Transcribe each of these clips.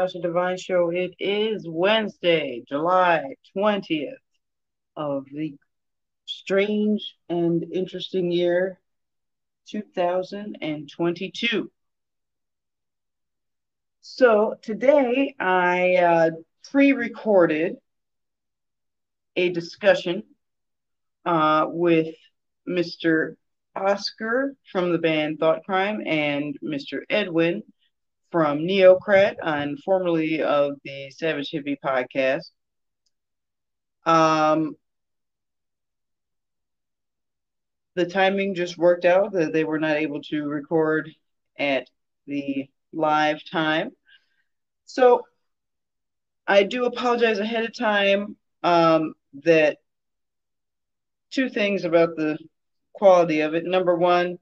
Natasha Devine Show. It is Wednesday, July 20th of the strange and interesting year 2022. So today I uh, pre-recorded a discussion uh, with Mr. Oscar from the band Thoughtcrime and Mr. Edwin from Neokrat and formerly of the Savage Hippie podcast. Um, the timing just worked out that they were not able to record at the live time. So I do apologize ahead of time um, that two things about the quality of it. Number one,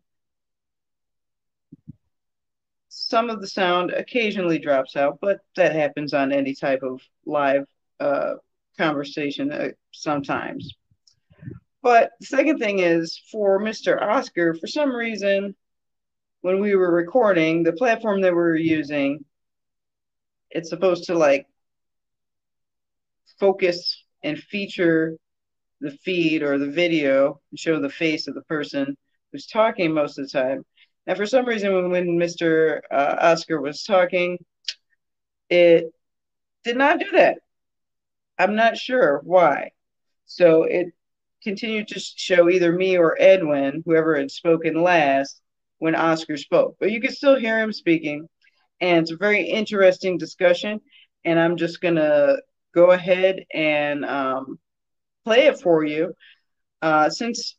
some of the sound occasionally drops out, but that happens on any type of live uh, conversation uh, sometimes. But the second thing is for Mr. Oscar, for some reason, when we were recording, the platform that we were using, it's supposed to like focus and feature the feed or the video and show the face of the person who's talking most of the time. And for some reason, when, Mr. Uh, Oscar was talking, it did not do that. I'm not sure why. So it continued to show either me or Edwin, whoever had spoken last, when Oscar spoke. But you can still hear him speaking. And it's a very interesting discussion. And I'm just going to go ahead and um, play it for you. Uh, since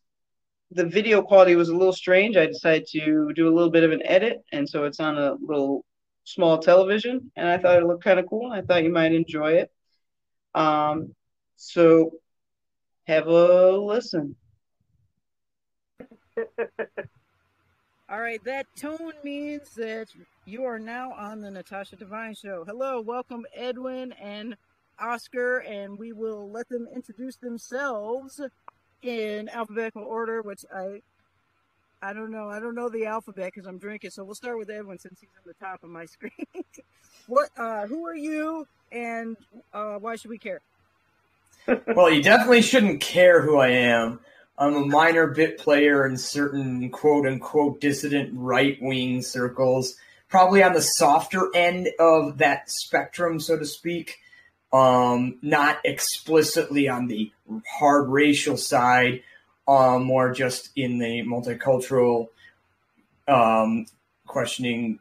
the video quality was a little strange, I decided to do a little bit of an edit. And so it's on a little small television. And I thought it looked kind of cool. I thought you might enjoy it. Um, so have a listen. All right, that tone means that you are now on the Natasha Devine Show. Hello, welcome Edwin and Oscar, and we will let them introduce themselves in alphabetical order, which I I don't know. I don't know the alphabet because I'm drinking. So we'll start with Edwin since he's on the top of my screen. what? Uh, who are you, and uh, why should we care? well, you definitely shouldn't care who I am. I'm a minor bit player in certain quote unquote dissident right wing circles, probably on the softer end of that spectrum, so to speak. Um, not explicitly on the hard racial side, um, more just in the multicultural, um, questioning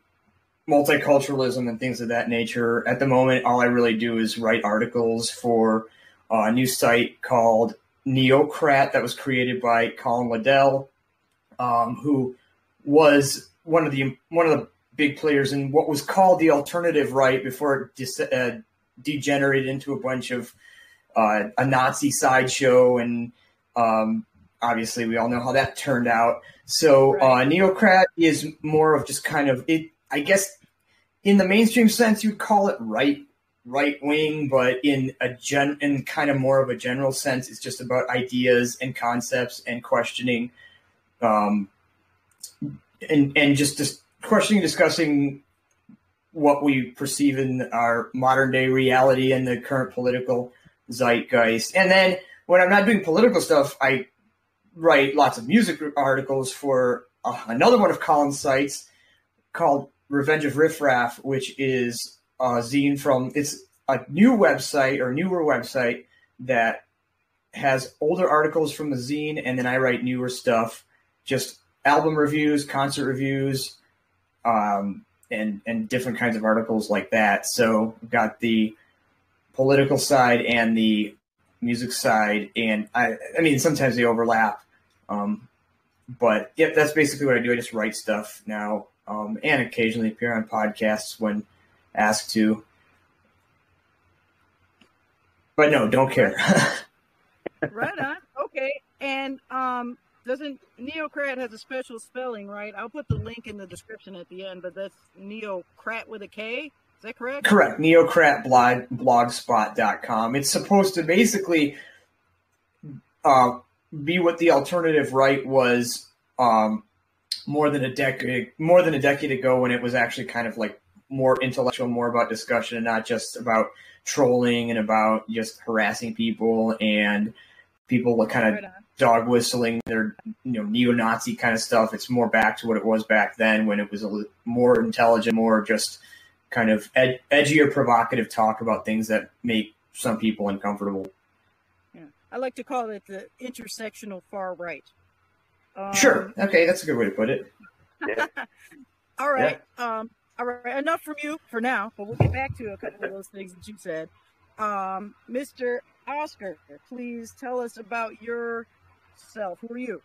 multiculturalism and things of that nature. At the moment, all I really do is write articles for a new site called Neokrat that was created by Colin Liddell, um, who was one of the one of the big players in what was called the alternative right before it de- uh, degenerated into a bunch of uh, a Nazi sideshow, and um, obviously we all know how that turned out. So right. uh, Neokrat is more of just kind of it. I guess in the mainstream sense, you'd call it right right wing, but in a gen in kind of more of a general sense, it's just about ideas and concepts and questioning, um, and and just just questioning, discussing what we perceive in our modern day reality and the current political zeitgeist. And then when I'm not doing political stuff, I write lots of music articles for uh, another one of Colin's sites called Revenge of Riff Raff, which is a zine from it's a new website or newer website that has older articles from the zine, and then I write newer stuff, just album reviews, concert reviews, um, and and different kinds of articles like that. So I've got the political side and the music side, and I I mean sometimes they overlap, um, but yeah, that's basically what I do. I just write stuff now, um, and occasionally appear on podcasts when asked to. But no, don't care. right on. Okay. And um doesn't Neokrat has a special spelling, right? I'll put the link in the description at the end, but that's Neokrat with a K. Is that correct? Correct. Neokrat blog, blogspot.com. It's supposed to basically uh, be what the alternative right was um, more than a decade more than a decade ago when it was actually kind of like more intellectual, more about discussion and not just about trolling and about just harassing people and people what kind of Right. Dog whistling their you know neo-Nazi kind of stuff. It's more back to what it was back then when it was a more intelligent, more just kind of ed- edgier, provocative talk about things that make some people uncomfortable. Yeah. I like to call it the intersectional far right. Um, sure, okay, that's a good way to put it. All right. Um, all right. Enough from you for now, but we'll get back to a couple of those things that you said. Um, Mr. Oscar, please tell us about yourself. Who are you?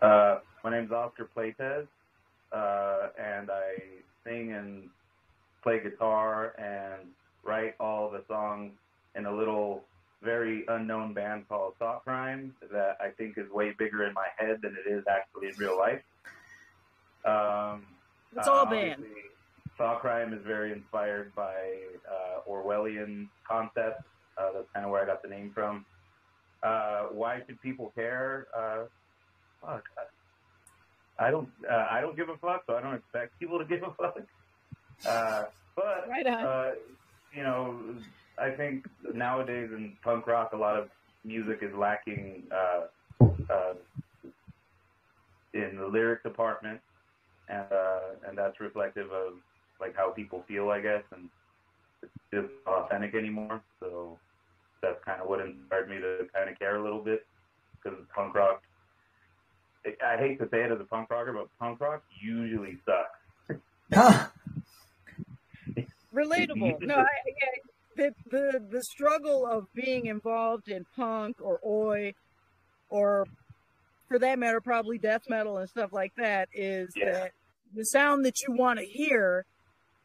Uh, my name's Oscar Pleitez, uh, and I sing and play guitar and write all the songs in a little very unknown band called Thoughtcrime that I think is way bigger in my head than it is actually in real life. Um, It's uh, all band. Thoughtcrime is very inspired by uh, Orwellian concepts. Uh, that's kind of where I got the name from. Uh, why should people care? Uh, fuck. I don't. Uh, I don't give a fuck, so I don't expect people to give a fuck. Uh, but Right uh, you know, I think nowadays in punk rock, a lot of music is lacking uh, uh, in the lyric department, and uh, and that's reflective of like how people feel, I guess, and it's just not authentic anymore. So that's kind of what inspired me to kind of care a little bit because punk rock. I hate to say it as a punk rocker, but punk rock usually sucks. Huh. Relatable. No, I, I, the, the the struggle of being involved in punk or oi, or for that matter, probably death metal and stuff like that, is Yeah. that the sound that you want to hear,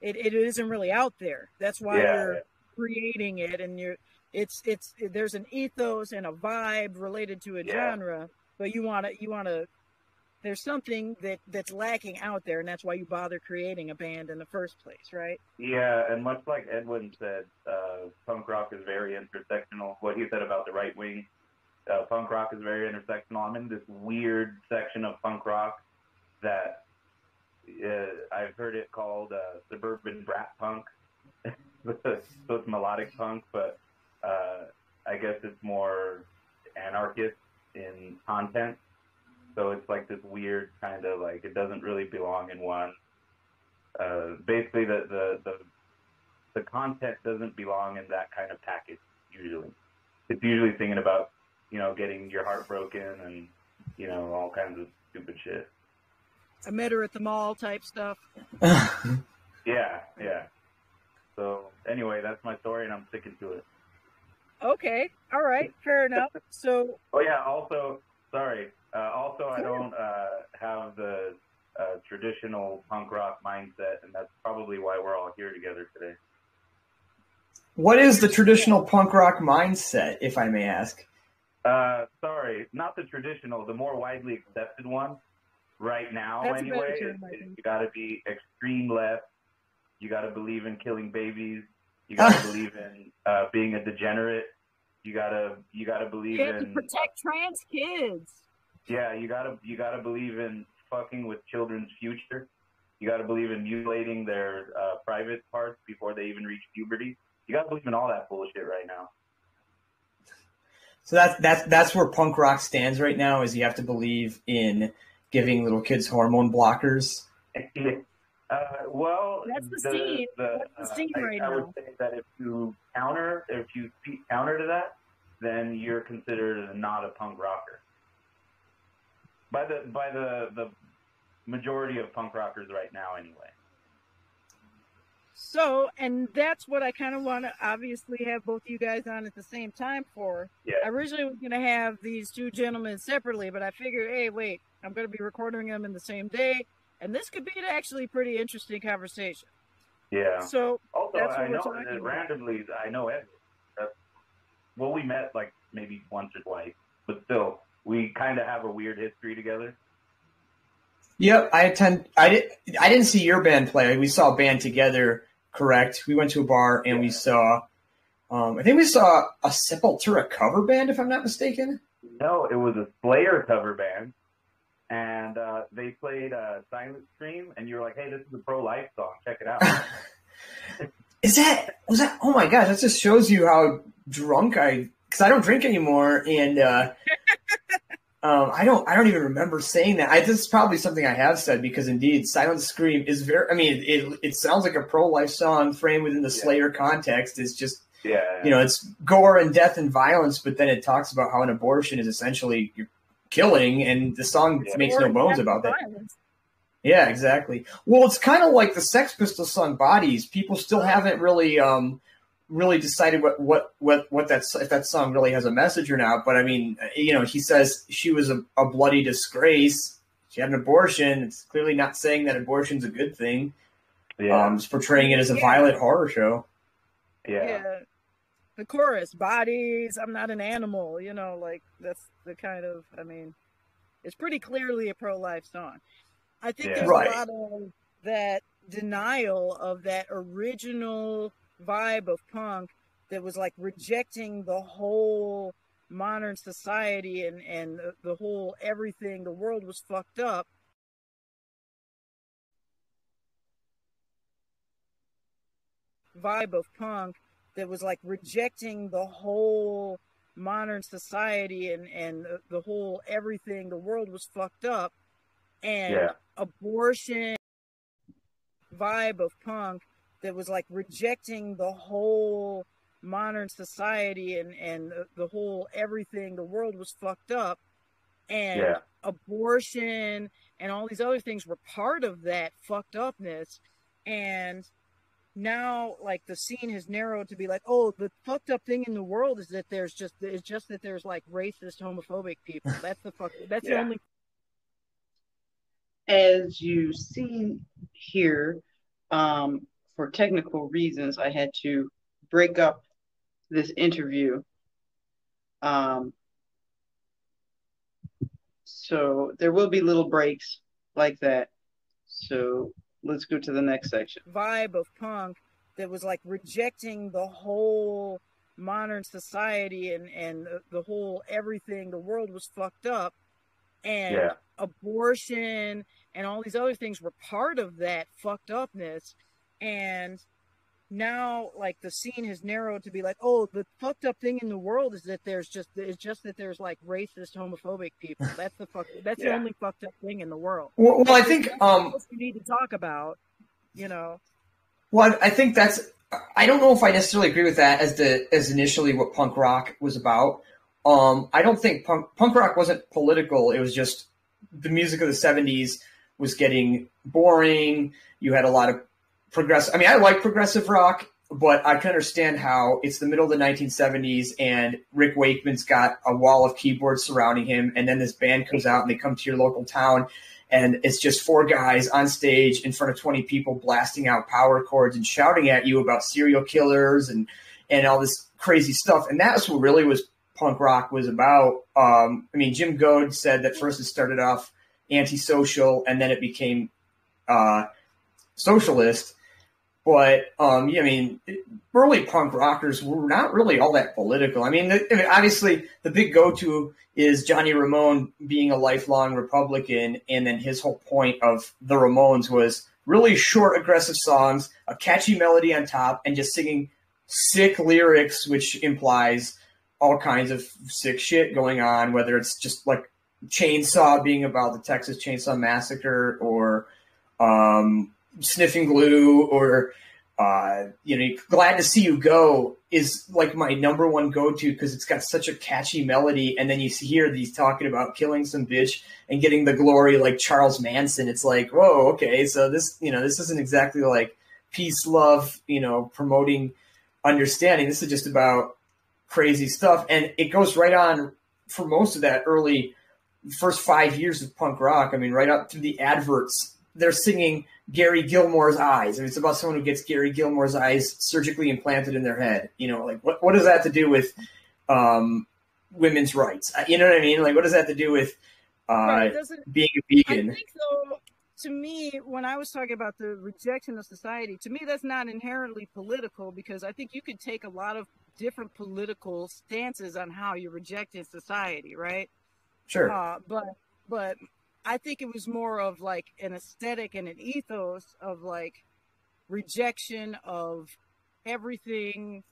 it, it isn't really out there. That's why Yeah, you're creating it, and you're it's it's there's an ethos and a vibe related to a Yeah. genre, but you want to you want to. There's something that that's lacking out there, and that's why you bother creating a band in the first place, right? Yeah, and much like Edwin said, uh, punk rock is very intersectional. What he said about the right wing, uh, punk rock is very intersectional. I'm in this weird section of punk rock that uh, I've heard it called uh, suburban brat punk. so it's melodic punk, but uh, I guess it's more anarchist in content. So it's like this weird kind of like it doesn't really belong in one uh, basically the, the, the, the content doesn't belong in that kind of package usually. It's usually thinking about, you know, getting your heart broken and, you know, all kinds of stupid shit. I met her at the mall type stuff. Yeah, yeah. So anyway, that's my story and I'm sticking to it. Okay, all right, fair enough. So, Oh yeah, also, sorry, uh, also I don't uh, have the uh, traditional punk rock mindset and that's probably why we're all here together today. what is the traditional punk rock mindset, if I may ask? Uh, sorry, not the traditional, the more widely accepted one. Right now, That's anyway, term, I is you got to be extreme left. You got to believe in killing babies. You got to believe in uh, being a degenerate. You gotta you gotta believe you in protect trans kids. yeah. You gotta you gotta believe in fucking with children's future. You gotta believe in mutilating their uh, private parts before they even reach puberty. You gotta believe in all that bullshit right now. So that's that's that's where punk rock stands right now. Is you have to believe in giving little kids hormone blockers. Uh, well, That's the scene. That's the uh, scene I, right I now. would say that if you counter, if you counter to that, then you're considered not a punk rocker. By the by the the majority of punk rockers right now, anyway. So, and that's what I kind of want to obviously have both you guys on at the same time for. Yeah. I originally was going to have these two gentlemen separately, but I figured, hey, wait, I'm going to be recording them in the same day, and this could be an actually pretty interesting conversation. Yeah. So, Also, That's what I we're know that about. randomly, I know Ed. Well, we met like maybe once or twice, but still, we kind of have a weird history together. Yep, I attend. I did. I didn't see your band play. We saw a band together correct. We went to a bar and we saw. Um, I think we saw a Sepultura cover band, if I'm not mistaken. No, it was a Slayer cover band, and uh, they played uh, Silent Scream, and you were like, "Hey, this is a pro-life song. Check it out." Is that was that? Oh my gosh, that just shows you how drunk I because I don't drink anymore, and uh, um, I don't I don't even remember saying that. I this is probably something I have said because indeed, Silent Scream is very. I mean, it it sounds like a pro life song framed within the Slayer context. It's just yeah, you know, it's gore and death and violence, but then it talks about how an abortion is essentially you're killing, and the song Yeah. makes no bones about that. violence. Yeah, exactly. Well, it's kind of like the Sex Pistols song "Bodies." People still haven't really, um, really decided what what what what that if that song really has a message or not. But I mean, you know, he says she was a, a bloody disgrace. She had an abortion. It's clearly not saying that abortion's a good thing. yeah, Um, it's portraying it as a Yeah. violent horror show. yeah, yeah. The chorus, bodies, I'm not an animal, you know, like that's the kind of I mean, it's pretty clearly a pro life song. I think Yeah. there's Right. a lot of that denial of that original vibe of punk that was like rejecting the whole modern society and and the whole everything the world was fucked up vibe of punk that was like rejecting the whole modern society and and the, the whole everything the world was fucked up. And yeah, abortion vibe of punk that was like rejecting the whole modern society and and the, the whole everything the world was fucked up. And yeah, abortion and all these other things were part of that fucked upness. And now like the scene has narrowed to be like oh the fucked up thing in the world is that there's just it's just that there's like racist homophobic people that's the fuck that's the only As you see here, um, for technical reasons, I had to break up this interview. Um, so there will be little breaks like that. So let's go to the next section. vibe of punk that was like rejecting the whole modern society and and the, whole everything the world was fucked up and yeah, abortion and all these other things were part of that fucked upness and now like the scene has narrowed to be like oh the fucked up thing in the world is that there's just it's just that there's like racist homophobic people that's the fuck that's the only fucked up thing in the world Well, well I think um, what you need to talk about you know Well, I I think that's. I don't know if I necessarily agree with that as the as initially what punk rock was about. Um, I don't think punk punk rock wasn't political. It was just the music of the '70s was getting boring. You had a lot of progressive. I mean, I like progressive rock, but I can understand how it's the middle of the 1970s and Rick Wakeman's got a wall of keyboards surrounding him, and then this band comes out and they come to your local town and it's just four guys on stage in front of 20 people blasting out power chords and shouting at you about serial killers and and all this crazy stuff and that's what really was punk rock was about um, i mean jim goad said that first it started off antisocial and then it became uh, socialist but um, yeah, I mean, early punk rockers were not really all that political. I mean, the, I mean, obviously, the big go-to is Johnny Ramone being a lifelong Republican, and then his whole point of the Ramones was really short, aggressive songs, a catchy melody on top, and just singing sick lyrics, which implies all kinds of sick shit going on. Whether it's just like Chainsaw being about the Texas Chainsaw Massacre, or um, sniffing glue or uh, you know glad to see you go is like my number one go-to because it's got such a catchy melody. And then you hear these talking about killing some bitch and getting the glory like charles manson. It's like whoa okay so this you know this isn't exactly like peace love you know promoting understanding. This is just about crazy stuff. And it goes right on for most of that early first five years of punk rock. I mean right up through the adverts they're singing Gary Gilmore's eyes. I mean, it's about someone who gets Gary Gilmore's eyes surgically implanted in their head. You know, like what what does that have to do with um, women's rights? Uh, You know what I mean? Like, what does that have to do with uh, Right, it doesn't being a vegan? I think though to me, when I was talking about the rejection of society, to me, that's not inherently political because I think you could take a lot of different political stances on how you rejected society, right? Sure. Uh, but but I think it was more of like an aesthetic and an ethos of like rejection of everything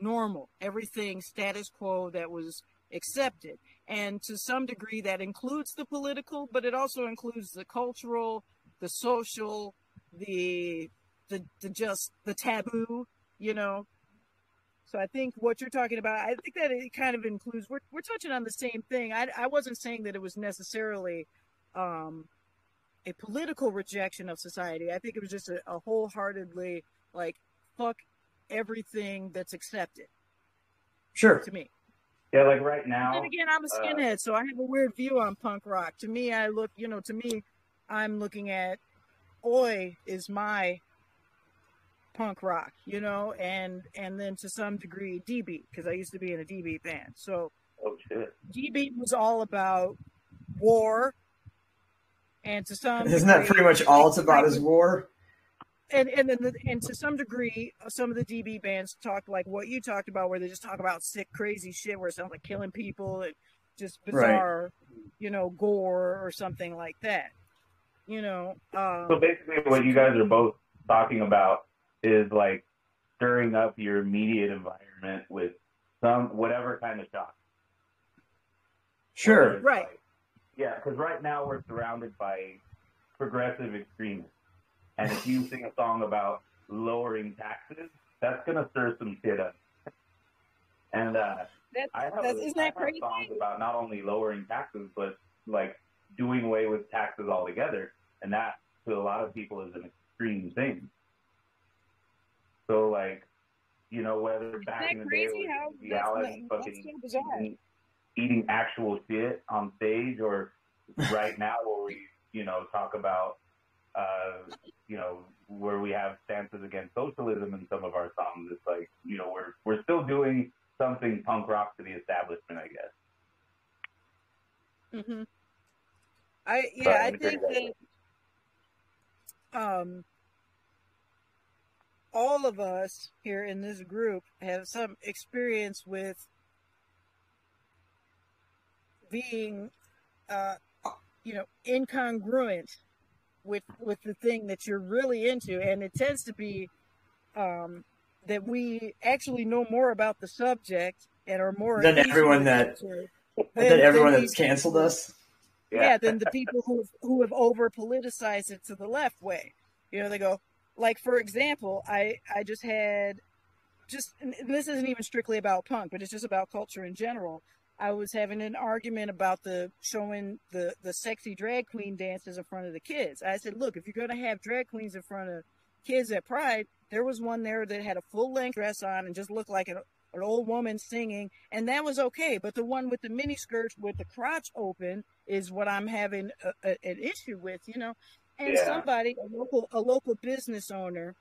normal, everything status quo that was accepted. And to some degree, that includes the political, but it also includes the cultural, the social, the the, the just the taboo, you know. So I think what you're talking about, I think that it kind of includes. We're we're touching on the same thing. I I wasn't saying that it was necessarily um, a political rejection of society. I think it was just a, a wholeheartedly like fuck everything that's accepted. Sure. To me. Yeah, like right now. And again, I'm a uh, skinhead, uh, so I have a weird view on punk rock. To me, I look, you know, to me, I'm looking at Oi is my punk rock, you know, and and then to some degree DB because I used to be in a DB band. So oh shit, DB was all about war, and to some isn't degree, that pretty much all it's about is war? and and then the, and to some degree, some of the DB bands talk like what you talked about, where they just talk about sick, crazy shit, where it sounds like killing people and just bizarre, right. you know, gore or something like that. You know. Um, so basically, what you guys are both talking about is like stirring up your immediate environment with some whatever kind of shock. Sure. Right. Like, yeah, because right now we're surrounded by progressive extremists and if you sing a song about lowering taxes, that's gonna stir some shit up. And uh, that's, I have, that's, isn't that I have crazy? songs about not only lowering taxes, but like doing away with taxes altogether, and that to a lot of people is an extreme thing. So like, you know, whether back in the day it was the Allin fucking so eating, eating actual shit on stage, or right now where we, you know, talk about uh, you know, where we have stances against socialism in some of our songs. It's like, you know, we're we're still doing something punk rock to the establishment, I guess. Mhm. I yeah, I think that um all of us here in this group have some experience with being uh you know incongruent with with the thing that you're really into. And it tends to be um, that we actually know more about the subject and are more than everyone that than, than everyone that's canceled us? Yeah. yeah. than the people who have, who have over politicized it to the left way. You know they go like for example i i just had just this isn't even strictly about punk but it's just about culture in general I was having an argument about the showing the the sexy drag queen dances in front of the kids. I said, look, if you're gonna have drag queens in front of kids at Pride, there was one there that had a full length dress on and just looked like an, an old woman singing, and that was okay. But the one with the mini skirts with the crotch open is what I'm having a, a, an issue with, you know. And yeah. somebody, a local a local business owner,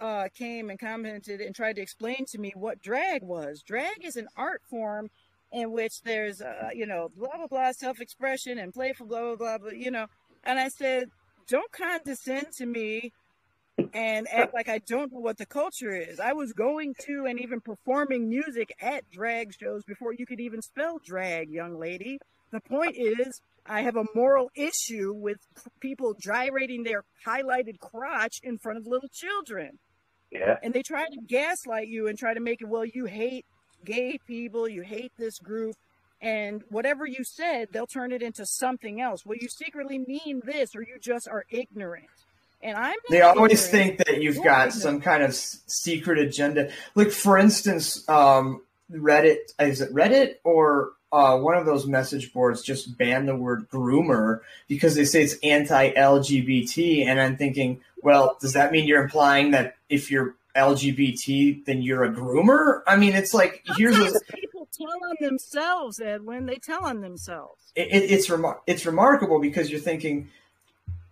uh, came and commented and tried to explain to me what drag was. Drag is an art form in which there's, uh, you know, blah, blah, blah, self expression and playful, blah, blah, blah, blah, you know. And I said, don't condescend to me and act like I don't know what the culture is. I was going to and even performing music at drag shows before you could even spell drag, young lady. The point is, I have a moral issue with people gyrating their highlighted crotch in front of little children. Yeah. And they try to gaslight you and try to make it, well, you hate gay people, you hate this group, and whatever you said, they'll turn it into something else. Well, you secretly mean this, or you just are ignorant. And I'm. They always think that you've got ignorant. some kind of secret agenda. Like, for instance, um, Reddit is it Reddit or uh, one of those message boards just banned the word groomer because they say it's anti-LGBT, and I'm thinking, well, does that mean you're implying that if you're LGBT, then you're a groomer. I mean, it's like here's what people tell on themselves, Edwin. They tell on themselves. It, it, it's remar- it's remarkable because you're thinking,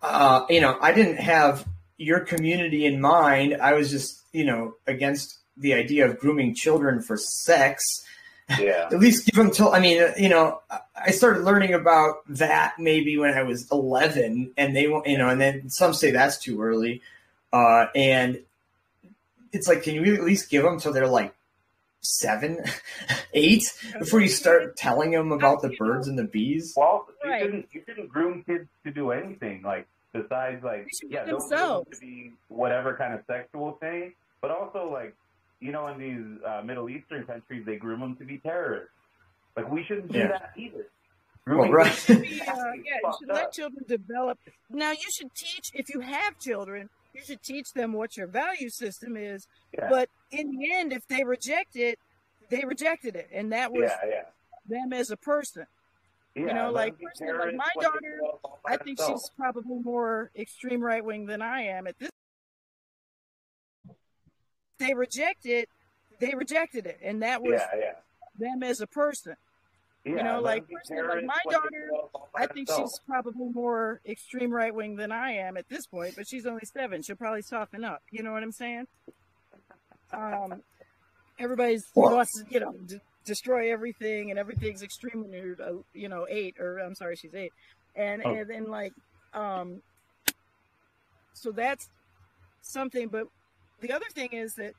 uh, you know, I didn't have your community in mind. I was just, you know, against the idea of grooming children for sex. Yeah. At least give them till. I mean, uh, you know, I- I started learning about that maybe when I was 11, and they, you know, and then some say that's too early, uh, and it's like, can you at least give them till they're like seven, eight before you start telling them about the birds and the bees? Well, you Right. shouldn't you shouldn't groom kids to do anything like besides like yeah, be don't groom themselves. to be whatever kind of sexual thing, but also like you know in these uh, Middle Eastern countries they groom them to be terrorists. Like we shouldn't do Yeah. that either. Well, right. kids be, uh, yeah, you fucked should let up. children develop. Now, you should teach, if you have children, you should teach them what your value system is. Yeah. But in the end, if they reject it, they rejected it. And that was yeah, yeah. them as a person. Yeah, you know, like, them be personally, like, my daughter, develop all by I think themselves. she's probably more extreme right wing than I am at this. They rejected it, they rejected it. And that was yeah, yeah. them as a person. Yeah, know, like, like, my daughter, develop all by I think she's probably more extreme right wing than I am at this point, but she's only seven. She'll probably soften up. You know what I'm saying? Um, everybody's Well- wants to, you know, d- destroy everything, and everything's extreme when you're, uh, you know, eight, or I'm sorry, she's eight, and Oh. and then like, um, so that's something. But the other thing is that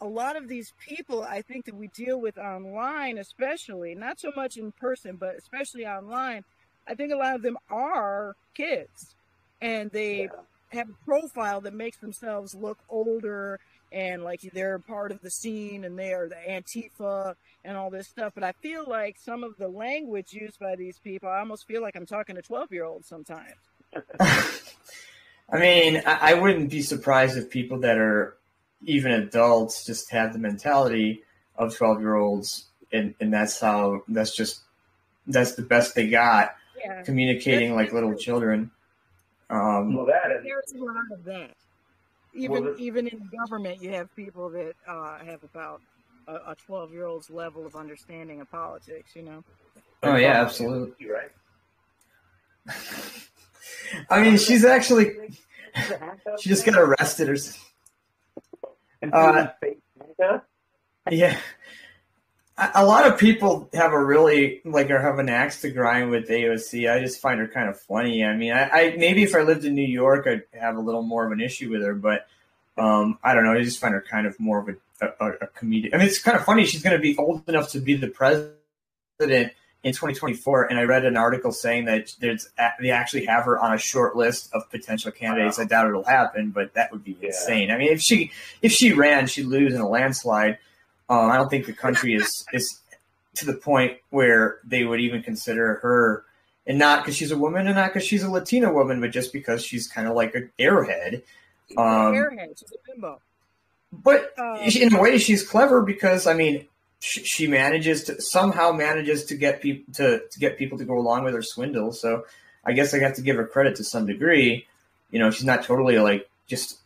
a lot of these people I think that we deal with online, especially not so much in person, but especially online, I think a lot of them are kids and they Yeah. have a profile that makes themselves look older and like they're part of the scene and they are the Antifa and all this stuff. But I feel like some of the language used by these people, I almost feel like I'm talking to 12 year olds sometimes. I mean, I, I wouldn't be surprised if people that are even adults just have the mentality of 12 year olds, and, and that's how, that's just, that's the best they got, Yeah. communicating like little children. Um, Well, that is There's a lot of that. Even Well, the- even in government, you have people that uh, have about a 12 year old's level of understanding of politics. You know. oh, yeah, absolutely. You right. I mean, she's actually, she just got arrested or something. Uh, she was fake Santa? Yeah. A a lot of people have a really like or have an axe to grind with AOC. I just find her kind of funny. I mean, I, I maybe if I lived in New York, I'd have a little more of an issue with her, but um, I don't know. I just find her kind of more of a, a, a comedian. I mean, it's kind of funny. She's going to be old enough to be the president in 2024, and I read an article saying that there's they actually have her on a short list of potential candidates. I doubt it'll happen, but that would be Yeah. insane. I mean, if she if she ran, she'd lose in a landslide. Um, I don't think the country is is to the point where they would even consider her, and not because she's a woman, and not because she's a Latina woman, but just because she's kind of like an airhead. Um, Airhead, she's a bimbo. But Um, in a way, she's clever because I mean, she, she manages to somehow manages to get people to, to get people to go along with her swindle. So I guess I have to give her credit to some degree. You know, she's not totally like just.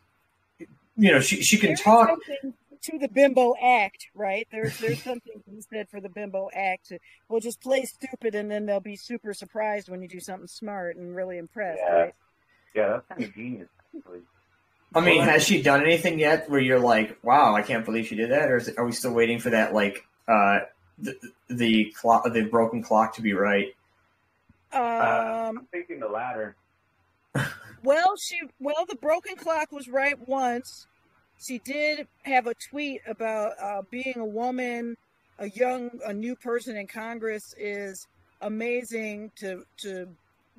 You know, she she can There's talk. to the bimbo act, right? There's there's something to be said for the bimbo act. We'll just play stupid, and then they'll be super surprised when you do something smart and really impressed, Yeah. right? Yeah, that's kind of genius. actually. I mean, has she done anything yet where you're like, wow, I can't believe she did that, or is it, are we still waiting for that like uh the the clock the broken clock to be right? Um, I'm thinking the latter. Well, she well the broken clock was right once. She did have a tweet about uh, being a woman, a young, a new person in Congress is amazing to to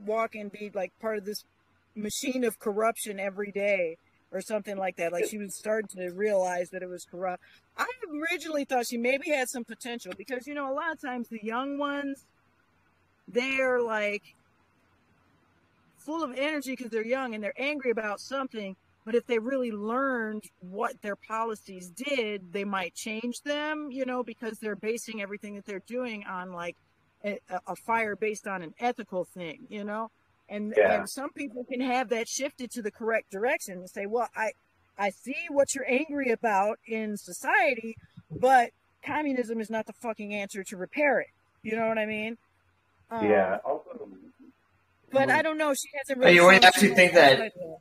walk and be like part of this machine of corruption every day or something like that. Like she was starting to realize that it was corrupt. I originally thought she maybe had some potential because you know a lot of times the young ones they're like full of energy because they're young and they're angry about something. But if they really learned what their policies did, they might change them, you know, because they're basing everything that they're doing on like a, a fire based on an ethical thing, you know. And, Yeah. and some people can have that shifted to the correct direction and say, well, I, I see what you're angry about in society, but communism is not the fucking answer to repair it. You know what I mean? Um, yeah. Also, but I don't know. She hasn't really. you would shown actually think that- outside of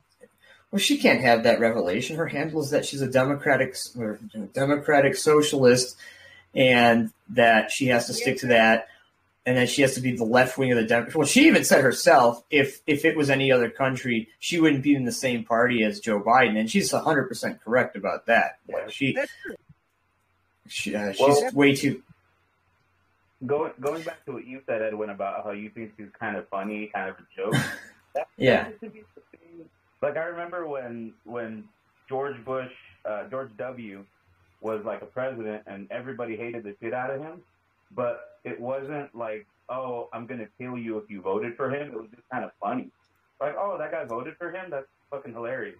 Well, she can't have that revelation. Her handle is that she's a democratic or democratic socialist, and that she has to stick to that, and that she has to be the left wing of the Democrats. Well, she even said herself, if if it was any other country, she wouldn't be in the same party as Joe Biden, and she's hundred percent correct about that. Like, she, she uh, she's Well- way too. Going going back to what you said, Edwin, about how you think she's kind of funny, kind of a joke. that, Yeah. that used to be the thing. Like I remember when when George Bush, uh, George W, was like a president, and everybody hated the shit out of him. But it wasn't like, oh, I'm gonna kill you if you voted for him. It was just kind of funny. Like, oh, that guy voted for him. That's fucking hilarious.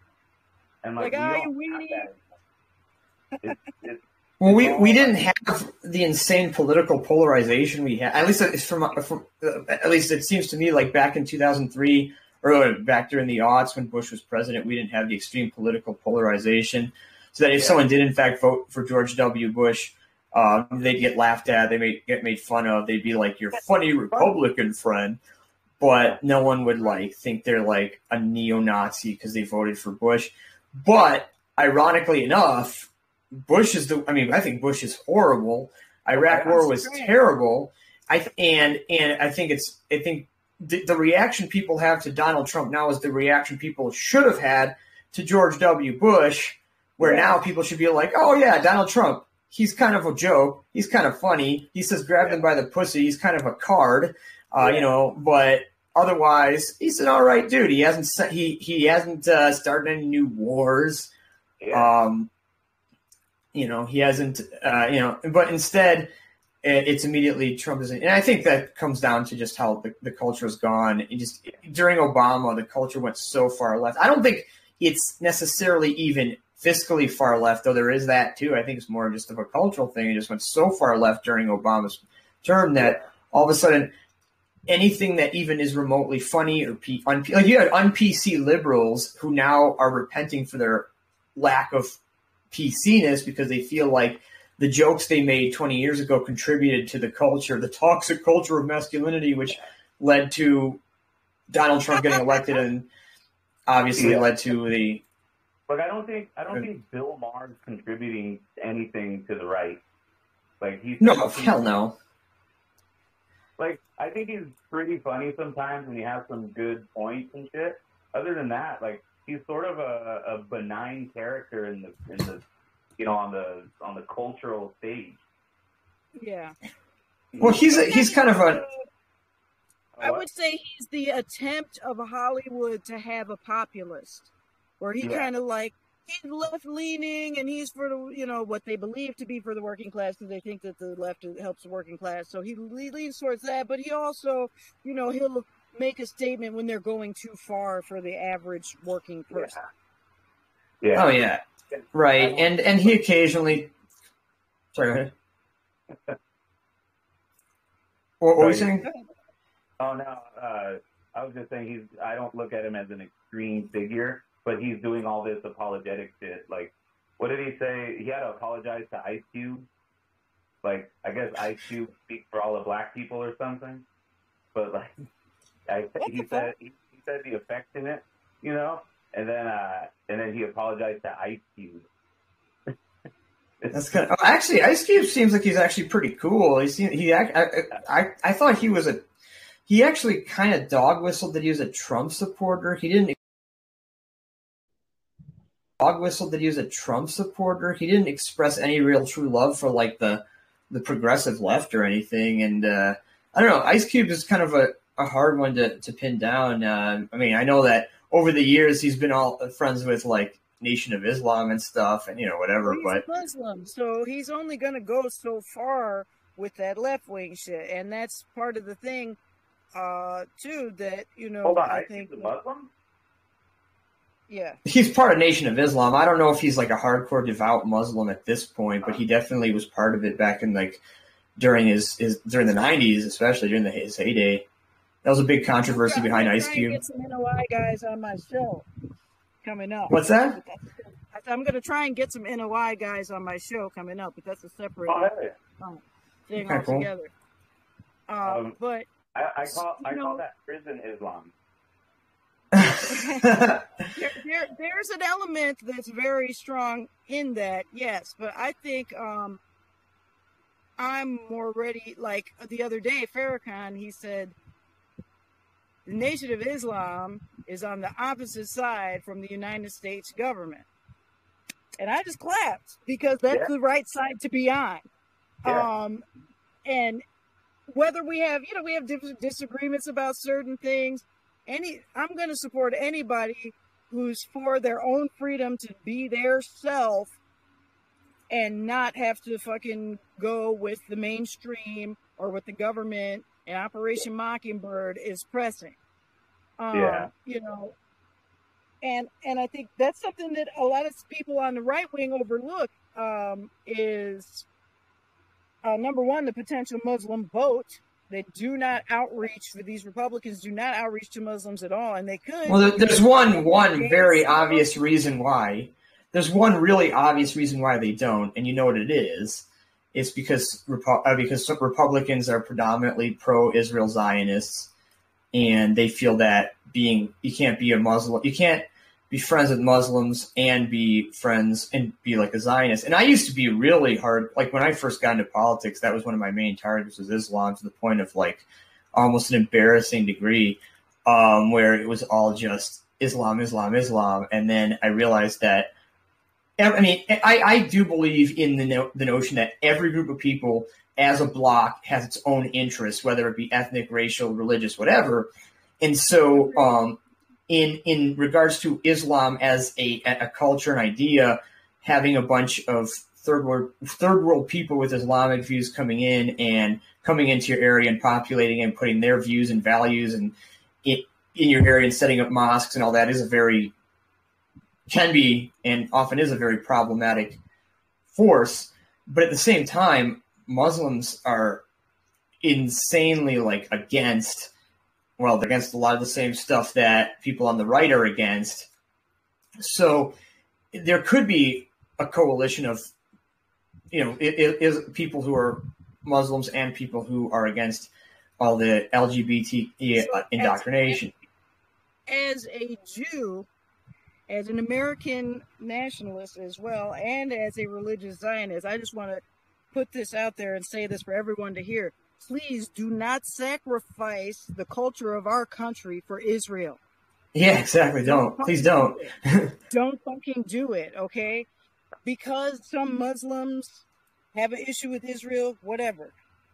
And like, Like, we "Ah, don't you have that. It's, it's, Well, we, we didn't have the insane political polarization we had. At least it's from, from uh, at least it seems to me like back in 2003 or back during the aughts when Bush was president, we didn't have the extreme political polarization. So that if Yeah. someone did in fact vote for George W. Bush, uh, they'd get laughed at, they may get made fun of. They'd be like your funny Republican friend, but no one would like think they're like a neo-Nazi because they voted for Bush. But ironically enough, Bush is the. I mean, I think Bush is horrible. Iraq War was terrible. I th- and and I think it's. I think the, the reaction people have to Donald Trump now is the reaction people should have had to George W. Bush, where now people should be like, "Oh yeah, Donald Trump. He's kind of a joke. He's kind of funny. He says grab him by the pussy. He's kind of a card, uh, you know. But otherwise, he's an all right dude. He hasn't he he hasn't uh, started any new wars. yeah. Um, you know, he hasn't, uh, you know, but instead, it's immediately Trump is, and I think that comes down to just how the, the culture has gone. It just during Obama, the culture went so far left. I don't think it's necessarily even fiscally far left, though there is that too. I think it's more just of a cultural thing. It just went so far left during Obama's term that all of a sudden anything that even is remotely funny or P, un, like you had un PC liberals who now are repenting for their lack of PCness because they feel like the jokes they made 20 years ago contributed to the culture, the toxic culture of masculinity, which led to Donald Trump getting elected and obviously Yeah. led to the. Like I don't think I don't think Bill Maher's contributing anything to the right. Like he's No, hell no. Like I think he's pretty funny sometimes when he has some good points and shit. Other than that, like he's sort of a, a benign character in the in the you know on the on the cultural stage. Yeah. Well, he's a, he's kind of a I would say he's the attempt of Hollywood to have a populist, where he Yeah. kind of like he's left leaning and he's for the you know what they believe to be for the working class because they think that the left helps the working class. So he le- leans towards that, but he also you know he'll make a statement when they're going too far for the average working person. Yeah. oh yeah, right, and and he occasionally. Sorry, go ahead. What, what were you saying? Oh no, uh, I was just saying he's. I don't look at him as an extreme figure, but he's doing all this apologetic shit. Like, what did he say? He had to apologize to Ice Cube. Like, I guess Ice Cube speaks for all the black people or something. But like, I, he the said he, he said the affectionate, you know, and then uh, and then he apologized to Ice Cube. That's kind of, oh, actually Ice Cube seems like he's actually pretty cool. He seemed, he act- I, I I thought he was a he actually kind of dog whistled that he was a Trump supporter. He didn't dog whistled that he was a Trump supporter. He didn't express any real true love for like the the progressive left or anything. And uh, I don't know. Ice Cube is kind of a, a hard one to, to pin down. Uh, I mean, I know that over the years he's been all friends with like Nation of Islam and stuff, and you know whatever. He's But Muslim, so he's only going to go so far with that left wing shit, and that's part of the thing, uh, too. That you know, Hold on, I Ice think, Cube's a Muslim. Yeah, he's part of Nation of Islam. I don't know if he's like a hardcore devout Muslim at this point, but he definitely was part of it back in like during his, his during the nineties, especially during the, his heyday. That was a big controversy I'm behind Ice Cube. Get some NOI guys on my show coming up. What's that? I- I'm going to try and get some NOI guys on my show coming up, but that's a separate Oh, hey. thing Okay, cool. altogether. Uh, Um, but I, I call I You call know- that prison Islam. there, there, there's an element that's very strong in that, yes. But I think um, I'm more ready. Like the other day, Farrakhan, he said, the Nation of Islam is on the opposite side from the United States government. And I just clapped because that's Yeah. the right side to be on. Yeah. Um, and whether we have, you know, we have different disagreements about certain things. Any, I'm going to support anybody who's for their own freedom to be their self and not have to fucking go with the mainstream or what the government and Operation Mockingbird is pressing. Um, Yeah. You know, and and I think that's something that a lot of people on the right wing overlook um, is uh, number one the potential Muslim vote. They do not outreach. These Republicans do not outreach to Muslims at all, and they could. Well, there's one one very obvious reason why. There's one really obvious reason why they don't, and you know what it is. It's because uh, because Republicans are predominantly pro-Israel Zionists, and they feel that being you can't be a Muslim, you can't be friends with Muslims and be friends and be like a Zionist. And I used to be really hard. Like when I first got into politics, that was one of my main targets was Islam to the point of like almost an embarrassing degree, um, where it was all just Islam, Islam, Islam. And then I realized that. I mean, I, I do believe in the no, the notion that every group of people, as a block, has its own interests, whether it be ethnic, racial, religious, whatever. And so, um, in in regards to Islam as a a culture and idea, having a bunch of third world third world people with Islamic views coming in and coming into your area and populating and putting their views and values and in, in your area and setting up mosques and all that is a very can be and often is a very problematic force. But at the same time, Muslims are insanely like against well, they're against a lot of the same stuff that people on the right are against. So there could be a coalition of, you know, it, it is people who are Muslims and people who are against all the LGBT So, indoctrination. as a Jew, as an American nationalist as well, and as a religious Zionist, I just want to put this out there and say this for everyone to hear. Please do not sacrifice the culture of our country for Israel. Yeah, exactly. Don't please don't. Don't fucking do it, okay? Because some Muslims have an issue with Israel, whatever.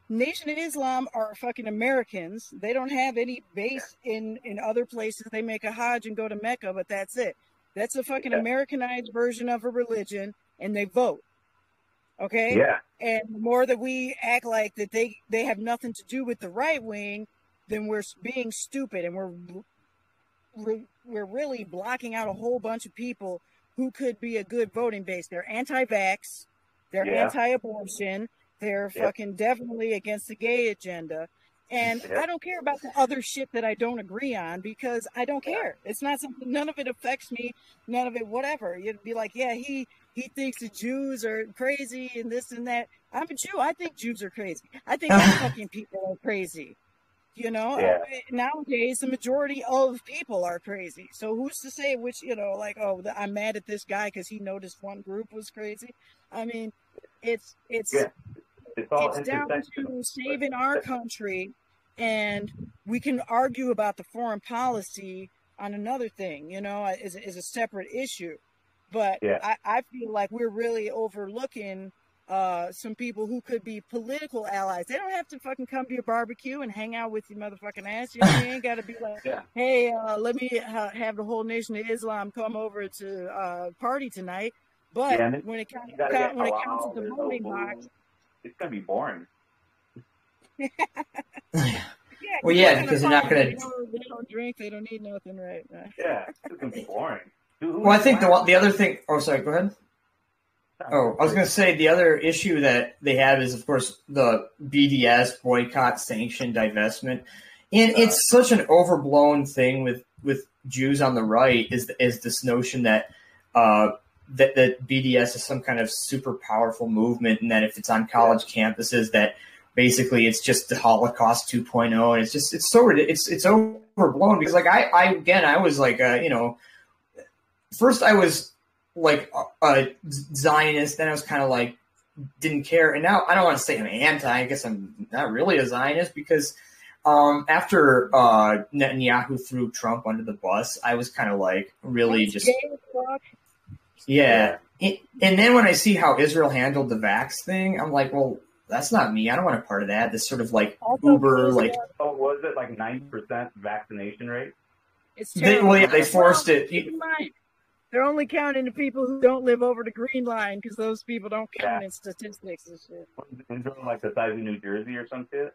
Nation of Islam are fucking Americans. They don't have any base in in other places. They make a Hajj and go to Mecca, but that's it. That's a fucking Yeah. Americanized version of a religion, and they vote. Okay. Yeah. And the more that we act like that they they have nothing to do with the right wing, then we're being stupid and we're we're, really blocking out a whole bunch of people who could be a good voting base. They're anti-vax, they're Yeah. anti-abortion, they're Yep. fucking definitely against the gay agenda. And Yep. I don't care about the other shit that I don't agree on because I don't care. It's not something none of it affects me, none of it whatever. You'd be like, yeah, he he thinks the Jews are crazy and this and that. I'm a Jew. I think Jews are crazy. I think fucking people are crazy. You know, Yeah. Nowadays the majority of people are crazy. So who's to say which, you know, like, oh, I'm mad at this guy because he noticed one group was crazy. I mean, it's it's Yeah. It's all it's down to saving our country, and we can argue about the foreign policy on another thing. You know, is is a separate issue. But Yeah. I, I feel like we're really overlooking uh, some people who could be political allies. They don't have to fucking come to your barbecue and hang out with your motherfucking ass. You, know, you ain't got to be like, Yeah. hey, uh, let me ha- have the whole nation of Islam come over to uh, party tonight. But Yeah, when it counts, You gotta when it halal, counts at the there's no voting box, It's gonna be boring. yeah, Well, yeah, because they're not gonna- They don't, drink. They don't need nothing, right? right. Yeah, it's gonna be boring. Who- Well, I think the one, the other thing. Oh, sorry. Go ahead. Oh, I was going to say the other issue that they have is, of course, the BDS boycott, sanction, divestment, and it's such an overblown thing with with Jews on the right. Is is this notion that uh, that that BDS is some kind of super powerful movement, and that if it's on college campuses, that basically it's just the Holocaust 2.0, and it's just it's so it's it's overblown because like I I again I was like uh, you know first I was like a, a Zionist, then I was kind of like didn't care. And now I don't want to say I'm anti. I guess I'm not really a Zionist because um, after uh, Netanyahu threw Trump under the bus, I was kind of like really That's just gay as fuck. yeah. It- and then when I see how Israel handled the vax thing, I'm like, well, that's not me. I don't want a part of that. This sort of like Also, Uber, like Oh, was it like nine percent vaccination rate? it's They- well, yeah, they forced Well, it. Keep in mind, They're only counting the people who don't live over the green line because those people don't count Yeah. in statistics and shit. Israel like the size of New Jersey or some shit?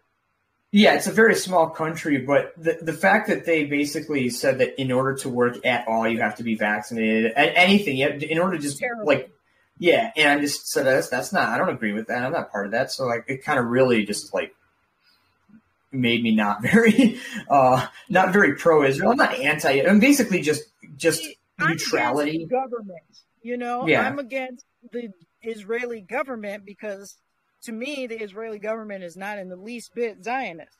Yeah, it's a very small country, but the the fact that they basically said that in order to work at all, you have to be vaccinated. And anything, you have, in order to just Terrible. like, yeah. And I just said that's that's not. I don't agree with that. I'm not part of that. So like, it kind of really just like made me not very, uh, not very pro Israel. I'm not anti. I'm basically just just See, I'm neutrality. government. You know, Yeah. I'm against the Israeli government because to me, the Israeli government is not in the least bit Zionist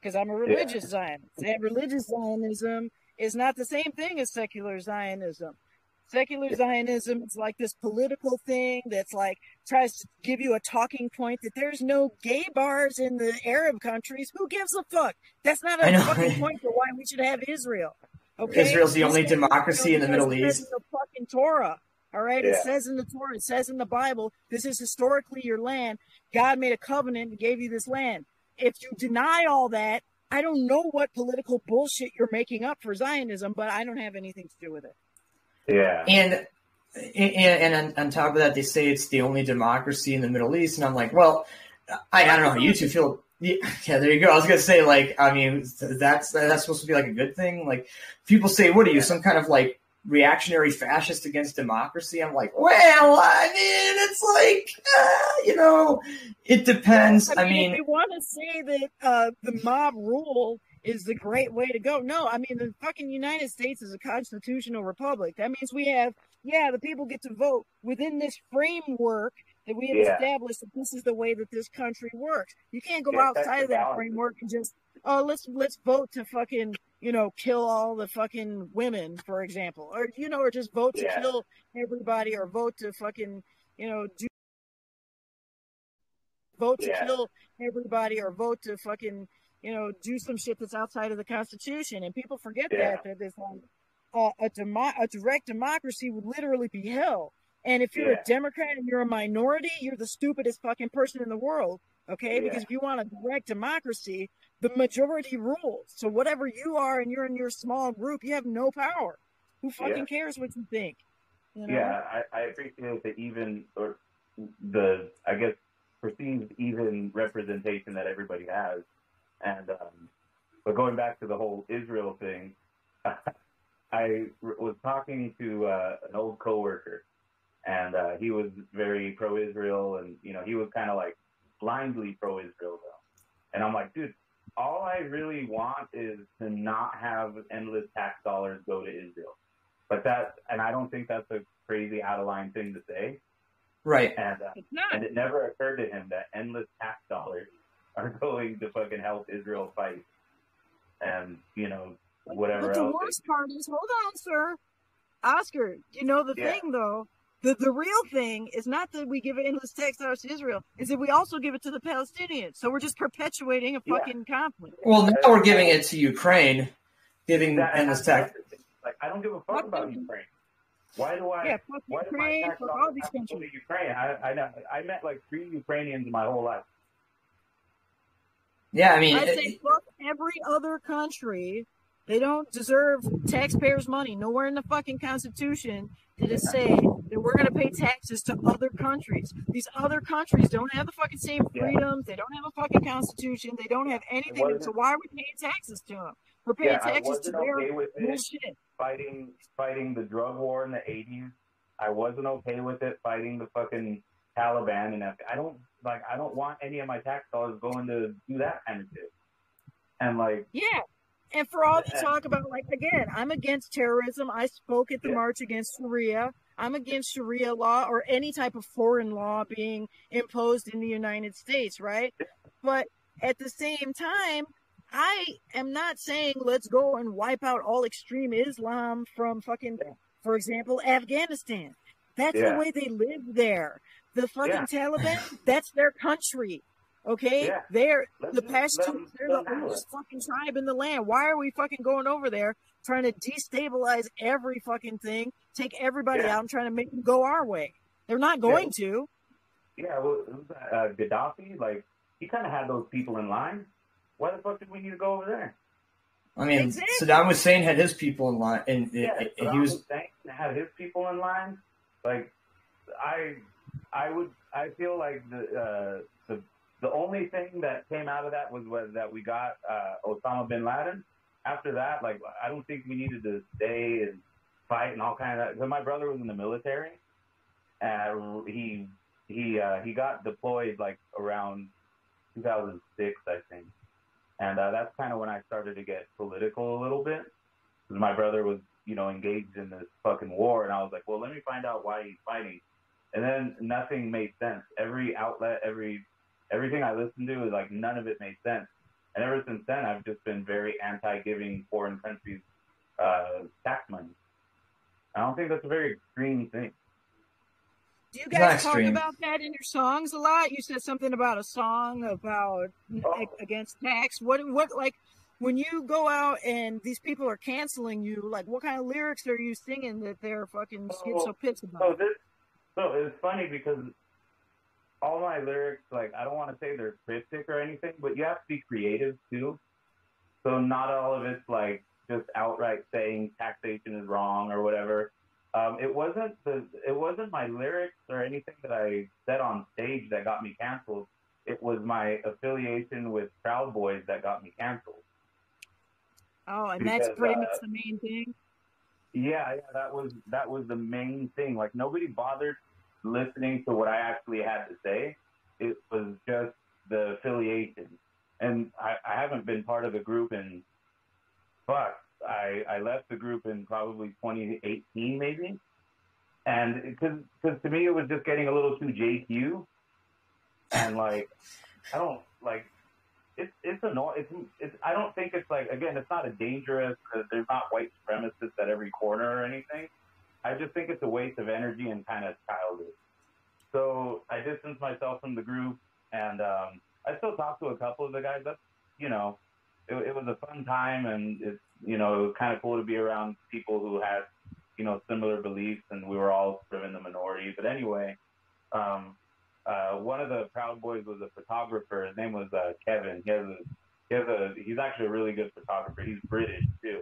because I'm a religious Zionist. And religious Zionism is not the same thing as secular Zionism. Secular Zionism is like this political thing that's like tries to give you a talking point that there's no gay bars in the Arab countries. Who gives a fuck? That's not a fucking point for why we should have Israel. Okay, Israel's the only This is- democracy in the Middle East. in the fucking Torah. All right, it says in the Torah, it says in the Bible, this is historically your land. God made a covenant and gave you this land. If you deny all that, I don't know what political bullshit you're making up for Zionism, but I don't have anything to do with it. Yeah. And and, and on, on top of that, they say it's the only democracy in the Middle East, and I'm like, well, I, I don't know how you two feel. Yeah, yeah, there you go. I was gonna say, like, I mean, that's that's supposed to be like a good thing. Like, people say, what are you, some kind of like reactionary fascist against democracy? I'm like, well, I mean, it's like, uh, you know, it depends. I mean, if you want to say that uh, the mob rule is the great way to go, no. I mean, the fucking United States is a constitutional republic. That means we have, yeah, the people get to vote within this framework that we have Yeah. established that this is the way that this country works. You can't go Yeah, outside of that framework and just, oh, let's let's vote to fucking, you know, kill all the fucking women, for example, or you know, or just vote to Yeah. kill everybody, or vote to fucking, you know, do vote to kill everybody or vote to fucking you know do some shit that's outside of the constitution and people forget that that it's like uh, a demo- a direct democracy would literally be hell and if you're Yeah. a democrat and you're a minority you're the stupidest fucking person in the world okay Yeah. because if you want a direct democracy the majority rules so whatever you are and you're in your small group you have no power who fucking Yeah. cares what you think you know? Yeah, I, I appreciate the even or the I guess perceived even representation that everybody has, and um, but going back to the whole Israel thing, I was talking to uh, an old coworker, and uh, he was very pro-Israel, and you know he was kind of like blindly pro-Israel though, and I'm like, dude. All I really want is to not have endless tax dollars go to Israel. But that, and I don't think that's a crazy out of line thing to say. right. And uh, and it never occurred to him that endless tax dollars are going to fucking help Israel fight, and you know whatever But the else. worst part is, hold on, sir. Oscar, you know the Yeah. thing though. The the real thing is not that we give endless tax dollars to Israel, is that we also give it to the Palestinians. So we're just perpetuating a Yeah. fucking conflict. Well, now we're giving it to Ukraine, giving That- endless tax. Like I don't give a fuck Fuck about. Ukraine. Why do I? Yeah, fuck why Ukraine, tax fuck all these have to go to countries. Ukraine. I, I know- I met like three Ukrainians in my whole life. Yeah, I mean, I say fuck every other country. They don't deserve taxpayers' money. Nowhere in the fucking Constitution did it say that we're going to pay taxes to other countries. These other countries don't have the fucking same Yeah. freedoms. They don't have a fucking constitution. They don't have anything. So why are we paying taxes to them? We're paying Yeah, taxes to their okay with bullshit. fighting fighting the drug war in the 80s. I wasn't okay with it fighting the fucking Taliban and I don't like I don't want any of my tax dollars going to do that kind of shit. And like Yeah. And for all the talk about, like, again, I'm against terrorism. I spoke at the Yeah. march against Sharia. I'm against Sharia law or any type of foreign law being imposed in the United States, right? But at the same time, I am not saying let's go and wipe out all extreme Islam from fucking, for example, Afghanistan. That's Yeah. the way they live there. The fucking Yeah. Taliban, that's their country. Okay? Yeah. They're Let the two they're the oldest fucking tribe in the land. Why are we fucking going over there trying to destabilize every fucking thing, take everybody Yeah. out and trying to make them go our way? They're not going to. Yeah, well, who's that? Uh, Gaddafi, like he kind of had those people in line. Why the fuck did we need to go over there? I mean, Exactly. Saddam Hussein had his people in line, and, Yeah, and Saddam he was Hussein had his people in line. Like, I, I would, I feel like the uh, the the only thing that came out of that was, was that we got uh, Osama bin Laden. After that, like, I don't think we needed to stay and fight and all kind of. Because my brother was in the military, and he he uh, he got deployed like around 2006, I think, and uh, that's kind of when I started to get political a little bit. Because my brother was, you know, engaged in this fucking war, and I was like, well, let me find out why he's fighting. And then nothing made sense. Every outlet, every everything I listened to, is like none of it made sense. And ever since then, I've just been very anti-giving foreign countries uh, tax money. I don't think that's a very extreme thing. Do you Not guys talk extreme. about that in your songs a lot? You said something about a song about Oh. against tax. What what like when you go out and these people are canceling you, like what kind of lyrics are you singing that they're fucking oh, get so pissed So about? this, so it's funny because all my lyrics, like I don't want to say they're cryptic or anything, but you have to be creative too. So not all of it's like just outright saying taxation is wrong or whatever. Um, it wasn't the it wasn't my lyrics or anything that I said on stage that got me canceled. It was my affiliation with Proud Boys that got me canceled. Oh, and that's pretty uh, much the main thing. Yeah, yeah, that was that was the main thing. Like nobody bothered listening to what I actually had to say. It was just the affiliation, and I, I haven't been part of the group in fuck. I I left the group in probably 2018 maybe, and because to me it was just getting a little too JQ, and like I don't like it's it's annoying. It's, it's I don't think it's like again, it's not a dangerous. Uh, there's not white supremacists at every corner or anything. I just think it's a waste of energy and kind of childish. So I distanced myself from the group, and um, I still talk to a couple of the guys. That's you know, it, it was a fun time, and it's you know kind of cool to be around people who had you know similar beliefs, and we were all sort of in the minority. But anyway, um, uh, one of the Proud Boys was a photographer. His name was uh, Kevin. He has a, he has a, he's actually a really good photographer. He's British too.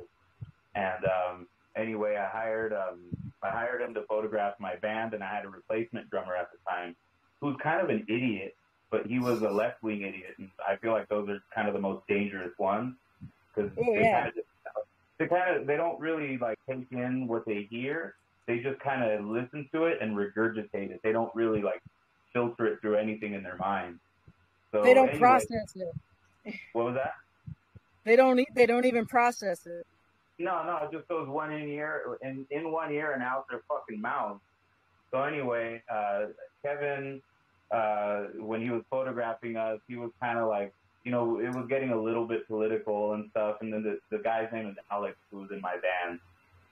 And um, anyway, I hired, um, I hired him to photograph my band, and I had a replacement drummer at the time, who's kind of an idiot, but he was a left wing idiot, and I feel like those are kind of the most dangerous ones because Oh, they yeah. kind of, they kind of, they don't really like take in what they hear. They just kind of listen to it and regurgitate it. They don't really like filter it through anything in their mind. So They don't anyway, process it. What was that? They don't. They don't even process it. No, no, it just goes one in ear in in one ear and out their fucking mouth. So anyway, uh, Kevin, uh, when he was photographing us, he was kind of like, you know, it was getting a little bit political and stuff. And then the the guy's name is Alex, who was in my band,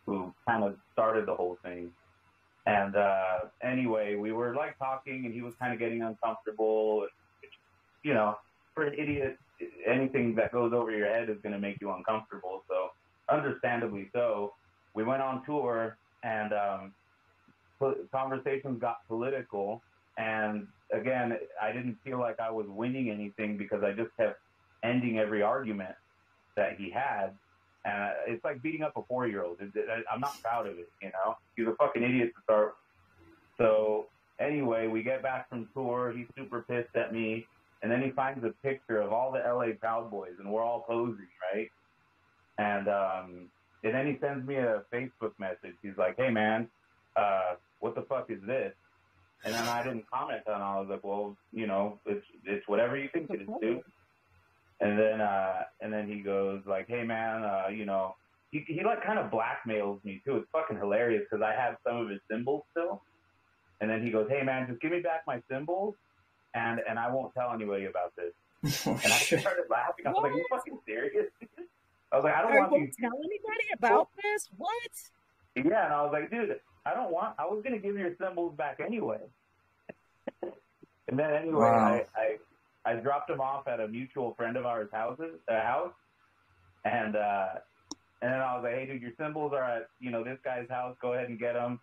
who kind of started the whole thing. And uh, anyway, we were like talking, and he was kind of getting uncomfortable. You know, for an idiot, anything that goes over your head is going to make you uncomfortable. So, understandably so, we went on tour, and um, conversations got political. And again, I didn't feel like I was winning anything because I just kept ending every argument that he had. And uh, it's like beating up a four year old. I'm not proud of it, you know? He's a fucking idiot to start. So, anyway, we get back from tour. He's super pissed at me. And then he finds a picture of all the LA Proud Boys, and we're all posing, right? And, um, and then he sends me a Facebook message. He's like, hey, man, uh, what the fuck is this? And then I didn't comment on it. I was like, well, you know, it's, it's whatever you think it is, dude. And then, uh, and then he goes like, "Hey man, uh, you know, he, he like kind of blackmails me too. It's fucking hilarious because I have some of his cymbals still. And then he goes, "Hey man, just give me back my cymbals, and and I won't tell anybody about this." Oh, And I started laughing. I was like, "You fucking serious?" I was like, "I don't Are want you these." tell anybody about this? What? Yeah, and I was like, "Dude, I don't want. I was gonna give your cymbals back anyway. and then anyway, Wow. I, I I dropped them off at a mutual friend of ours' houses uh, house, and uh, and then I was like, hey, dude, your cymbals are at you know this guy's house. Go ahead and get them.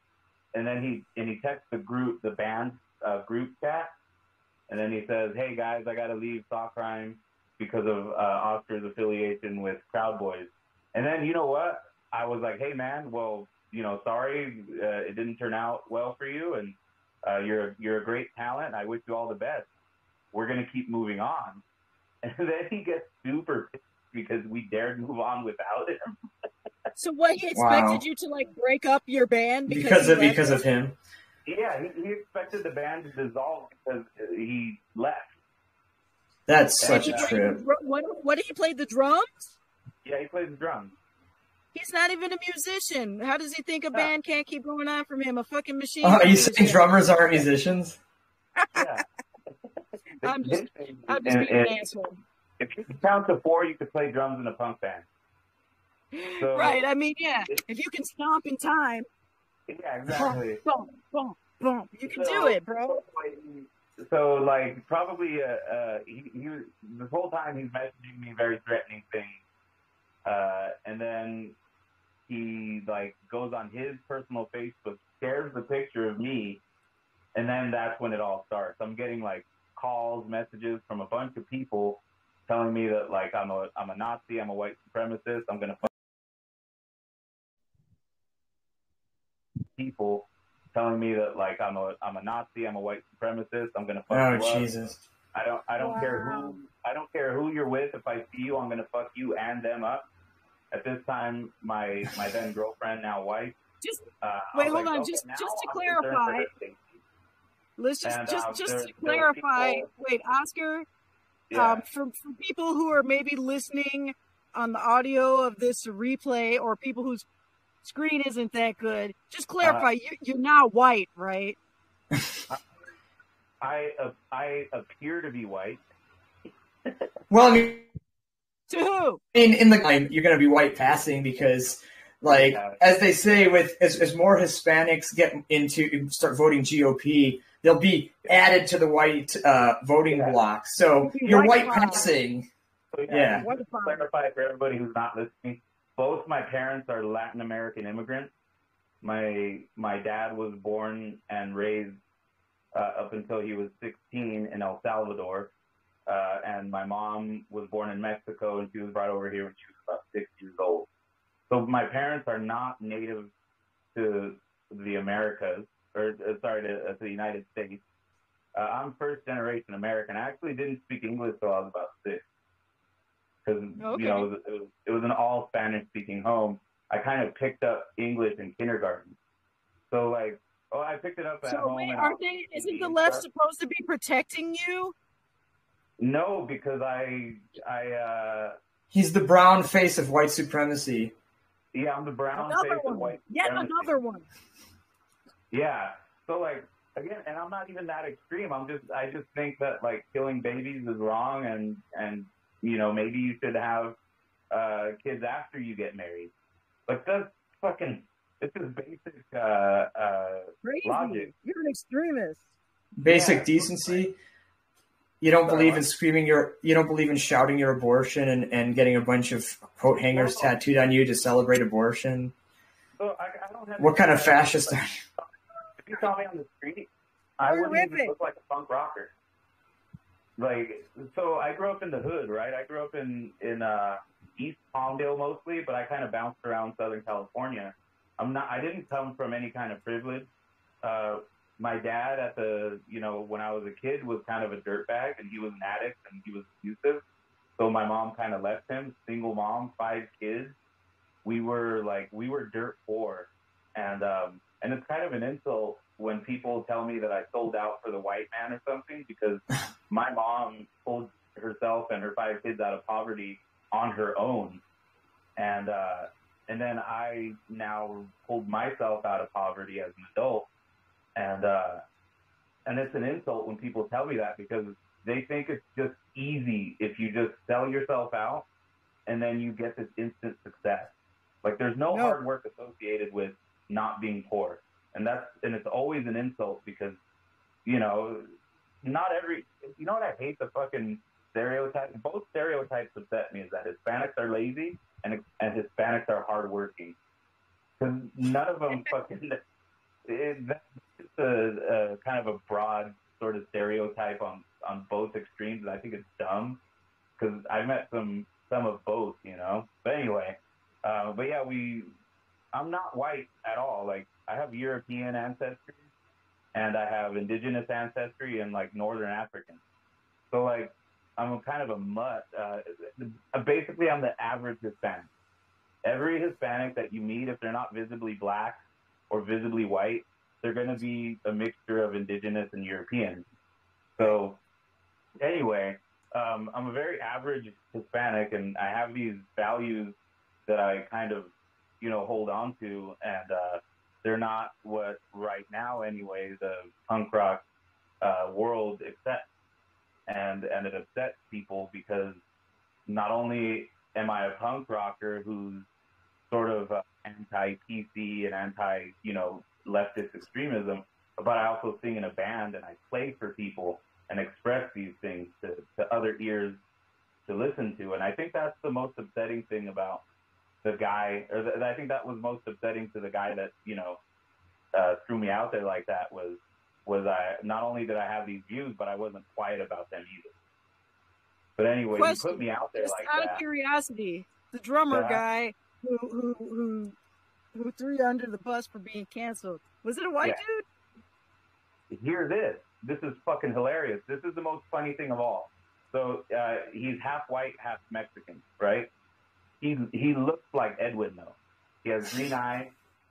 And then he and he texts the group, the band uh, group chat, and then he says, hey guys, I got to leave Thoughtcrime because of uh, Oscar's affiliation with Proud Boys. And then you know what? I was like, hey man, well, you know, sorry, uh, it didn't turn out well for you, and uh, you're you're a great talent. I wish you all the best. We're gonna keep moving on. And then he gets super pissed because we dared move on without him. So what he expected Wow. you to like break up your band because, because of because it? of him. Yeah, he, he expected the band to dissolve because he left. That's Yeah, such He a trip. dr- What, what did he play the drums? Yeah, he played the drums. He's not even a musician. How does he think a band can't keep going on from him? A fucking machine. Oh, are you saying drummers aren't musicians? Yeah. I'm just, I'm just And- being an asshole. if you could count to four, you could play drums in a punk band. So- right. I mean, yeah. If you can stomp in time, Yeah, exactly. boom, boom, boom, you can So- do it, bro. So like probably uh, uh he, he was this whole time he's messaging me very threatening things, uh, and then he like goes on his personal Facebook, shares the picture of me, and then that's when it all starts. I'm getting like calls, messages from a bunch of people telling me that like I'm a I'm a Nazi, I'm a white supremacist, I'm gonna fuck people telling me that like I'm a I'm a Nazi, I'm a white supremacist, I'm gonna fuck Oh you up. Jesus! I don't I don't care who I don't care who you're with. If I see you, I'm gonna fuck you and them up. At this time, my my then girlfriend, now wife. Just Uh, Wait, hold like, on, okay, just- just to I'm clarify. let's just And, just um, just to clarify. people- Wait, Oscar. Yeah. Um, for for people who are maybe listening on the audio of this replay, or people whose screen isn't that good, just clarify. Uh, you, you're not white, right? I uh, I appear to be white. Well, I mean, To who? in in the time you're going to be white passing because like Yeah. as they say with as, as more hispanics get into start voting gop they'll be added to the white uh, voting Yeah. block so you're white white passing So, Yeah. just to clarify for everybody who's not listening, both my parents are Latin American immigrants. My my dad was born and raised uh, up until he was 16 in El Salvador, uh, and my mom was born in Mexico and she was brought over here when she was about six years old. So my parents are not native to the Americas, or uh, sorry, to, uh, to the United States. Uh, I'm first generation American. I actually didn't speak English till I was about six, because Okay. you know it was, it was it was an all Spanish speaking home. I kind of picked up English in kindergarten, so like oh I picked it up at So home. wait, aren't they? Isn't the left supposed to be protecting you? No, because I I uh he's the brown face of white supremacy yeah I'm the brown Another face of white. Yet supremacy. another one. Yeah. So like again, and I'm not even that extreme. I'm just I just think that like killing babies is wrong, and and you know maybe you should have uh kids after you get married. Like that's fucking. This is basic uh uh Crazy. Logic. You're an extremist. basic Yeah. decency you don't believe in screaming your you don't believe in shouting your abortion and, and getting a bunch of coat hangers No. tattooed on you to celebrate abortion So I, I don't have. what kind of fascist are you If you saw me on the street, I wouldn't even Horrific. look like a punk rocker. Like, so I grew up in the hood, right? I grew up in in uh, East Palmdale mostly, but I kind of bounced around Southern California. I'm not. I didn't come from any kind of privilege. Uh, my dad, at the you know when I was a kid, was kind of a dirtbag, and he was an addict, and he was abusive. So my mom kind of left him. Single mom, five kids. We were like we were dirt poor, and um, and it's kind of an insult when people tell me that I sold out for the white man or something because my mom pulled herself and her five kids out of poverty on her own, and uh, and then I now pulled myself out of poverty as an adult, and uh, and it's an insult when people tell me that because they think it's just easy if you just sell yourself out and then you get this instant success. Like there's no No. hard work associated with not being poor. and that's and it's always an insult because you know not every you know what I hate the fucking stereotype. Both stereotypes upset me is that Hispanics are lazy and and Hispanics are hardworking because none of them fucking. It, that's a, a kind of a broad sort of stereotype on on both extremes, and I think it's dumb because I met some some of both, you know. But anyway, uh, but yeah, we. I'm not white at all. Like I have European ancestry, and I have indigenous ancestry and like Northern African. So like I'm kind of a mutt. Uh, basically, I'm the average Hispanic. Every Hispanic that you meet, if they're not visibly black or visibly white, they're going to be a mixture of indigenous and European. So anyway, um, I'm a very average Hispanic, and I have these values that I kind of, you know, hold on to, and uh, they're not what right now, anyway, the punk rock uh, world accepts, and and it upsets people because not only am I a punk rocker who's sort of uh, anti-PC and anti, you know, leftist extremism, but I also sing in a band and I play for people and express these things to, to other ears to listen to. And I think that's the most upsetting thing about the guy, or the, I think that was most upsetting to the guy that, you know, uh, threw me out there like that was, was I, not only did I have these views, but I wasn't quiet about them either. But anyway, Question, you put me out there Just like out that. of curiosity, the drummer Yeah. guy who who who who threw you under the bus for being canceled was it a white Yeah. hear this. This is fucking hilarious. This is the most funny thing of all. So uh, he's half white, half Mexican, right? He he looks like Edwin though. He has green eyes,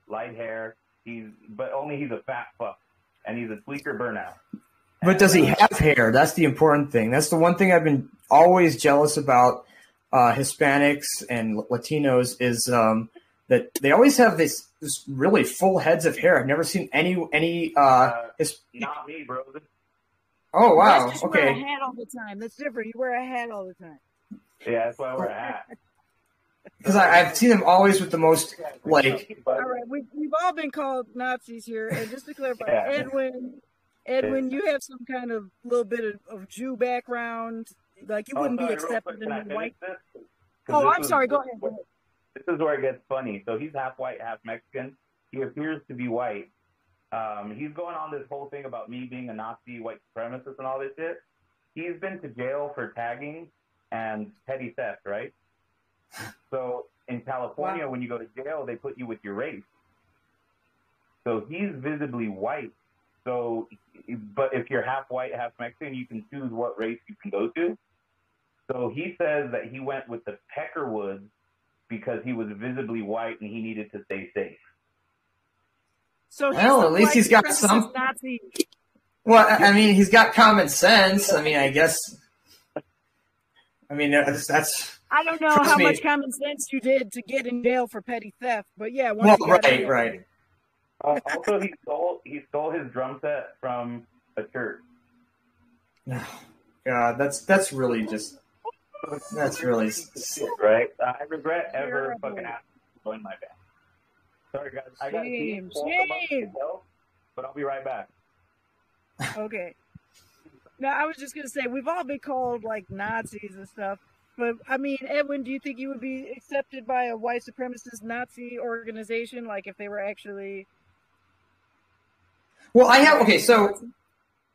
light hair. He's but only he's a fat fuck, and he's a tweaker burnout. But does he have hair? That's the important thing. That's the one thing I've been always jealous about uh, Hispanics and Latinos is um, that they always have this, this really full heads of hair. I've never seen any any. Uh, Uh, his, not me, bro. Oh dude? wow, That's 'cause you wear a okay. hat all the time. That's different. You wear a hat all the time. yeah, that's why we're at. Because I've seen them always with the most like. All right, we, we've all been called Nazis here, and just to clarify, Yeah. Edwin, Edwin, you have some kind of little bit of, of Jew background. Like you Oh, wouldn't sorry, be accepted in the white. this? Oh, I'm is- sorry. Go ahead. Go ahead. this is where it gets funny. So he's half white, half Mexican. He appears to be white. Um, he's going on this whole thing about me being a Nazi, white supremacist, and all this shit. He's been to jail for tagging and petty theft, right? So in California, Wow. when you go to jail, they put you with your race. So he's visibly white. So, but if you're half white, half Mexican, you can choose what race you can go to. So he says that he went with the Peckerwoods because he was visibly white and he needed to stay safe. So he's Well, at least he's got some- Nazi. Well, I I mean, he's got common sense. I mean, I guess. I mean, that's, that's I don't know how me. much common sense you did to get in jail for petty theft, but yeah, once well, you got in right, there- right. Uh, also, he stole he stole his drum set from a church. God, that's that's really just that's really sick. Right? I regret ever Terrible. fucking asking to join my band. Sorry, guys. I got Shame, pull them up to shame. go, but I'll be right back. Okay. Now I was just gonna say we've all been called like Nazis and stuff, but I mean, Edwin, do you think you would be accepted by a white supremacist Nazi organization, like if they were actually? Well, I have okay. So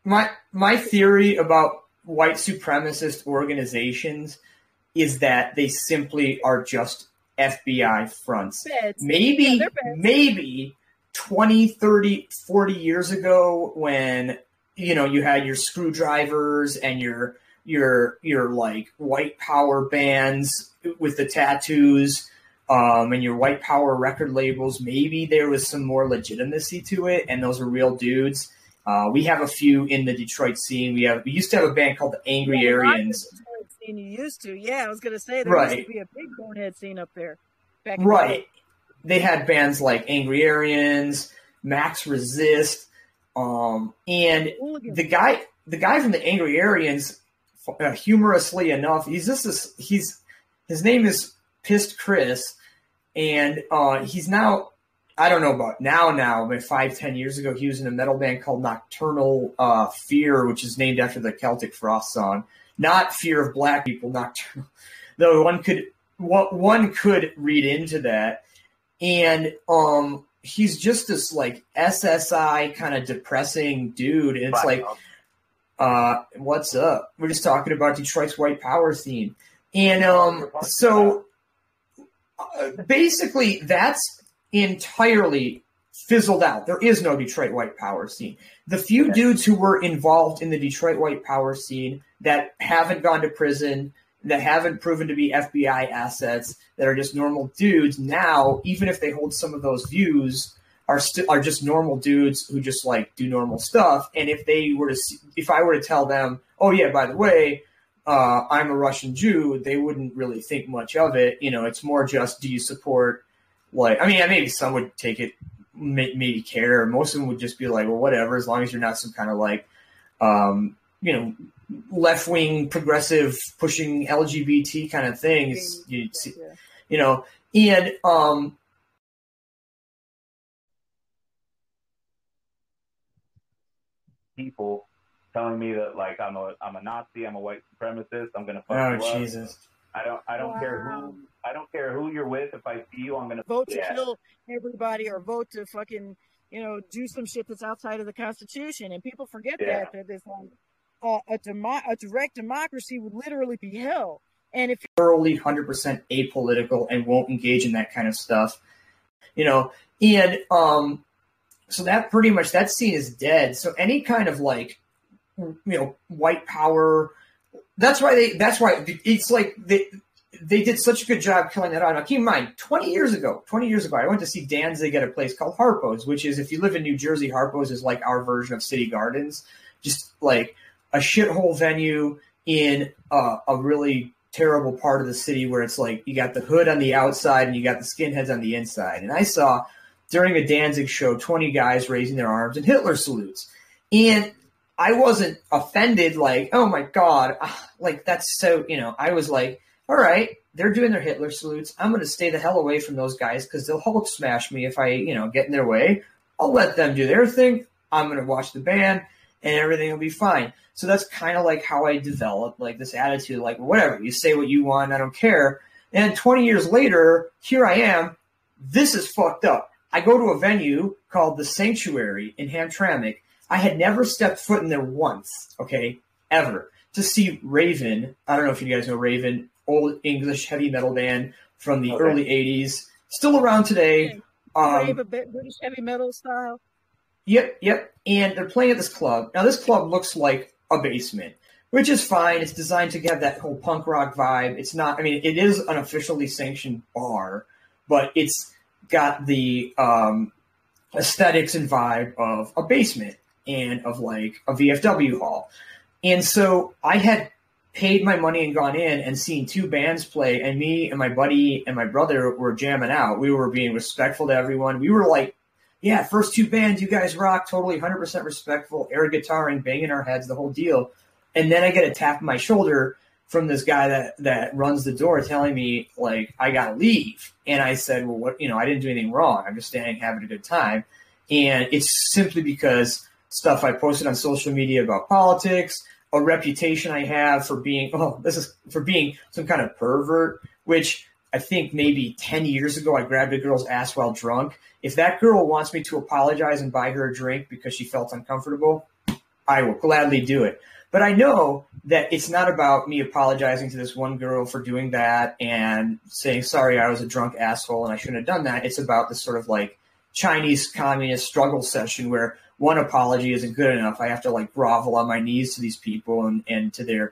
my my theory about white supremacist organizations is that they simply are just FBI fronts. Feds. Maybe Yeah, maybe 20, 30, 40 years ago when you know you had your Skrewdrivers and your your your like white power bands with the tattoos um, and your white power record labels, maybe there was some more legitimacy to it, and those are real dudes. Uh, we have a few in the Detroit scene. We have we used to have a band called the Angry Yeah, Aryans. Scene you used to, yeah. I was gonna say there Right. used to be a big bonehead scene up there. Back in the Right. They had bands like Angry Aryans, Max Resist, um, and the guy the guy from the Angry Aryans, uh, humorously enough, he's just this, he's his name is Pissed Chris, and uh, he's now I don't know about now. Now, but five, ten years ago, he was in a metal band called Nocturnal uh, Fear, which is named after the Celtic Frost song. Not Fear of Black People, Nocturnal. Though one could what one could read into that, and um, he's just this like SSI kind of depressing dude. And it's like, uh, what's up? We're just talking about Detroit's white power theme, and um, so uh, basically that's entirely fizzled out. There is no Detroit white power scene. The few dudes who were involved in the Detroit white power scene that haven't gone to prison, that haven't proven to be FBI assets, that are just normal dudes now, even if they hold some of those views, are still are just normal dudes who just like do normal stuff. And if they were to, see, if I were to tell them, oh yeah, by the way, uh, I'm a Russian Jew, they wouldn't really think much of it. You know, it's more just, do you support like? I mean, I maybe some would take it, maybe care. Most of them would just be like, well, whatever, as long as you're not some kind of like, um, you know, left wing progressive pushing LGBT kind of things. You see, you know, and um, people telling me that like I'm a I'm a Nazi, I'm a white supremacist, I'm gonna fuck oh you up. Jesus. I don't I don't care who I don't care who you're with. If I see you, I'm gonna vote to yeah. kill everybody or vote to fucking you know do some shit that's outside of the Constitution, and people forget Yeah. that that it's like uh, a demo- a direct democracy would literally be hell. And if you thoroughly 100% apolitical and won't engage in that kind of stuff you know and um so that pretty much that scene is dead so any kind of like you know white power that's why they that's why it's like they they did such a good job killing that out. Now, keep in mind, 20 years ago, 20 years ago, I went to see Danzig at a place called Harpo's, which is, if you live in New Jersey, Harpo's is like our version of City Gardens, just like a shithole venue in uh, a really terrible part of the city where it's like you got the hood on the outside and you got the skinheads on the inside. And I saw during a Danzig show 20 guys raising their arms and Hitler salutes. And I wasn't offended, like, oh my God, ah, like that's so, you know, I was like, all right, they're doing their Hitler salutes. I'm going to stay the hell away from those guys because they'll Hulk smash me if I, you know, get in their way. I'll let them do their thing. I'm going to watch the band and everything will be fine. So that's kind of like how I developed like this attitude, like whatever you say what you want, I don't care. And 20 years later, here I am. This is fucked up. I go to a venue called the Sanctuary in Hamtramck. I had never stepped foot in there once, okay, ever, to see Raven. I don't know if you guys know Raven, old English heavy metal band from the Okay. early 80s, still around today. Um, Brave, a bit British heavy metal style. Yep, yep. And they're playing at this club. Now, this club looks like a basement, which is fine. It's designed to have that whole punk rock vibe. It's not, I mean, it is an officially sanctioned bar, but it's got the um, aesthetics and vibe of a basement and of like a VFW hall. And so I had paid my money and gone in and seen two bands play, and me and my buddy and my brother were jamming out. We were being respectful to everyone. We were like, yeah, first two bands, you guys rock, totally 100% respectful, air guitaring, banging our heads, the whole deal. And then I get a tap on my shoulder from this guy that, that runs the door telling me, like, I got to leave. And I said, well, what, you know, I didn't do anything wrong. I'm just standing having a good time. And it's simply because stuff I posted on social media about politics, a reputation I have for being, oh, this is for being some kind of pervert, which I think maybe 10 years ago I grabbed a girl's ass while drunk. If that girl wants me to apologize and buy her a drink because she felt uncomfortable, I will gladly do it. But I know that it's not about me apologizing to this one girl for doing that and saying, sorry, I was a drunk asshole and I shouldn't have done that. It's about this sort of like Chinese communist struggle session where one apology isn't good enough. I have to like grovel on my knees to these people and, and to their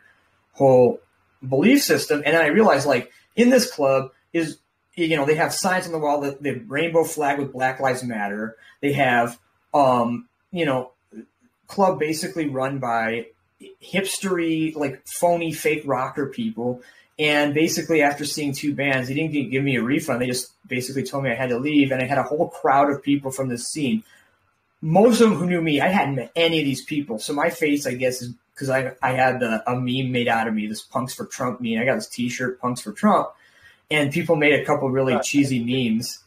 whole belief system. And then I realized like in this club is, you know, they have signs on the wall that the rainbow flag with Black Lives Matter. They have, um, you know, club basically run by hipstery, like phony fake rocker people. And basically, after seeing two bands, they didn't give me a refund. They just basically told me I had to leave. And I had a whole crowd of people from this scene. Most of them who knew me, I hadn't met any of these people. So my face, I guess, is because I, I had the, a meme made out of me, this Punks for Trump meme. I got this t shirt, Punks for Trump. And people made a couple really cheesy memes.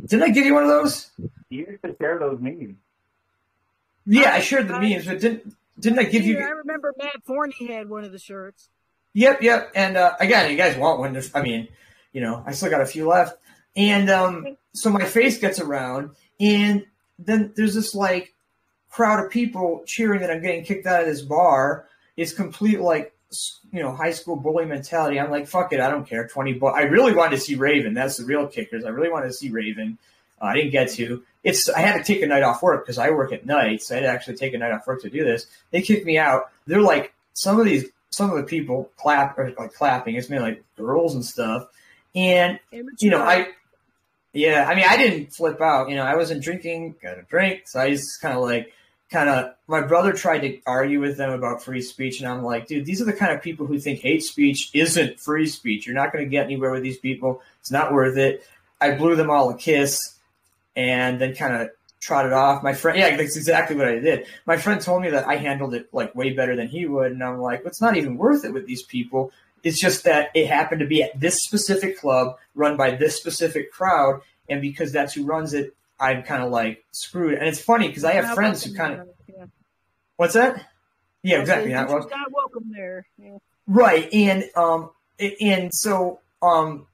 Didn't I give you one of those? You used to share those memes. Yeah, I shared the I- memes, but didn't didn't I give you? I remember Matt Forney had one of the shirts. Yep, yep. And uh, again, you guys want one? I mean, you know, I still got a few left. And um, so my face gets around, and then there's this like crowd of people cheering that I'm getting kicked out of this bar. It's complete like you know high school bully mentality. I'm like, fuck it, I don't care. Twenty bucks. I really wanted to see Raven. That's the real kickers. I really wanted to see Raven. Uh, I didn't get to. It's I had to take a night off work because I work at night, so I had to actually take a night off work to do this. They kicked me out. They're like some of these some of the people clap or like clapping. It's mainly like girls and stuff. And you know, I yeah, I mean, I didn't flip out. You know, I wasn't drinking, got a drink, so I just kind of like, kind of. My brother tried to argue with them about free speech, and I'm like, dude, these are the kind of people who think hate speech isn't free speech. You're not going to get anywhere with these people. It's not worth it. I blew them all a kiss, and then kind of trotted off. My friend, yeah, that's exactly what I did. My friend told me that I handled it like way better than he would, and I'm like, it's not even worth it with these people. It's just that it happened to be at this specific club run by this specific crowd, and because that's who runs it, I'm kind of like screwed. And it's funny because I have Not friends who kind of. Yeah. what's that? Yeah, exactly. Not wel- not welcome there. Yeah. Right, and um, and so um,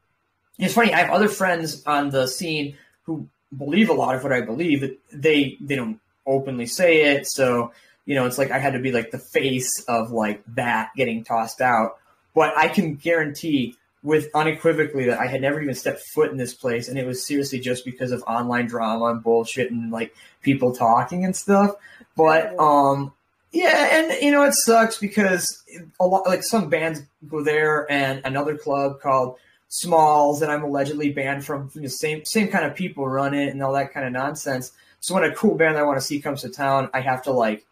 it's funny. I have other friends on the scene who believe a lot of what I believe. But they they don't openly say it, so you know, it's like I had to be like the face of like that getting tossed out. But I can guarantee with unequivocally that I had never even stepped foot in this place, and it was seriously just because of online drama and bullshit and like people talking and stuff. But um, yeah, and you know it sucks because a lot like some bands go there, and another club called Smalls that I'm allegedly banned from. from the same same kind of people run it and all that kind of nonsense. So when a cool band I want to see comes to town, I have to like,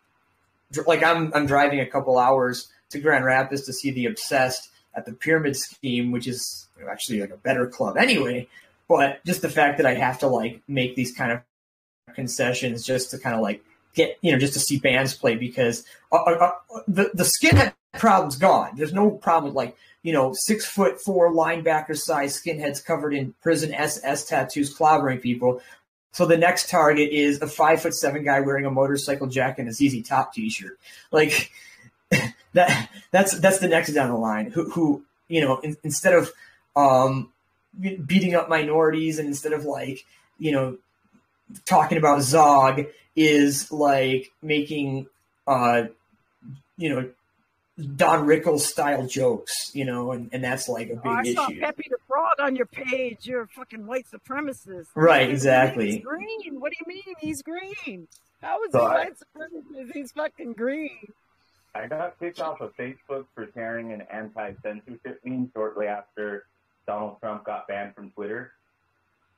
like I'm I'm driving a couple hours to Grand Rapids to see the Obsessed at the Pyramid Scheme, which is actually like a better club anyway. But just the fact that I have to like make these kind of concessions just to kind of like get you know just to see bands play because uh, uh, uh, the the skinhead problem's gone. There's no problem with like you know six foot four linebacker size skinheads covered in prison SS tattoos clobbering people. So the next target is a five foot seven guy wearing a motorcycle jacket and a ZZ Top T-shirt. Like that. That's that's the next down the line. Who who you know in, instead of um, beating up minorities and instead of like you know talking about Zog is like making uh you know Don Rickles style jokes, you know, and, and that's like a big Oh, I saw issue. Pepe the Frog on your page. You're a fucking white supremacist. Right, He's exactly. green. What do you mean he's green? How is So he I- white supremacist? He's fucking green. I got kicked off of Facebook for sharing an anti-censorship meme shortly after Donald Trump got banned from Twitter.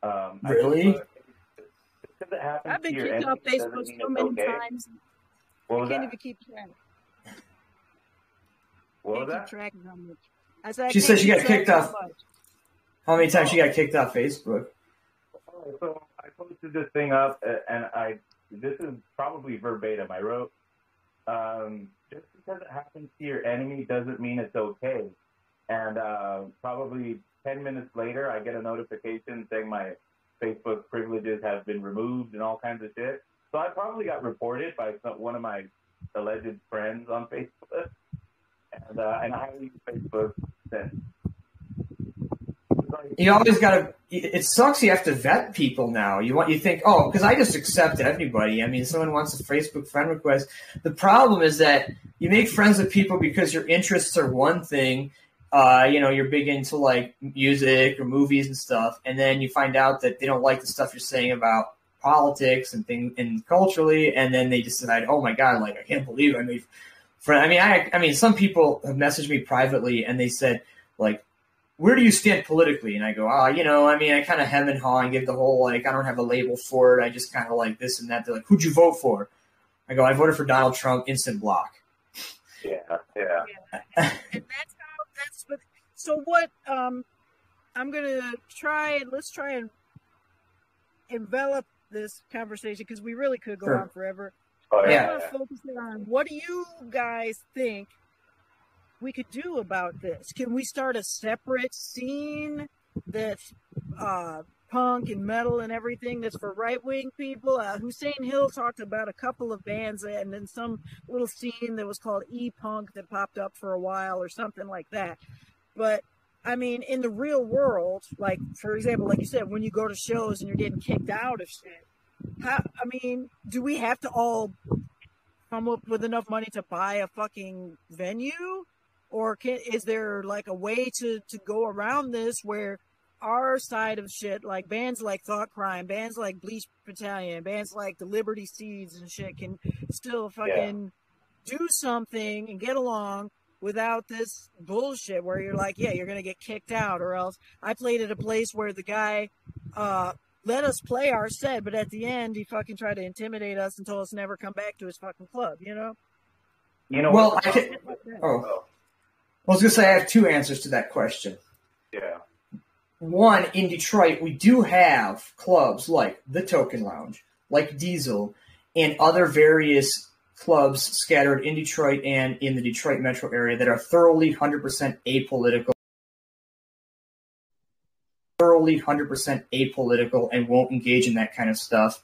Um, I Really? think, just 'cause it happens I've been to your kicked off Facebook so many okay. times. What I can't that? even keep track. What was that? track of how much. I said, I She can't said she got kicked off. how. How many times she got kicked off Facebook? Oh, So I posted this thing up, and I this is probably verbatim. I wrote, um, "Just because it happens to your enemy doesn't mean it's okay." And uh, probably ten minutes later, I get a notification saying my Facebook privileges have been removed and all kinds of shit. So I probably got reported by some, one of my alleged friends on Facebook, and uh, and I haven't used Facebook since. You always got to. It sucks. You have to vet people now. You want you think, oh, because I just accept everybody. I mean, someone wants a Facebook friend request. The problem is that you make friends with people because your interests are one thing. Uh, you know, you're big into like music or movies and stuff, and then you find out that they don't like the stuff you're saying about politics and things and culturally, and then they decide, oh my god, like I can't believe I made friend. I mean, I, I mean, some people have messaged me privately and they said, like, where do you stand politically? And I go, ah, you know, I mean, I kind of hem and haw and give the whole like, I don't have a label for it. I just kind of like this and that. They're like, who'd you vote for? I go, I voted for Donald Trump. Instant block. yeah, yeah. and that's how that's what so what um i'm gonna try and let's try and envelop this conversation because we really could go Sure. on forever Oh, i Yeah. want to focus it on what do you guys think we could do about this can we start a separate scene that uh punk and metal and everything that's for right wing people. Uh, Hussein Hill talked about a couple of bands and then some little scene that was called e punk that popped up for a while or something like that. But I mean, in the real world, like for example, like you said, when you go to shows and you're getting kicked out of shit, how, I mean, do we have to all come up with enough money to buy a fucking venue? Or can, is there like a way to, to go around this where our side of shit, like bands like Thoughtcrime, bands like Bleach Battalion, bands like the Liberty Seeds and shit, can still fucking yeah. do something and get along without this bullshit where you're like, yeah, you're gonna get kicked out, or else. I played at a place where the guy uh, let us play our set, but at the end he fucking tried to intimidate us and told us never come back to his fucking club. You know. You know. Well, I can. Oh. I was gonna say I have two answers to that question. Yeah one in Detroit, we do have clubs like the Token Lounge, like Diesel, and other various clubs scattered in Detroit and in the Detroit metro area that are thoroughly 100% apolitical. Thoroughly 100% apolitical and won't engage in that kind of stuff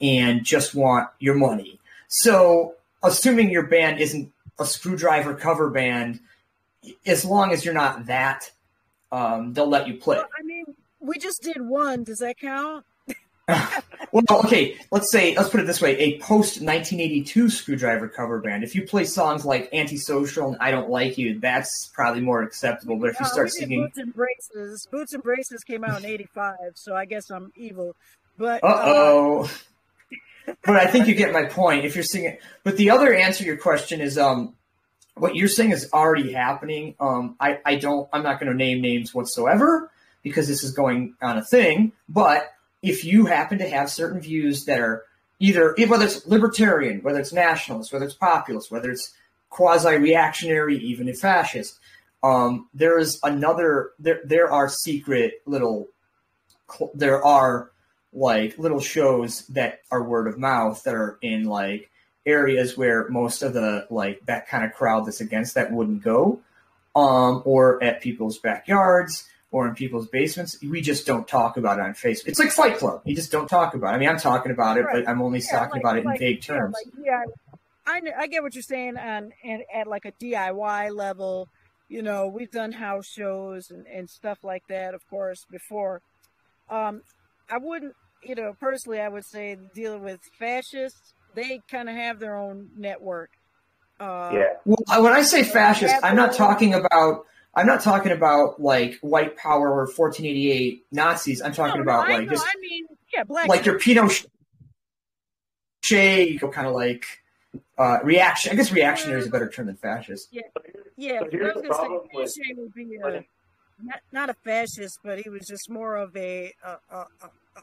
and just want your money. So, assuming your band isn't a Skrewdriver cover band, as long as you're not that um, they'll let you play. Well, I mean, we just did one. Does that count? well, okay. Let's say let's put it this way: a post 1982 Skrewdriver cover band. If you play songs like "Antisocial" and "I Don't Like You," that's probably more acceptable. But if you start singing "Boots and Braces," "Boots and Braces" came out in '85, so I guess I'm evil. But uh oh. but I think you get my point. If you're singing, but the other answer to your question is, um, what you're saying is already happening. Um, I, I don't, I'm not going to name names whatsoever because this is going on a thing. But if you happen to have certain views that are either, whether it's libertarian, whether it's nationalist, whether it's populist, whether it's quasi reactionary, even if fascist, um, there is another, there, there are secret little, there are like little shows that are word of mouth that are in like areas where most of the like that kind of crowd that's against that wouldn't go, um, or at people's backyards or in people's basements. We just don't talk about it on Facebook. It's like Fight Club. You just don't talk about it. I mean, I'm talking about it, right. but I'm only yeah, talking like, about it in like, vague terms. Yeah, like, yeah, I, I get what you're saying on and at like a DIY level. You know, we've done house shows and, and stuff like that, of course, before. Um, I wouldn't, you know, personally, I would say dealing with fascists they kind of have their own network. Uh, yeah. Well, when I say fascist, I'm not talking about. I'm not talking about like white power or 1488 Nazis. I'm talking no, about no, like just. I mean, yeah, black. Like your Pinochet, kind of like uh, reaction. I guess reactionary is a better term than fascist. Yeah, yeah. So here's the problem with, would be a, not, not a fascist, but he was just more of a, a, a,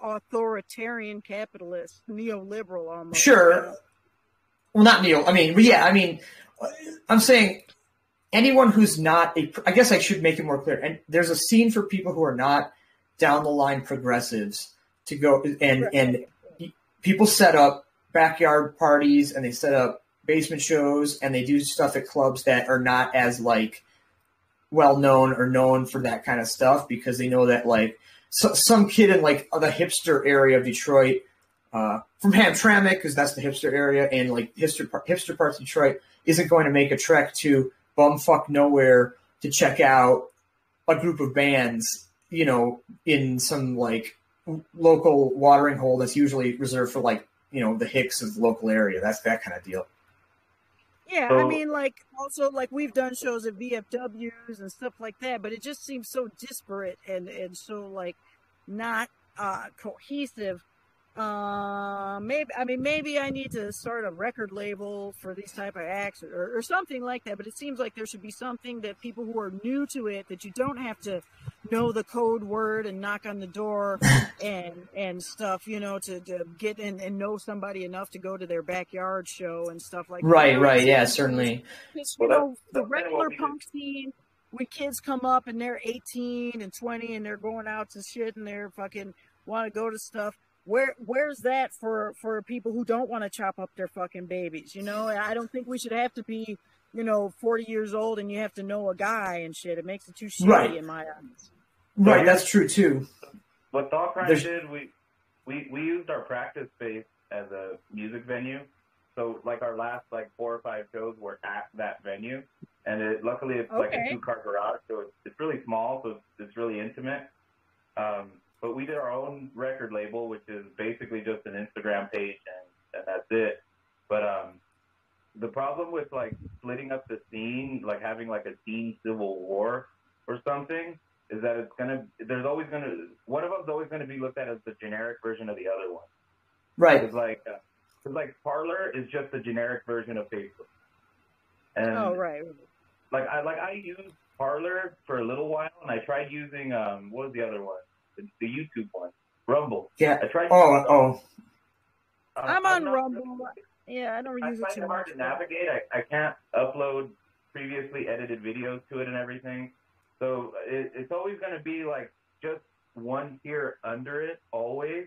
authoritarian capitalist, neoliberal almost. Sure. Well, not neo. I mean, yeah. I mean, I'm saying anyone who's not a. I guess I should make it more clear. And there's a scene for people who are not down the line progressives to go and right. and people set up backyard parties and they set up basement shows and they do stuff at clubs that are not as like well known or known for that kind of stuff because they know that like so, some kid in like the hipster area of Detroit, uh, from Hamtramck, because that's the hipster area, and like hipster hipster parts of Detroit, isn't going to make a trek to bumfuck nowhere to check out a group of bands, you know, in some like local watering hole that's usually reserved for like you know the hicks of the local area. That's that kind of deal. Yeah, so, I mean, like also like we've done shows at VFWs and stuff like that, but it just seems so disparate and and so like not uh, cohesive uh, maybe I mean maybe I need to start a record label for these type of acts or, or something like that. But it seems like there should be something that people who are new to it that you don't have to know the code word and knock on the door and and stuff, you know, to, to get in and know somebody enough to go to their backyard show and stuff like right, that. Right, right, yeah, certainly. Because you well, know the regular punk scene when kids come up and they're 18 and 20 and they're going out to shit and they're fucking want to go to stuff where where's that for for people who don't want to chop up their fucking babies you know? I don't think we should have to be you know 40 years old and you have to know a guy and shit. It makes it too shitty right. in my eyes. Right that's true too. What Thoughtcrime There's- did, we, we we used our practice space as a music venue. So like our last like four or five shows were at that venue, and it luckily it's like a two car garage, so it's, it's really small, so it's, it's really intimate. Um, but we did our own record label, which is basically just an Instagram page, and, and that's it. But um, the problem with like splitting up the scene, like having like a teen civil war or something, is that it's gonna there's always gonna one of them's always gonna be looked at as the generic version of the other one. Right. It's like uh 'cause like Parler is just the generic version of Facebook. And Oh, right. like I like I used Parler for a little while, and I tried using um what was the other one, the, the YouTube one, Rumble. Yeah. I tried. Oh, oh. uh, I'm on not- Rumble. Yeah, I don't I use it find too it hard much. to navigate. I, I can't upload previously edited videos to it and everything. So it, it's always going to be like just one tier under it always.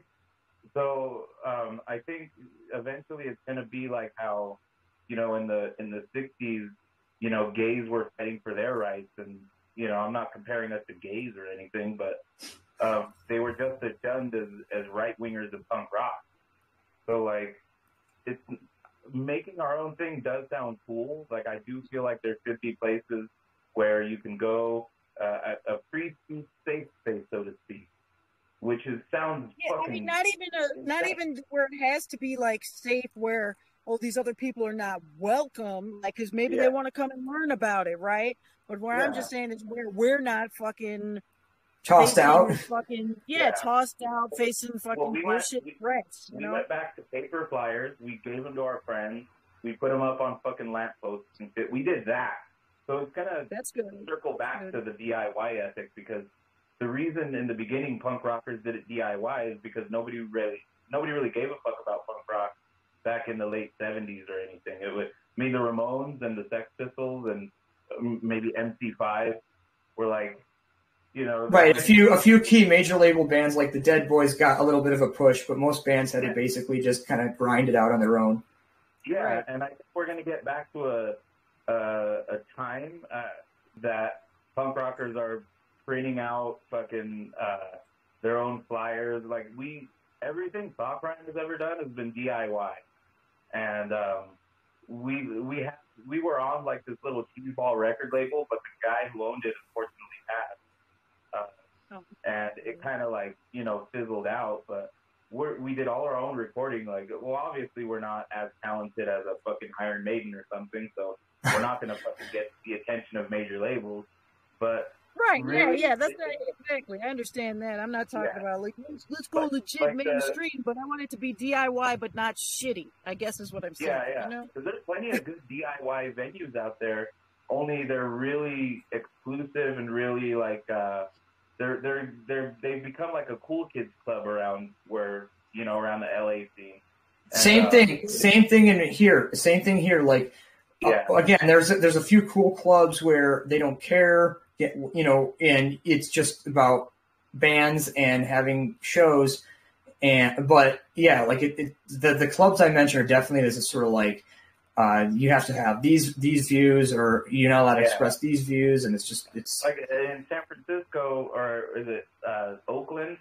So um, I think eventually it's going to be like how, you know, in the in the 60s, you know, gays were fighting for their rights, and you know, I'm not comparing us to gays or anything, but um, they were just as shunned as as right wingers of punk rock. So like, it's making our own thing does sound cool. Like I do feel like there should be places where you can go uh, a a free speech safe space, so to speak, which is sounds Yeah, fucking. I mean, not even a, not even where it has to be like safe, where oh these other people are not welcome, like because maybe Yeah. they want to come and learn about it, right? But where I'm just saying is where we're not fucking Tossed out. fucking yeah, Yeah. tossed out, facing fucking we went- bullshit we- threats, you we know? went back to paper flyers. We gave them to our friends. We put them up on fucking lampposts and shit. We did that. So it's gonna That's good. circle back Good. to the DIY ethic because the reason in the beginning punk rockers did it DIY is because nobody really nobody really gave a fuck about punk rock back in the late seventies or anything. It was I mean the Ramones and the Sex Pistols and um, maybe MC5 were like, you know, Right. A few a few key major label bands like the Dead Boys got a little bit of a push, but most bands had to basically just kind of grind it out on their own. Yeah, Right. and I think we're going to get back to a a, a time uh, that punk rockers are printing out fucking uh, their own flyers. Like we, everything Thoughtcrime has ever done has been DIY, and um, we we have we were on like this little TV ball record label, but the guy who owned it unfortunately passed, Oh. and it kind of like you know fizzled out, but we're, we did all our own recording. Like, well, obviously we're not as talented as a fucking Iron Maiden or something, so we're not gonna fucking get the attention of major labels. But Right, Really? yeah, yeah, that's right, exactly. I understand that. I'm not talking Yeah. about like let's, let's go But, legit like, the- mainstream, but I want it to be DIY, but not shitty. I guess is what I'm saying. yeah, yeah, You know? there's plenty of good DIY venues out there. Only they're really exclusive and really like uh, they're they're they're they've become like a cool kids club around where you know around the LA scene. And, Same uh, thing. Same thing in here. Same thing here. Like Yeah. uh, again, there's a, there's a few cool clubs where they don't care, get, you know, and it's just about bands and having shows. And but yeah, like it, it the the clubs I mentioned are definitely this is sort of like uh, you have to have these these views or you're not allowed to Yeah. express these views, and it's just it's like in San Francisco or is it uh, Oakland?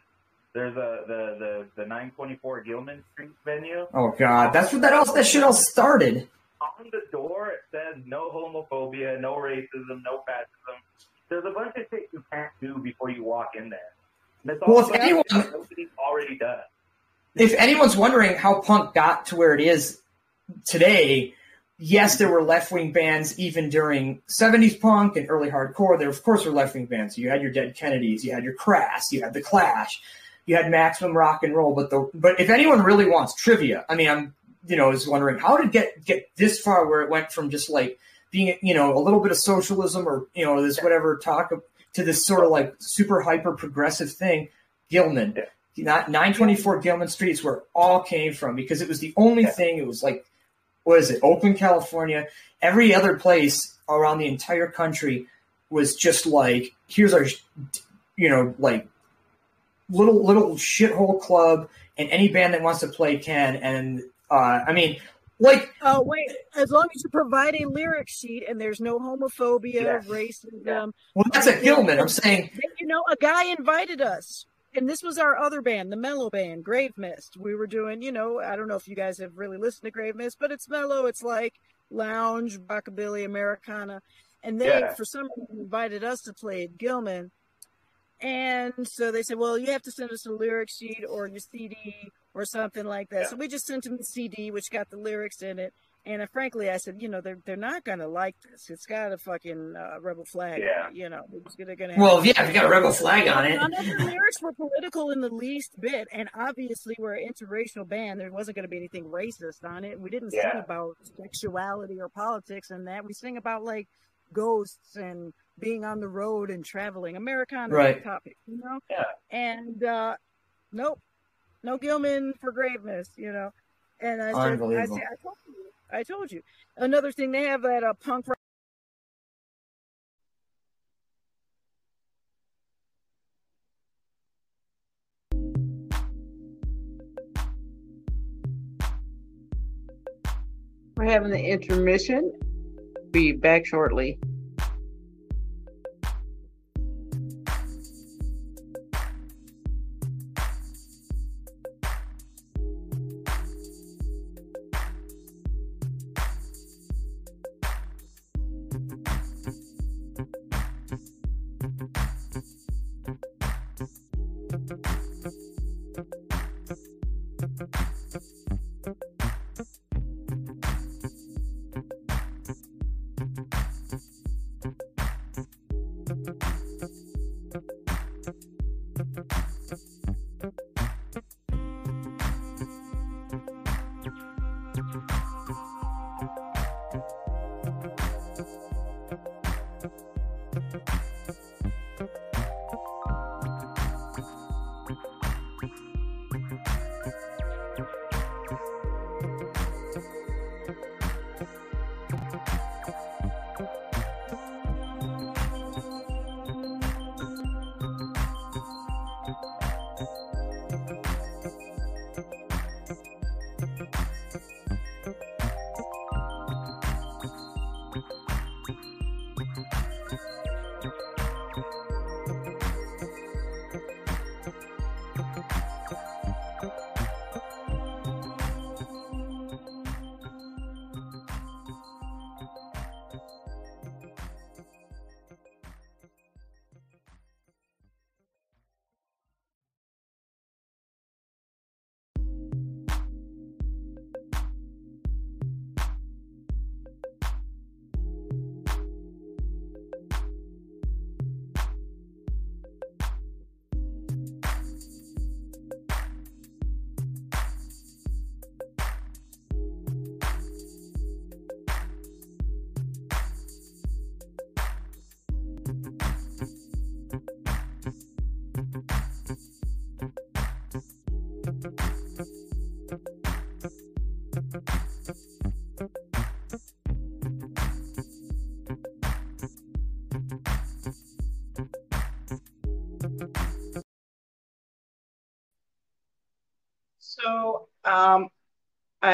There's a the the the 924 Gilman Street venue. oh god, that's what that else that shit all started. On the door it says no homophobia, no racism, no fascism. There's a bunch of shit you can't do before you walk in there. Well, if anyone- already done. if anyone's wondering how punk got to where it is today, yes, there were left wing bands even during 70s punk and early hardcore. There, of course, were left wing bands. You had your Dead Kennedys, you had your Crass, you had the Clash, you had Maximum Rock and Roll. But the but if anyone really wants trivia, I mean, I'm you know is wondering how did get get this far where it went from just like being you know a little bit of socialism or you know this whatever talk of, to this sort of like super hyper progressive thing. Gilman, not 924 Gilman Street is where it all came from because it was the only thing. It was like, what is it? Oakland, California. Every other place around the entire country was just like, here's our, you know, like little little shithole club, and any band that wants to play can. And uh, I mean, like Oh wait, as long as you provide a lyric sheet and there's no homophobia, Yeah. racism, well, that's a Hillman. I'm saying you know, a guy invited us. And this was our other band, the mellow band, Grave Mist. We were doing, you know, I don't know if you guys have really listened to Grave Mist, but it's mellow. It's like lounge, rockabilly, Americana. And they, Yeah. for some reason, invited us to play at Gilman. And so they said, well, you have to send us a lyric sheet or your CD or something like that. Yeah. So we just sent them the CD, which got the lyrics in it. And uh, frankly, I said, you know, they're they're not gonna like this. It's got a fucking uh, rebel flag. on Yeah. it, You know, they're gonna, gonna have Well, yeah, if you got a rebel flag on it. None of the lyrics were political in the least bit, and obviously we're an interracial band. There wasn't going to be anything racist on it. We didn't sing about sexuality or politics and that. We sing about like ghosts and being on the road and traveling. Americana Right. topic, you know. Yeah. And uh, nope, no Gilman for Grave Mist, you know. And I said, I, said, I told you, I told you. Another thing, they have that uh, punk rock. We're having the intermission. Be back shortly.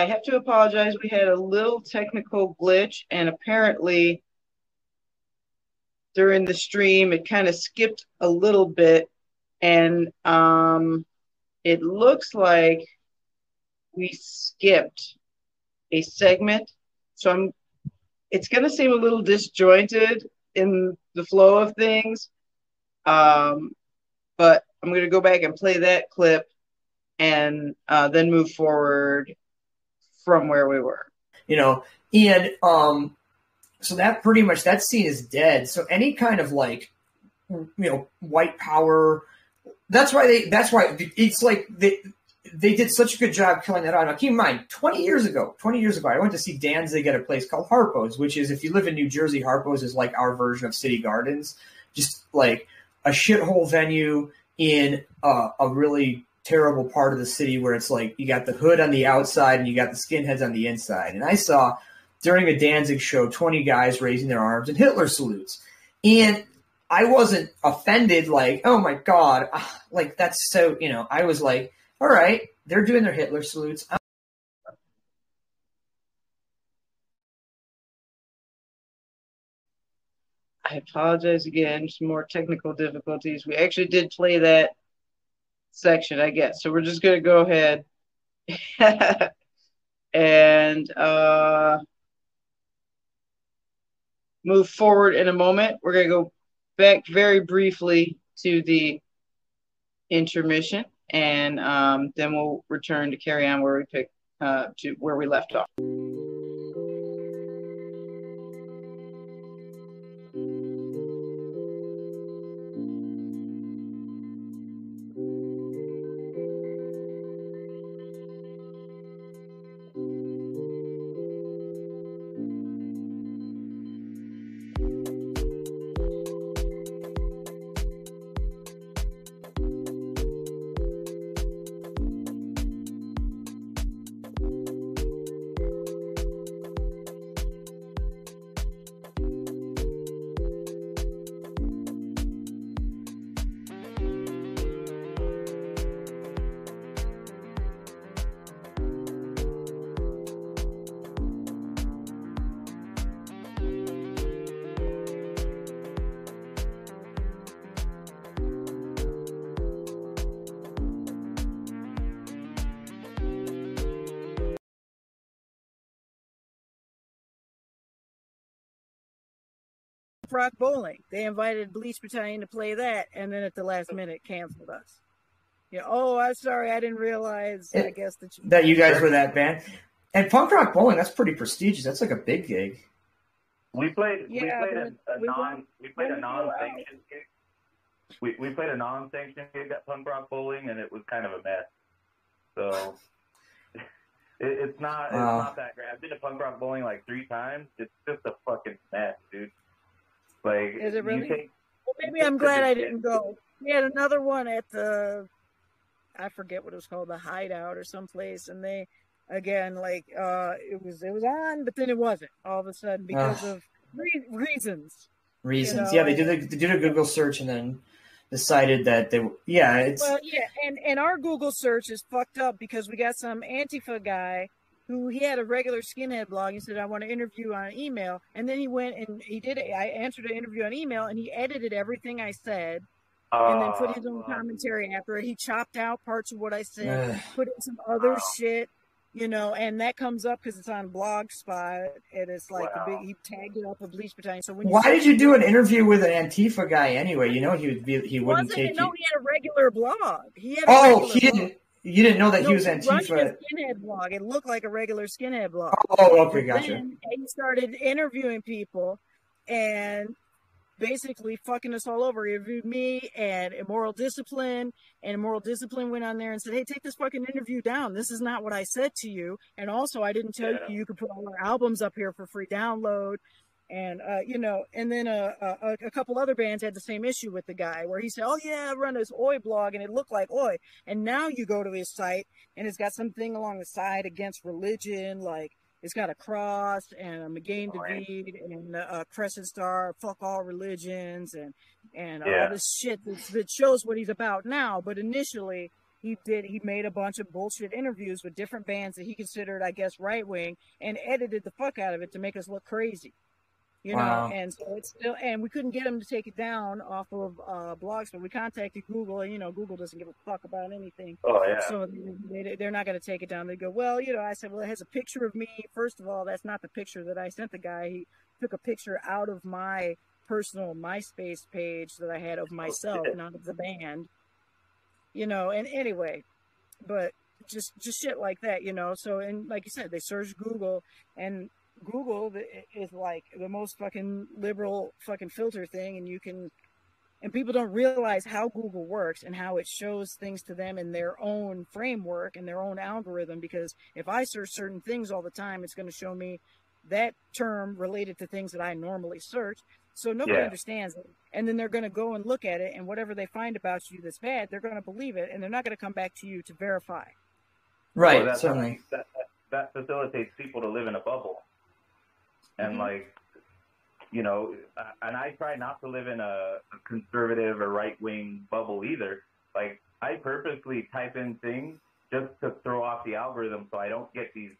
I have to apologize. We had a little technical glitch, and apparently during the stream, it kind of skipped a little bit, and um, it looks like we skipped a segment. So I'm. It's going to seem a little disjointed in the flow of things, um, but I'm going to go back and play that clip and uh, then move forward from where we were. you know and um so that pretty much that scene is dead so any kind of like you know white power that's why they that's why it's like they they did such a good job killing that out. Now, keep in mind, 20 years ago, 20 years ago, I went to see Danzig at a place called Harpo's, which is, if you live in New Jersey, Harpo's is like our version of City Gardens, just like a shithole venue in uh, a really terrible part of the city where it's like you got the hood on the outside and you got the skinheads on the inside. And I saw during a Danzig show 20 guys raising their arms and Hitler salutes. And I wasn't offended, like, oh my God, ah, like that's so, you know, I was like, all right, they're doing their Hitler salutes. I'm I apologize again. Some more technical difficulties. We actually did play that section, I guess. So we're just gonna go ahead and uh, move forward in a moment. We're gonna go back very briefly to the intermission, and um, then we'll return to carry on where we pick uh, to where we left off. They invited Bleach Battalion to play that, and then at the last minute canceled us. Yeah. Oh, I'm sorry. I didn't realize. I guess that you, That you guys were that band. And punk rock bowling, that's pretty prestigious. That's like a big gig. We played. Yeah, we played a, a we non. weren't- We played we a didn't go out. non-sanctioned gig. We we played a non-sanctioned gig at Punk Rock Bowling, and it was kind of a mess. So it, it's not. Wow. It's not that great. I've been to Punk Rock Bowling like three times. It's just a fucking mess, dude. Like, Is it really? You take, Well, maybe I'm glad I didn't go. We had another one at the, I forget what it was called, the Hideout or someplace, and they, again, like uh, it was it was on, but then it wasn't all of a sudden because Ugh. of re- reasons. Reasons. know, yeah, they did a, they did a Google search and then decided that they yeah, it's Well, yeah, and and our Google search is fucked up because we got some Antifa guy who he had a regular skinhead blog. He said, "I want to interview on email," and then he went and he did. it. I answered an interview on email, and he edited everything I said, and then put his own uh, commentary after it. He chopped out parts of what I said, put in some other Wow. shit. You know, and that comes up because it's on Blogspot, and it's like Wow. big. He tagged it up with Bleach Battalion. So when Why you did you do an interview with an Antifa guy anyway? You know he would be he wouldn't take it? No, he had a regular blog. He had a Oh, regular he blog. didn't you didn't know that No, he was he runs Antifa. a skinhead blog. It looked like a regular skinhead blog. Oh, okay, But gotcha. Then he started interviewing people and basically fucking us all over. He interviewed me and Immoral Discipline, and Immoral Discipline went on there and said, "Hey, take this fucking interview down. This is not what I said to you." And also, I didn't tell Yeah. you you could put all our albums up here for free download. And uh, you know, and then uh, a, a couple other bands had the same issue with the guy, where he said, "Oh yeah, I run this Oi blog, and it looked like Oi." And now you go to his site, and it's got something along the side against religion, like it's got a cross and a Magen Right. David and a, a crescent star, fuck all religions, and and Yeah. all this shit that, that shows what he's about now. But initially, he did he made a bunch of bullshit interviews with different bands that he considered, I guess, right wing, and edited the fuck out of it to make us look crazy. You Wow. know, and so it's still, and we couldn't get him to take it down off of uh, blogs, but we contacted Google, and you know, Google doesn't give a fuck about anything. Oh yeah. So they, they're not going to take it down. They go, well, you know, I said, well, it has a picture of me. First of all, that's not the picture that I sent the guy. He took a picture out of my personal MySpace page that I had of myself, shit. not of the band. You know, and anyway, but just just shit like that, you know. So and like you said, they search Google and Google is like the most fucking liberal fucking filter thing, and you can and people don't realize how Google works and how it shows things to them in their own framework and their own algorithm. Because if I search certain things all the time, it's going to show me that term related to things that I normally search. So nobody Yeah. understands it. And then they're going to go and look at it, and whatever they find about you that's bad, they're going to believe it, and they're not going to come back to you to verify. Right, Well, that's certainly. That, that, that facilitates people to live in a bubble. And Mhm. like, you know, uh, and I try not to live in a, a conservative or right wing bubble either. Like, I purposely type in things just to throw off the algorithm so I don't get these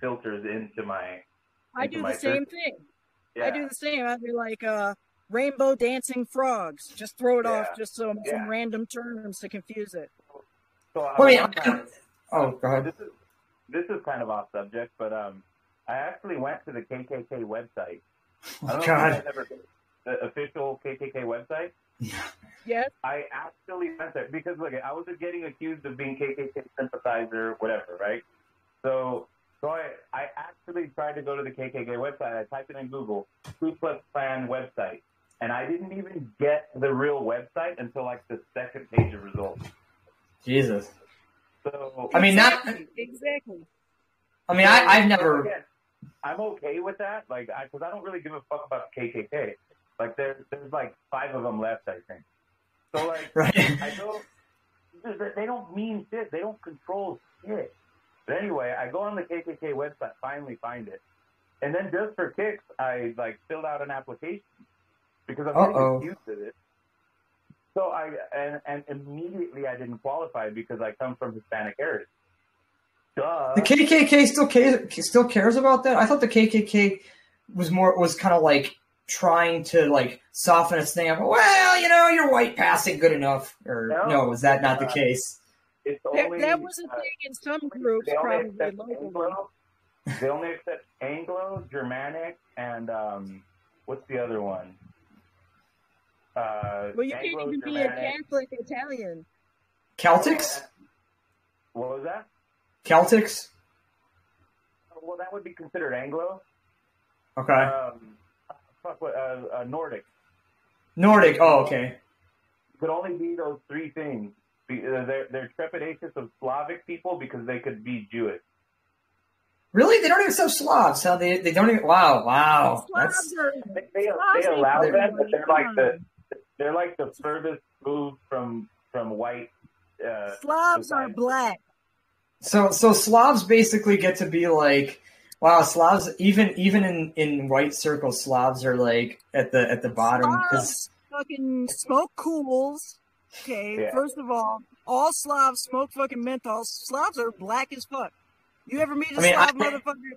filters into my. I into do my the same search. thing. Yeah. I do the same. I'd be like, uh, rainbow dancing frogs. Just throw it off just some Yeah. random terms to confuse it. So I Well, I kind of- Oh, go ahead. this is this is kind of off subject, but um, I actually went to the KKK website. Oh, I don't know if you God. guys ever the official KKK website. Yeah. Yes. I actually went there because look, I was getting accused of being KKK sympathizer, whatever, right? So, so I, I actually tried to go to the KKK website. I typed it in Google, Ku Klux Klan website, and I didn't even get the real website until like the second page of results. Jesus. So, I mean, not- exactly. exactly. I mean, I, I've never. Again, I'm okay with that, like, because I, don't really give a fuck about the KKK. Like, there's there's like five of them left, I think. So like, Right. I don't. they- don't mean shit. They don't control shit. But anyway, I go on the KKK website, finally find it, and then just for kicks, I like filled out an application because I'm Uh-oh. getting accused of it. So I and and immediately I didn't qualify because I come from Hispanic heritage. Duh. The KKK still cares, still cares about that. I thought the KKK was more was kind of like trying to like soften its thing up. Well, you know, you're white passing good enough. Or No. no, is that not the Uh, case? It's That, only, that was a uh, thing in some groups, they only probably. Anglo. They only accept Anglo, Germanic, and um, what's the other one? Uh, Well, you Anglo, can't even be a Germanic. Catholic Italian. Celtics, What was that? Celtics. Well, that would be considered Anglo. Okay, Um, fuck, what, uh, uh, Nordic. Nordic. Oh, okay. Could only be those three things. Be- uh, They're, they're trepidatious of Slavic people because they could be Jewish. Really, they don't even accept Slavs. How they they don't even. Wow, wow. That's Slavs are They, they, Slavs they allow for them, but they're like the they're like the furthest move from from white. Uh, Slavs are black. So so Slavs basically get to be like. Wow, Slavs even even in, in white circles, Slavs are like at the at the bottom because fucking smoke Kools. Okay, Yeah. first of all, all Slavs smoke fucking menthol. Slavs are black as fuck. You ever meet a I mean, Slav I- motherfucker?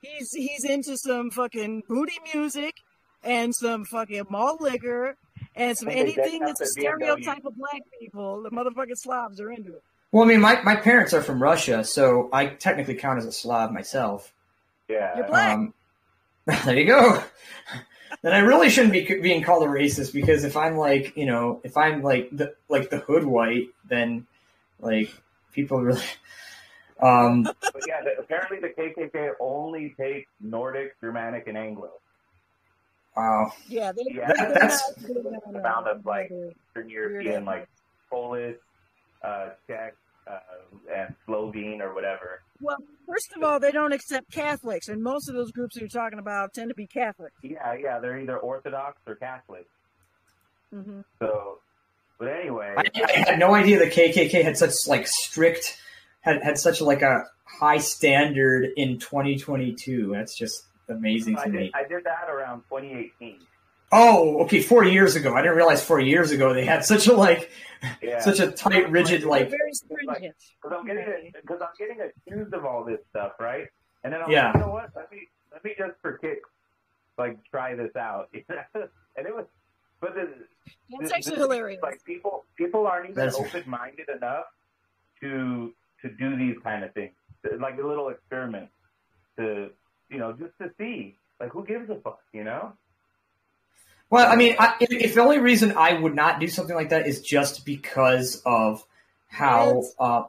He's he's into some fucking booty music and some fucking malt liquor and some anything that's a the BMW. stereotype of black people. The motherfucking Slavs are into it. Well, I mean, my, my parents are from Russia, so I technically count as a Slav myself. yeah, You're black. Um, there you go. then I really shouldn't be being called a racist because if I'm like, you know, if I'm like the like the hood white, then like people really. Um, but yeah. The, apparently, the KKK only takes Nordic, Germanic, and Anglo. wow. Yeah, they, Yeah, they're that's- not big uh, Amount of, like, Eastern European, like Polish, uh, Czech, uh, and Slovene or whatever. Well, first of all, they don't accept Catholics, and most of those groups that you're talking about tend to be Catholic. Yeah, yeah, they're either Orthodox or Catholic. hmm So, but anyway, I, I had no idea the KKK had such like strict had had such like a high standard in 2022. That's just amazing I to did, me. I did that around 2018. Oh, okay, four years ago. I didn't realize four years ago they had such a like Yeah, such a tight, rigid like. very stringent. because I'm getting because I'm getting accused of all this stuff, right? And then I'm Yeah. like, you know what? Let me let me just for kicks, like try this out. and it was, but the, That's the- actually the- hilarious. Like people people aren't even open minded enough to to do these kind of things, like a little experiment to you know just to see like who gives a fuck, you know? Well, I mean, I, if, if the only reason I would not do something like that is just because of how, uh,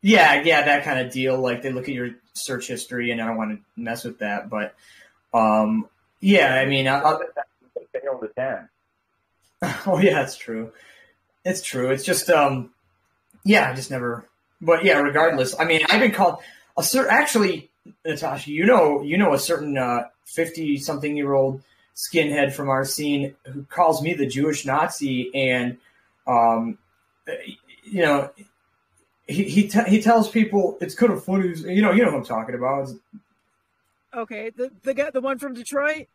yeah, yeah, that kind of deal. Like they look at your search history, and I don't want to mess with that. But, um, yeah, I mean, I, I, Fail to ten. oh yeah, it's true. It's true. It's just, um, yeah, I just never. But yeah, regardless, I mean, I've been called a certain. Actually, Natasha, you know, you know, a certain fifty-something-year-old skinhead from our scene who calls me the Jewish Nazi, and um, you know, he he, t- he tells people it's kind of funny. You know, you know who I'm talking about. Is, Okay, the the guy, the one from Detroit.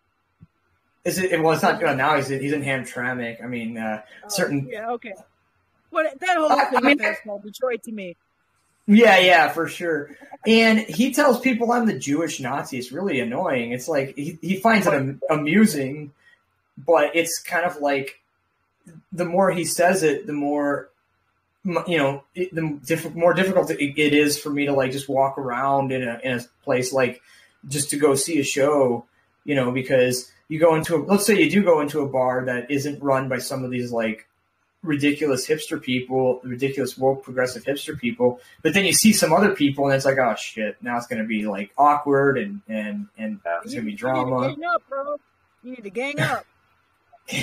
is it? Well, it's not uh, now. He's he's in Hamtramck. I mean, uh, Oh, certain. Yeah. Okay. What that whole I- I thing mean- up there is called Detroit to me. Yeah, yeah, for sure. And he tells people I'm the Jewish Nazi. It's really annoying. It's like he, he finds it am- amusing, but it's kind of like the more he says it, the more you know, it, the diff- more difficult it, it is for me to like just walk around in a in a place like just to go see a show, you know, because you go into a, let's say you do go into a bar that isn't run by some of these like ridiculous hipster people, ridiculous woke progressive hipster people, but then you see some other people and it's like, oh shit, now it's gonna be like awkward and and and it's gonna be drama. You need to drama. gang up, bro. You need to gang up.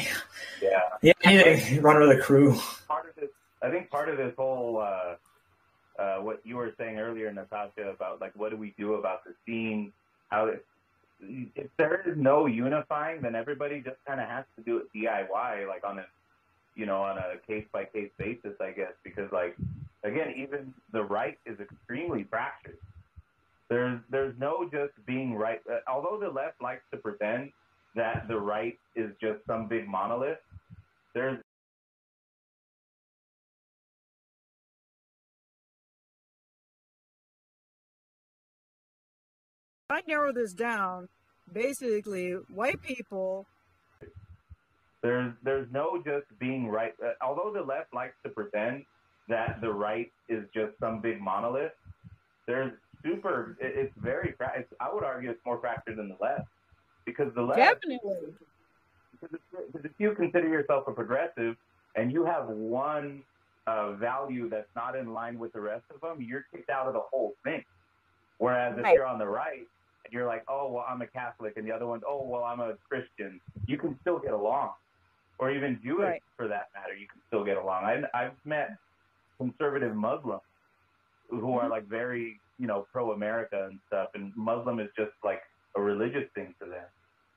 Yeah. Yeah, I need to run with a crew. part of this, I think part of this whole, uh, uh, what you were saying earlier, Natasha, about like what do we do about the scene? How it, if there is no unifying, then everybody just kind of has to do it DIY, like on a, you know, on a case by case basis, I guess, because like again, even the right is extremely fractured. There's there's no just being right. Uh, although the left likes to pretend that the right is just some big monolith, there's I narrow this down, basically, white people There's there's no just being right. Uh, although the left likes to pretend that the right is just some big monolith, there's super. It, it's very. It's, I would argue it's more fractured than the left because the left. definitely. Because if, if you consider yourself a progressive and you have one uh, value that's not in line with the rest of them, you're kicked out of the whole thing. Whereas if Right. you're on the right and you're like, oh well, I'm a Catholic, and the other one's, oh well, I'm a Christian, you can still get along, or even Jewish Right. for that matter, you can still get along. I, I've met conservative Muslims who are mm-hmm. like very, you know, pro-America and stuff, and Muslim is just like a religious thing to them.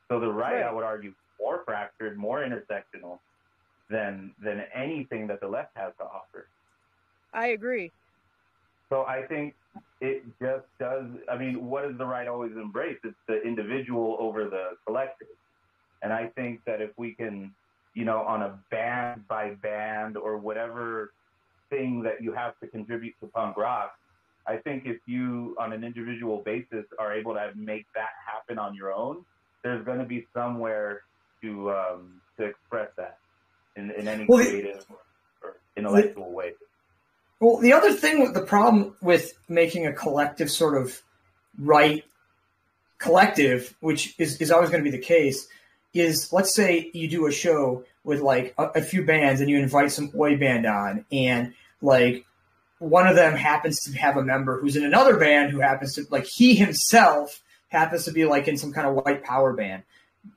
So the right, Right. I would argue, more fractured, more intersectional than than anything that the left has to offer. I agree. So I think it just does. I mean, what does the right always embrace? It's the individual over the collective. And I think that if we can, you know, on a band by band or whatever thing that you have to contribute to punk rock, I think if you, on an individual basis, are able to make that happen on your own, there's going to be somewhere to um, to express that in, in any Well, the- creative or intellectual way. Well, the other thing with the problem with making a collective sort of right collective, which is, is always going to be the case, is let's say you do a show with like a, a few bands and you invite some oi band on, and like one of them happens to have a member who's in another band who happens to like he himself happens to be like in some kind of white power band.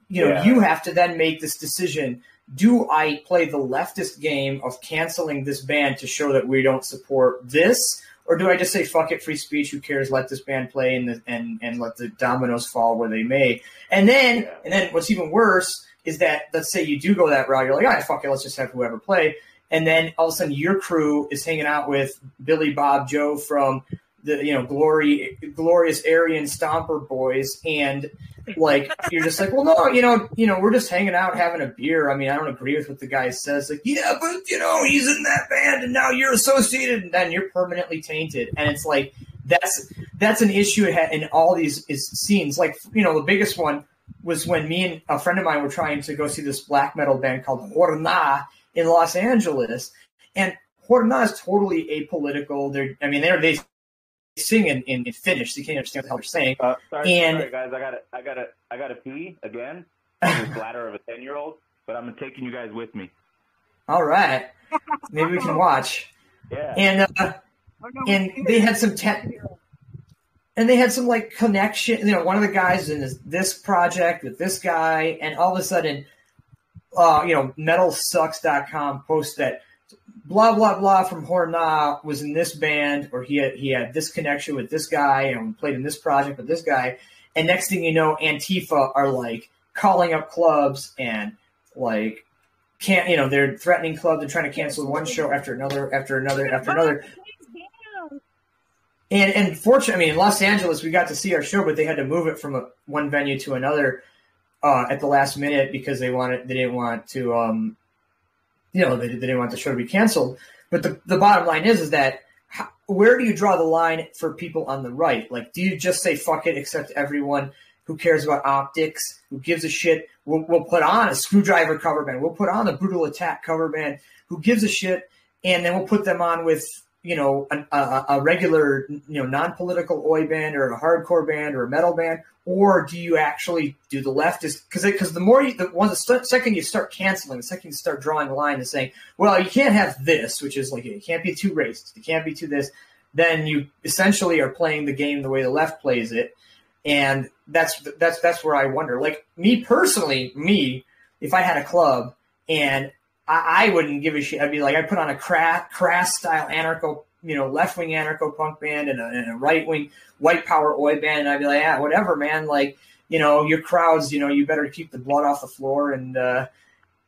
You know, Yeah. you have to then make this decision do I play the leftist game of canceling this band to show that we don't support this, or do I just say fuck it, free speech, who cares, let this band play and the, and and let the dominoes fall where they may? And then Yeah. and then what's even worse is that let's say you do go that route, you're like, all right, fuck it, let's just have whoever play, and then all of a sudden your crew is hanging out with Billy Bob Joe from the you know glory glorious Aryan Stomper boys and like you're just like well no you know you know we're just hanging out having a beer. I mean i don't agree with what the guy says like yeah but you know he's in that band and now you're associated and then you're permanently tainted. And it's like that's that's an issue in all these scenes. Like you know the biggest one was when me and a friend of mine were trying to go see this black metal band called Horna in Los Angeles. And Horna is totally apolitical. They're i mean they're they sing in, in, in Finnish, so you can't understand what the hell they're saying. Uh, sorry, And- sorry, guys. I got to I got to I got to pee again. The bladder of a ten year old. But I'm taking you guys with me. All right, maybe we can watch. Yeah. And uh, Oh, no, And they had some te- and they had some like connection. You know, one of the guys in this, this project with this guy, and all of a sudden, uh, you know, metalsucks.com posts that blah blah blah from Horna was in this band, or he had he had this connection with this guy, and played in this project with this guy. And next thing you know, Antifa are like calling up clubs and like can't you know they're threatening clubs and trying to cancel one show after another after another after another. And and fortunately, I mean, in Los Angeles, we got to see our show, but they had to move it from a, one venue to another uh, at the last minute because they wanted they didn't want to, um, you know, they, they didn't want the show to be canceled. But the the bottom line is is that how, where do you draw the line for people on the right? Like, do you just say fuck it, accept everyone who cares about optics, who gives a shit? We'll, we'll put on a Skrewdriver cover band. We'll put on a brutal attack cover band. Who gives a shit? and then we'll put them on with you know a, a regular you know non-political oi band or a hardcore band or a metal band? Or do you actually do the leftist because because the more you the one the st- second you start canceling the second you start drawing a line and saying well you can't have this which is like you can't be too racist you can't be too this. Then you essentially are playing the game the way the left plays it. And that's that's that's where i wonder. Like me personally me if i had a club and I, I wouldn't give a shit. I'd be like, I put on a crass, crass style anarcho, you know, left wing anarcho punk band and a, and a right wing white power oi band, and I'd be like, yeah, whatever, man. Like, you know, your crowds, you know, you better keep the blood off the floor and uh,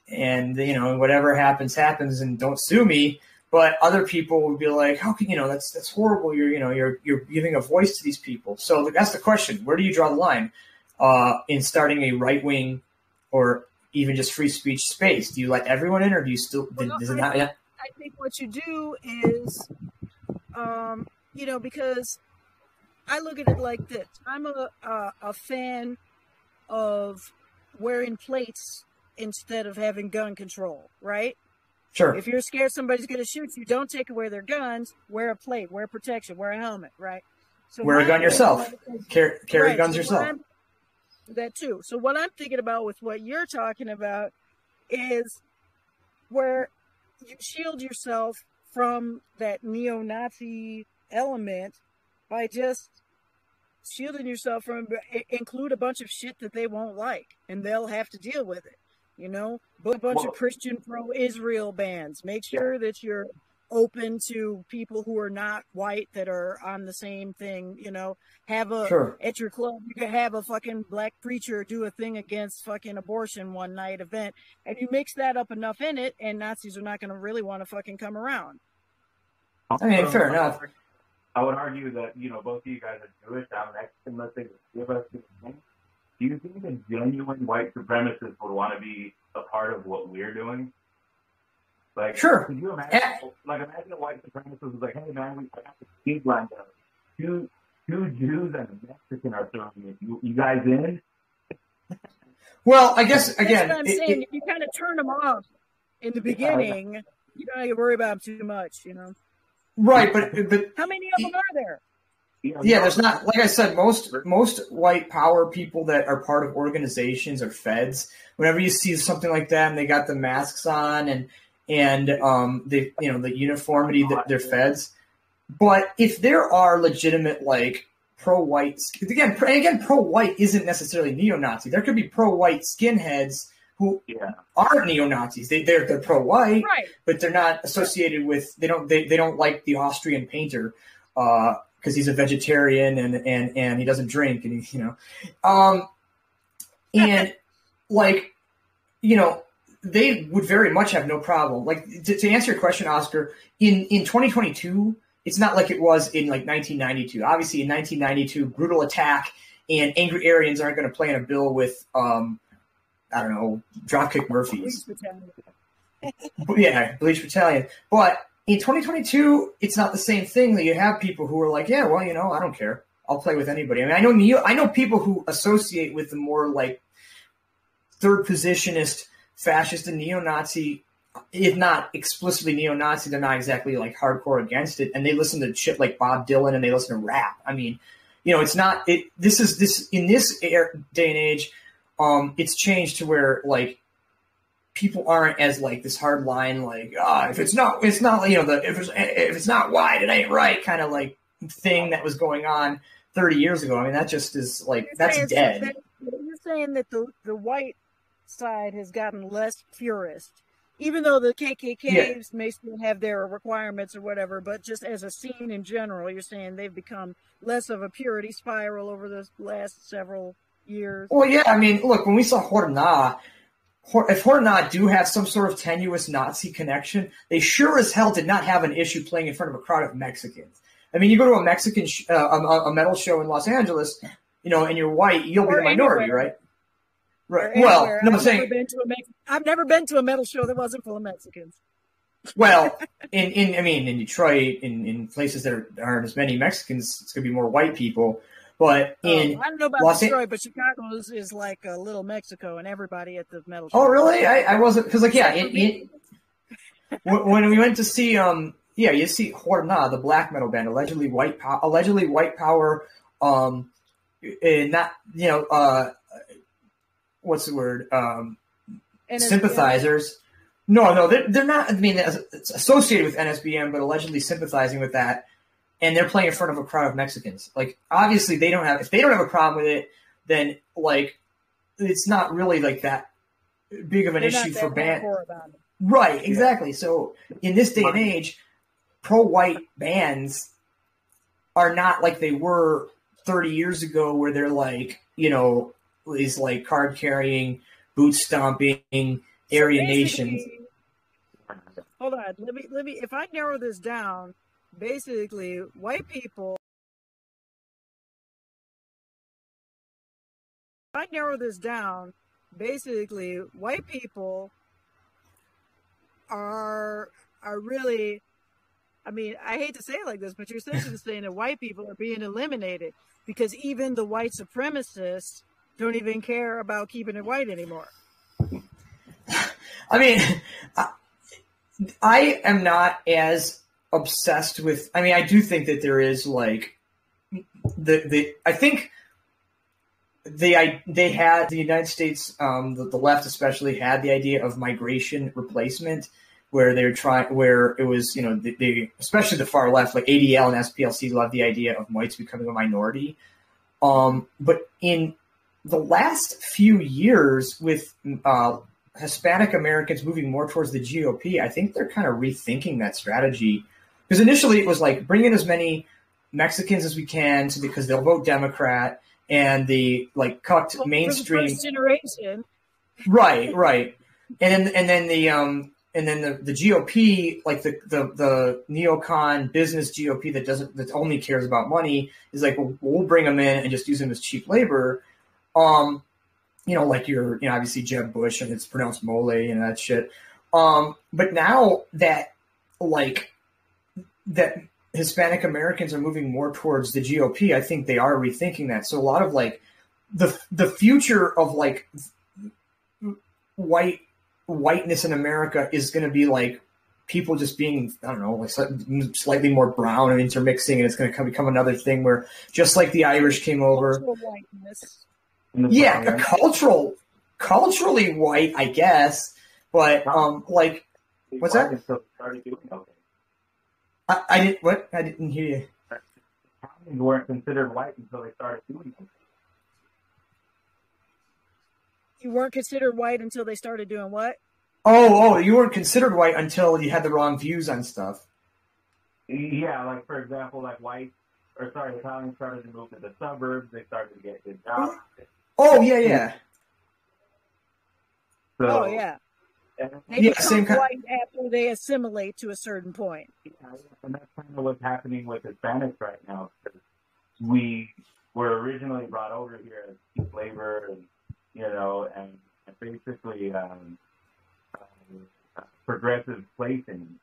and you know, whatever happens, happens, and don't sue me. But other people would be like, how can you know that's that's horrible? You're you know you're you're giving a voice to these people. So that's the question: Where do you draw the line uh, in starting a right wing or even just free speech space? Do you let everyone in, or do you still? Well, does it I, not? Yeah. I think what you do is, um, you know, because I look at it like this: I'm a a, a fan of wearing plates instead of having gun control, right? Sure. If you're scared somebody's going to shoot you, don't take away their guns. Wear a plate, wear protection, wear a helmet, right? So Wear a gun yourself. is- Carry, carry Right, guns so yourself. That too. So what I'm thinking about with what you're talking about is where you shield yourself from that neo-Nazi element by just shielding yourself from include a bunch of shit that they won't like and they'll have to deal with it. You know, But a bunch Well- of Christian pro-Israel bands. Make sure that you're open to people who are not white that are on the same thing. You know, have a Sure. at your club you could have a fucking black preacher do a thing against fucking abortion one night event and you mix that up enough in it and nazis are not going to really want to fucking come around I mean, So, fair enough. I would argue that you know both of you guys are Jewish. I'm Mexican. Let's say give us this. Do you think a genuine white supremacist would want to be a part of what we're doing? Like, Sure. Could you imagine? Yeah. Like, imagine a white supremacist was like, "Hey, man, we got the speed lined up. Two, two Jews and a Mexican are throwing it. You, you guys in?" Well, I guess that's again, what i'm it- saying it- if you kind of turn them off in the beginning you don't have to worry about them too much you know right, but but how many of them are there yeah, there's not like I said, most most white power people that are part of organizations or feds. Whenever you see something like that, and they got the masks on and and um the you know the uniformity that they're feds. But if there are legitimate like pro-white again, pro, again pro-white isn't necessarily neo-Nazi. There could be pro-white skinheads who Yeah. aren't neo-Nazis. They they're they're pro-white, right but they're not associated with they don't they, they don't like the Austrian painter because he's a vegetarian and and and he doesn't drink and he, you know um and like you know they would very much have no problem like to, to answer your question Oscar in in 2022 it's not like it was in like 1992 obviously in 1992 brutal attack and angry Aryans aren't going to play in a bill with um I don't know Dropkick Murphys battalion. yeah, Bleach Battalion. But in 2022, it's not the same thing that you have people who are like, yeah, well, you know, I don't care. I'll play with anybody. I mean, I know neo, I know people who associate with the more like third positionist, fascist, and neo-Nazi. If not explicitly neo-Nazi, they're not exactly like hardcore against it, and they listen to shit like Bob Dylan and they listen to rap. I mean, you know, it's not. It this is this in this air, day and age. Um, it's changed to where like people aren't as like this hard line like ah if it's not it's not you know the if it's if it's not white it ain't right kind of like thing that was going on 30 years ago i mean that just is like You're that's saying dead you're saying that the the white side has gotten less purist, even though the KKKs may still have their requirements or whatever. But just as a scene in general, you're saying they've become less of a purity spiral over the last several years. well yeah i mean look when we saw horna Hor- if Horna do have some sort of tenuous Nazi connection, they sure as hell did not have an issue playing in front of a crowd of Mexicans. I mean, you go to a Mexican sh- uh, a, a metal show in Los Angeles, you know, and you're white, you'll be Or the minority, anywhere. right? Right. Well, no, I'm I've saying never been to a Mex- I've never been to a metal show that wasn't full of Mexicans. Well, in, in I mean, in Detroit, in, in places that are, aren't as many Mexicans, it's gonna be more white people. But in oh, I don't know about Los An- Detroit, but Chicago is, is like a little Mexico, and everybody at the metal show. oh really? I, I wasn't because like yeah, in, in when, when we went to see um yeah you see Horna the black metal band allegedly white power allegedly white power um and not you know uh what's the word um And it's- sympathizers. No, no, they're, they're not. I mean, it's associated with NSBM, but allegedly sympathizing with that, and they're playing in front of a crowd of Mexicans. Like, obviously, they don't have. If they don't have a problem with it, then like, it's not really like that big of an they're issue that for band. hardcore about it. Right, exactly. So in this day and age, pro-white bands are not like they were 30 years ago, where they're like, you know, these like card carrying, boot stomping, Aryan nations. Hold on, let me let me. If I narrow this down, basically, white people. If I narrow this down, basically, white people are are really. I mean, I hate to say it like this, but you're essentially saying that white people are being eliminated because even the white supremacists don't even care about keeping it white anymore. I mean, I, am not as obsessed with. I mean, I do think that there is like the the. I think they they had the United States, um, the, the left especially had the idea of migration replacement, where they're trying, where it was you know they, especially the far left like ADL and SPLC love the idea of whites becoming a minority. Um, but in the last few years, with uh, Hispanic Americans moving more towards the GOP, I think they're kind of rethinking that strategy. Because initially it was like bring in as many Mexicans as we can, so because they'll vote Democrat, and the like cut Well, mainstream. generation, Right, right, and then and then the um and then the, the GOP, like the, the the neocon business GOP that doesn't that only cares about money, is like well, we'll bring them in and just use them as cheap labor. Um, you know, like your you know obviously Jeb Bush and it's pronounced mole and that shit. Um, but now that like that Hispanic Americans are moving more towards the GOP, I think they are rethinking that. So a lot of like the the future of like white whiteness in America is going to be like people just being I don't know like slightly more brown and intermixing, and it's going to become another thing where just like the Irish came over, cultural whiteness. In the yeah, song, a cultural culturally white, I guess, but um like what's that? Italians still started doing okay. I, I didn't what I didn't hear you. Italians weren't considered white until they started doing okay. You weren't considered white until they started doing what? Oh, oh, you weren't considered white until you had the wrong views on stuff. Yeah, like for example, like white or sorry, Italians started to move to the suburbs. They started to get good jobs. Oh yeah, yeah. So, oh yeah, they Yeah, become same kind- white after they assimilate to a certain point. yeah, and that's kind of what's happening with Hispanics right now. 'cause we were originally brought over here as cheap labor, and you know, and, and basically um, um, progressive playthings.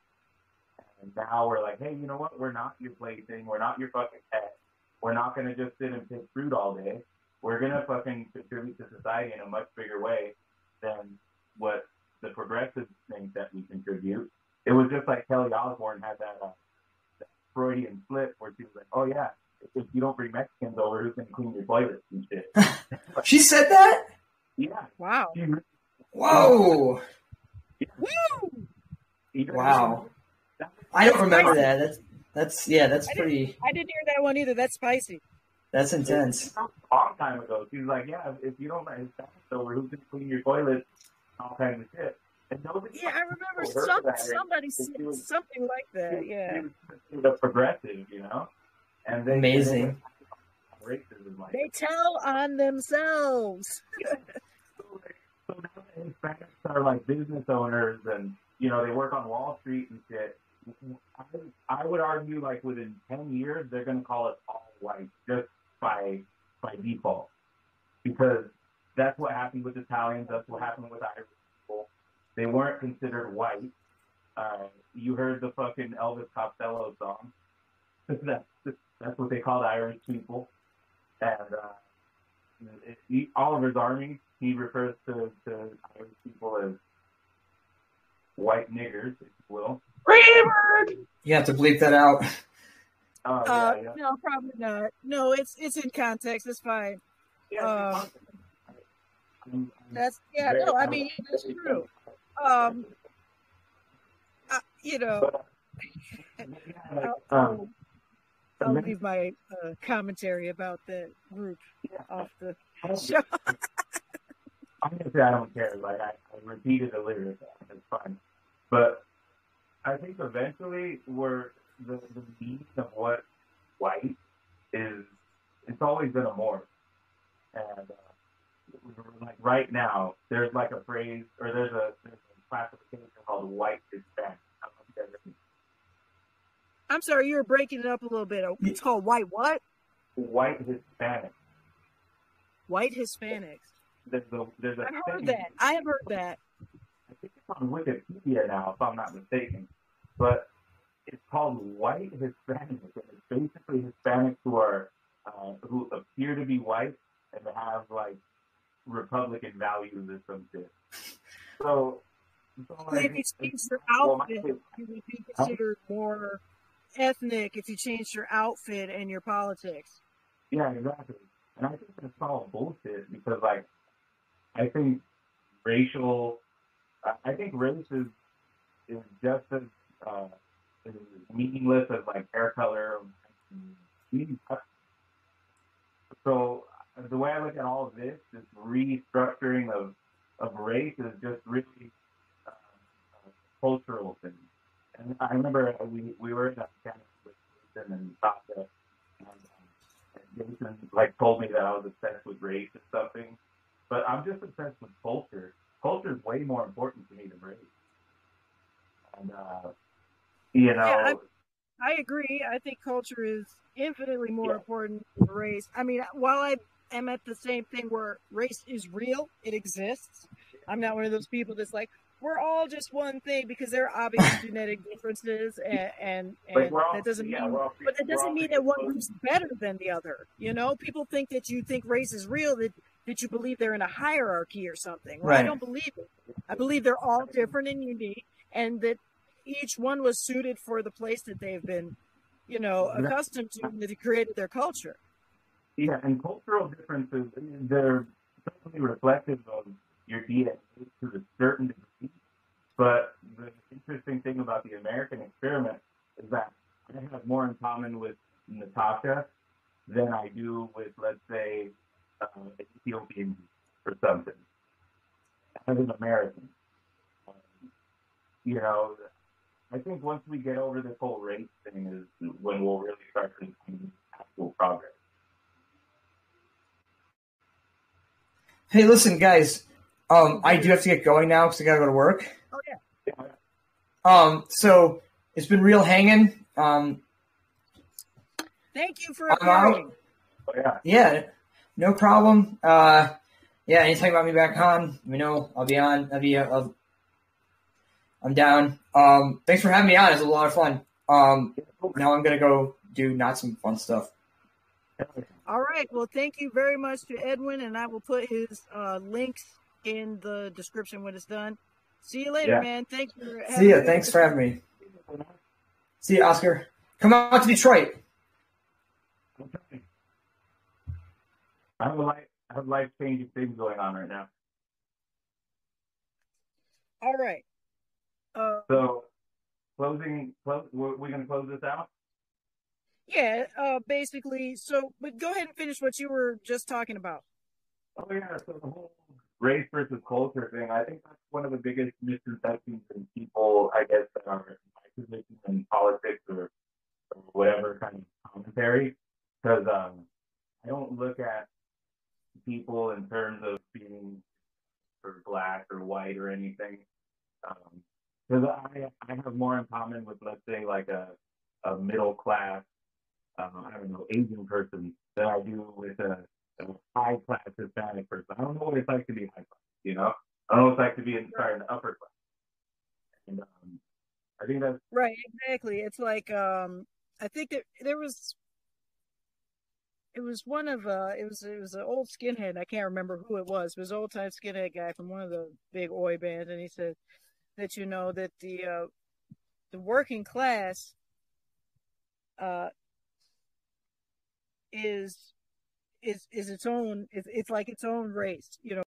And now we're like, hey, you know what? We're not your plaything. We're not your fucking pet. We're not gonna just sit and pick fruit all day. We're gonna fucking contribute to society in a much bigger way than what the progressives think that we contribute. It was just like Kelly Osbourne had that, uh, that Freudian slip where she was like, "Oh yeah, if you don't bring Mexicans over, who's gonna clean your toilets and shit?" She said that? yeah, Wow. she, Whoa. Woo! Wow. I don't remember that. That's that's yeah, that's I didn't- pretty I didn't hear that one either. That's spicy. That's intense. A long time ago, she was like, "Yeah, if you don't let Hispanics over, who's gonna clean your toilet?" All kinds of shit. And nobody Yeah, I remember some, somebody said was- something like that. Yeah. She was considered a progressive, you know. And they, Amazing. they racism like They tell on themselves. so now the Hispanics are like business owners and you know they work on Wall Street and shit. I, I would argue like within ten years they're gonna call it all white just by by default because that's what happened with Italians. That's what happened with Irish people. They weren't considered white. Uh, you heard the fucking Elvis Costello song. that's that's what they called Irish people. And uh, it, he, Oliver's Army, he refers to, to Irish people as white niggers, if you will. Freebird. You have to bleep that out. Oh, yeah, Uh, yeah. no, probably not. No, it's it's in context. It's fine. yeah I'm- I'm That's yeah. No, I mean that's true. Um, uh, you know, I'll, Um, I'll, I'll leave my uh, commentary about the group off the show. I'm gonna say I don't care. Like I, I repeated the lyrics. It's fine. But I think eventually, we're the the meaning of what white is. It's always been a morph, and uh, like right now, there's like a phrase or there's a, there's a classification called white Hispanic. I don't know if you guys ever- I'm sorry, you were breaking it up a little bit. It's called white what? White Hispanic. White Hispanics. There's a there's a I've heard that. I have heard that. I think it's on Wikipedia now, if I'm not mistaken. But it's called white Hispanic, and it's basically Hispanics who are uh, who appear to be white and have like Republican values or some shit. So, so But if you change your well, outfit, thing- you would be considered more ethnic if you changed your outfit and your politics. Yeah, exactly. And I think that's all bullshit because, like, I think racial, I- I think race is is just as uh, meaningless as like hair color. So uh, the way I look at all of this, this restructuring of of race is just really uh, a cultural thing. And I remember we we were in a Afghanistan with Jason and um, and Jason like told me that I was obsessed with race or something, but I'm just obsessed with culture. Culture is way more important to me than race. And uh, you know, Yeah, I agree. I think culture is infinitely more Yeah. important than race. I mean, while I am at the same thing where race is real, it exists. I'm not one of those people that's like, we're all just one thing because there are obvious genetic differences, and and, and all, that doesn't yeah, mean. all, But that doesn't mean that one group's better than the other. You know, people think that you think race is real, that, that you believe they're in a hierarchy or something. Well, I don't believe it. I believe they're all different and unique, and that each one was suited for the place that they've been, you know, accustomed to and that created their culture. Yeah, and cultural differences, they're certainly reflective of your DNA to a certain degree. But the interesting thing about the American experiment is that I have more in common with Natasha than I do with, let's say, uh, Ethiopian or something. As an American, um, you know, I think once we get over this whole race thing is when we'll really start to see actual progress. Hey, listen, guys. Um, I do have to get going now because I gotta go to work. Oh yeah. Um, so it's been real hanging. Um, Thank you for I'm appearing. Oh, yeah. yeah, no problem. Uh, yeah, anytime about me back on, let me know. I'll be on. I'll be. I'll, I'm down. Um, thanks for having me on. It's a lot of fun. Um, now I'm gonna go do not some fun stuff. All right. Well, thank you very much to Edwin, and I will put his uh, links in the description when it's done. See you later, Yeah. man. Thank you. For See ya. having me. Thanks for having me. See ya, Oscar. Come out to Detroit. I have life, I have life changing things going on right now. All right. Uh, So, closing, close, we're, we're going to close this out? yeah. Uh, basically. So, but go ahead and finish what you were just talking about. Oh, yeah. So, the whole race versus culture thing, I think that's one of the biggest misconceptions in people, I guess, that are in my position in politics or, or whatever kind of commentary. Because um, I don't look at people in terms of being or black or white or anything. Because I, I have more in common with, let's say, like a, a middle class, um, I don't know, Asian person than I do with a, a high class Hispanic person. I don't know what it's like to be high class, you know? I don't know what it's like to be in, sorry, the upper class. And um, I think that's, Right, exactly. It's like um I think that there was it was one of uh it was it was an old skinhead, I can't remember who it was. It was an old time skinhead guy from one of the big oi bands and he said that you know that the uh, the working class uh, is is is its own it's, it's like its own race you know.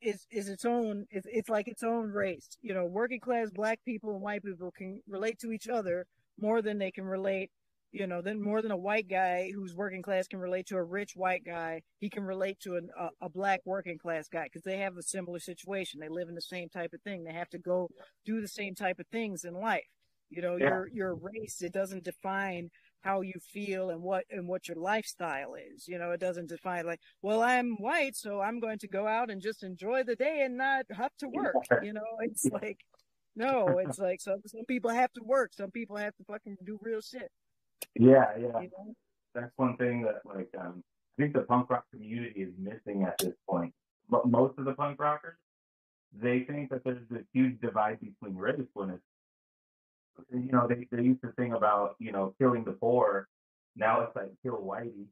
Is is its own it's, it's like its own race you know. Working class black people and white people can relate to each other more than they can relate you know then more than a white guy who's working class can relate to a rich white guy he can relate to an, a, a black working class guy because they have a similar situation. They live in the same type of thing. They have to go do the same type of things in life. You know Yeah. your your race it doesn't define how you feel and what and what your lifestyle is. You know it doesn't define like well i'm white so i'm going to go out and just enjoy the day and not have to work. You know it's like no it's like some some people have to work. Some people have to fucking do real shit Yeah, yeah. you know That's one thing that, like, um, I think the punk rock community is missing at this point. But most of the punk rockers, they think that there's this huge divide between race when it's, you know, they, they used to think about, you know, killing the poor. Now it's like kill whitey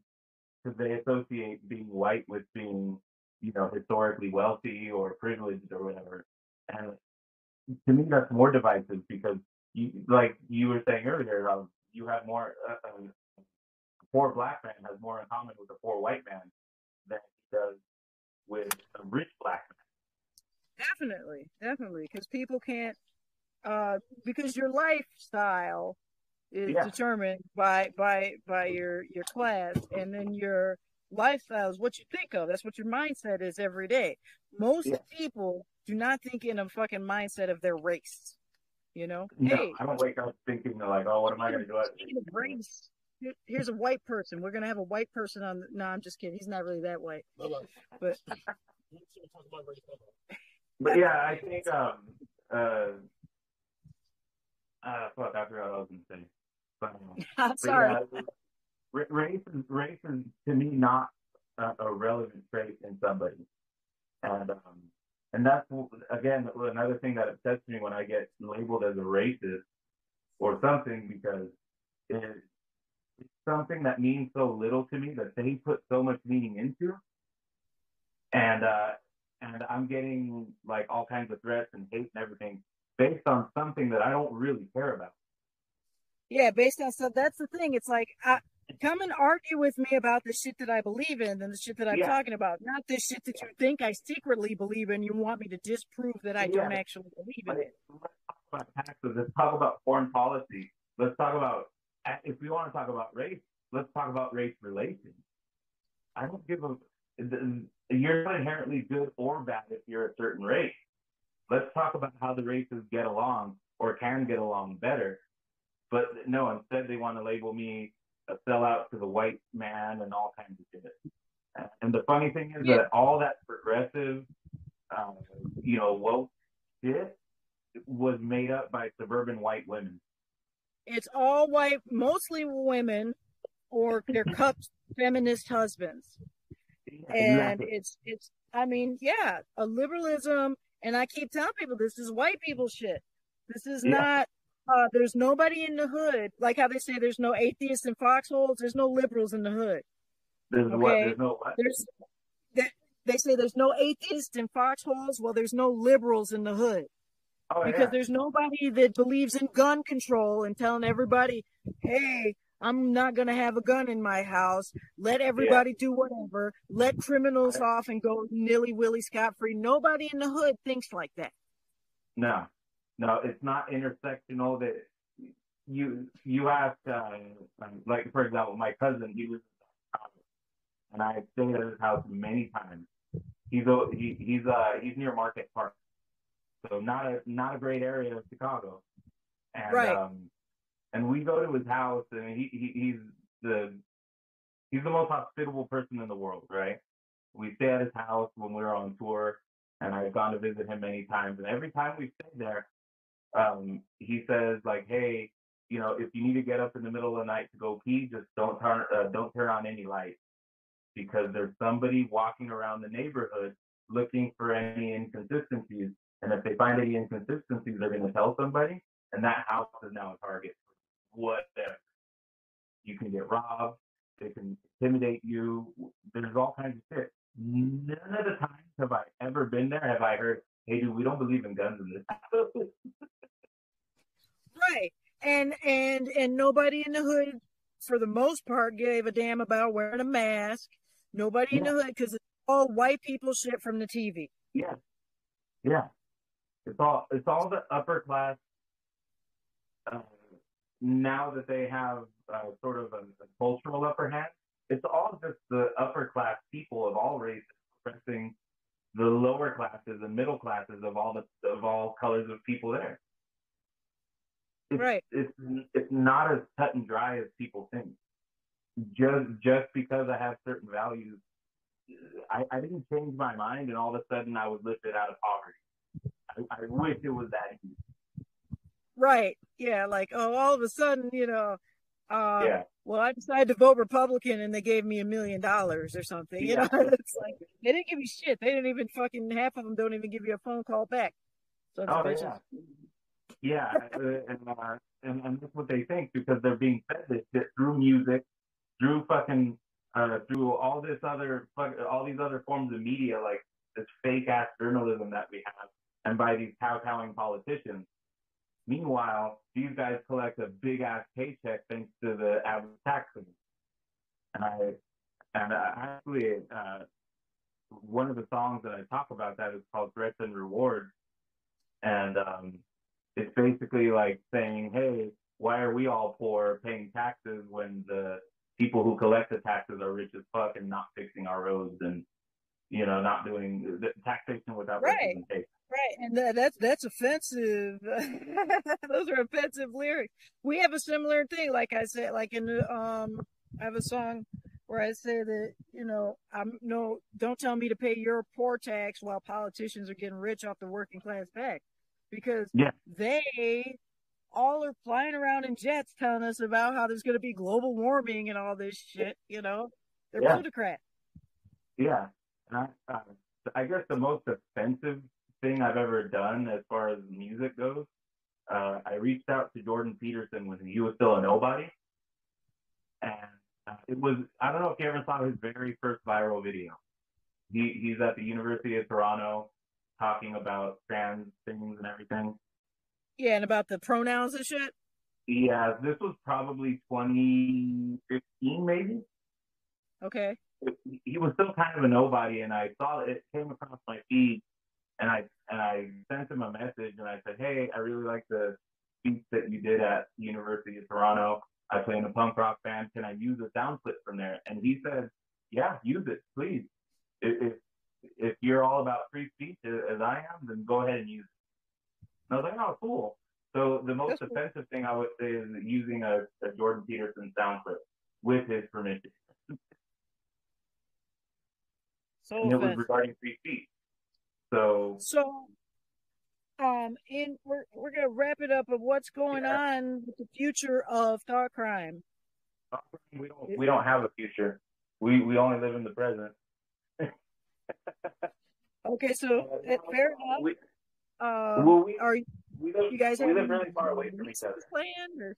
because they associate being white with being, you know, historically wealthy or privileged or whatever. And to me, that's more divisive because you, like you were saying earlier, um, you have more, uh, um, a poor black man has more in common with a poor white man than he does with a rich black man. definitely definitely because people can't uh because your lifestyle is Yeah. determined by by by your your class and then your lifestyle is what you think of that's what your mindset is every day most Yeah. people do not think in a fucking mindset of their race you know? No, hey I don't wake up thinking like, oh, what am I going to do? speaking of race here- here's a white person. We're gonna have a white person on the, no i'm just kidding. He's not really that white. But But yeah, I think um uh uh fuck, I forgot what I was gonna say. But, um, i'm but sorry yeah, race is race is to me not a, a relevant trait in somebody, and um and that's again another thing that upsets me when I get labeled as a racist or something because it, it's something that means so little to me that they put so much meaning into, and uh and I'm getting like all kinds of threats and hate and everything based on something that I don't really care about. Yeah, based on stuff. That's the thing. It's like, I, come and argue with me about the shit that I believe in and the shit that I'm Yeah. talking about, not this shit that you think I secretly believe in. You want me to disprove that I don't actually believe in it. let's talk about taxes. Let's talk about foreign policy. Let's talk about if we want to talk about race. Let's talk about race relations. I don't give a. You're not inherently good or bad if you're a certain race. Let's talk about how the races get along or can get along better. But no, instead they want to label me a sellout to the white man and all kinds of shit. And the funny thing is Yeah. that all that progressive, um, you know, woke shit was made up by suburban white women. It's all white, mostly women, or their cupped feminist husbands. And it's, it's, I mean, yeah, a liberalism. And I keep telling people this is white people shit. This is Yeah. not, uh, there's nobody in the hood. Like how they say there's no atheists in foxholes, there's no liberals in the hood. There's what? okay. There's no what? there's they, they say there's no atheists in foxholes well there's no liberals in the hood Oh because yeah. there's nobody that believes in gun control and telling everybody hey i'm not going to have a gun in my house let everybody do whatever let criminals off and go nilly-willy scot-free nobody in the hood thinks like that No, no, it's not intersectional. That you you ask, uh, um, like for example, my cousin, he lives in Chicago, and I've stayed at his house many times. He's a, he, he's uh he's near Marquette Park, so not a not a great area of Chicago. And Right. um, and we go to his house, and he, he he's the he's the most hospitable person in the world, right? We stay at his house when we were on tour, and I've gone to visit him many times. And every time we stay there, um, he says like, "Hey, you know, if you need to get up in the middle of the night to go pee, just don't turn uh, don't turn on any lights because there's somebody walking around the neighborhood looking for any inconsistencies, and if they find any inconsistencies, they're going to tell somebody, and that house is now a target whatever. You can get robbed. They can intimidate you. There's all kinds of shit. None of the times have I ever been hey, dude, we don't believe in guns in this. right, and and and nobody in the hood, for the most part, gave a damn about wearing a mask. Nobody yeah. in the hood because it's all white people shit from the TV. Yeah, yeah, it's all it's all the upper class. Uh, now that they have uh, sort of a, a cultural upper hand, it's all just the upper class people of all races expressing the lower classes and middle classes of all the of all colors of people there. It's, Right. It's it's not as cut and dry as people think. Just just because I have certain values, I, I didn't change my mind, and all of a sudden I was lifted out of poverty. I, I wish it was that easy. Right. Yeah. Like, oh, all of a sudden, you know, uh, Yeah. well, I decided to vote Republican and they gave me a million dollars or something. You know, it's like they didn't give you shit. They didn't even fucking half of them don't even give you a phone call back. So Oh yeah, yeah, uh, and, uh, and and that's what they think because they're being fed this shit through music, through fucking, uh, through all this other, fuck- all these other forms of media, like this fake ass journalism that we have, and by these kowtowing politicians. Meanwhile, these guys collect a big ass paycheck thanks to the average taxing. And I, and uh, actually, uh, one of the songs that I talk about that is called Threats and Rewards and um, it's basically like saying, "Hey, why are we all poor paying taxes when the people who collect the taxes are rich as fuck and not fixing our roads and you know not doing the taxation without Right. representation?" Right, and that, that's that's offensive. Those are offensive lyrics. We have a similar thing, like I said, like in the um, I have a song where I say that you know I'm no, don't tell me to pay your poor tax while politicians are getting rich off the working class back, because Yeah. they all are flying around in jets telling us about how there's going to be global warming and all this shit. You know, they're Yeah. plutocrats. Yeah, and I, uh, I guess the most offensive thing I've ever done as far as music goes, uh, I reached out to Jordan Peterson when he was still a nobody, and uh, it was I don't know if you ever saw his very first viral video. He he's at the University of Toronto talking about trans things and everything. Yeah, and about the pronouns and shit. Yeah, this was probably 2015 maybe. Okay. he was still kind of a nobody, and I saw it came across my feed, and I and I sent him a message, and I said, "Hey, I really like the speech that you did at the University of Toronto. I play in a punk rock band. Can I use a sound clip from there?" And he said, "Yeah, use it, please. If if, if you're all about free speech as I am, then go ahead and use it." And I was like, "Oh, cool." So the most That's cool. offensive thing I would say is using a, a Jordan Peterson sound clip with his permission. So and it was regarding free speech. So So, um, in we're we're gonna wrap it up of what's going Yeah. on with the future of Thoughtcrime. we don't we don't have a future. We we only live in the present. Okay, so uh, fair enough. We, Um, well, we, are we live you guys we live really far away from each other. planned or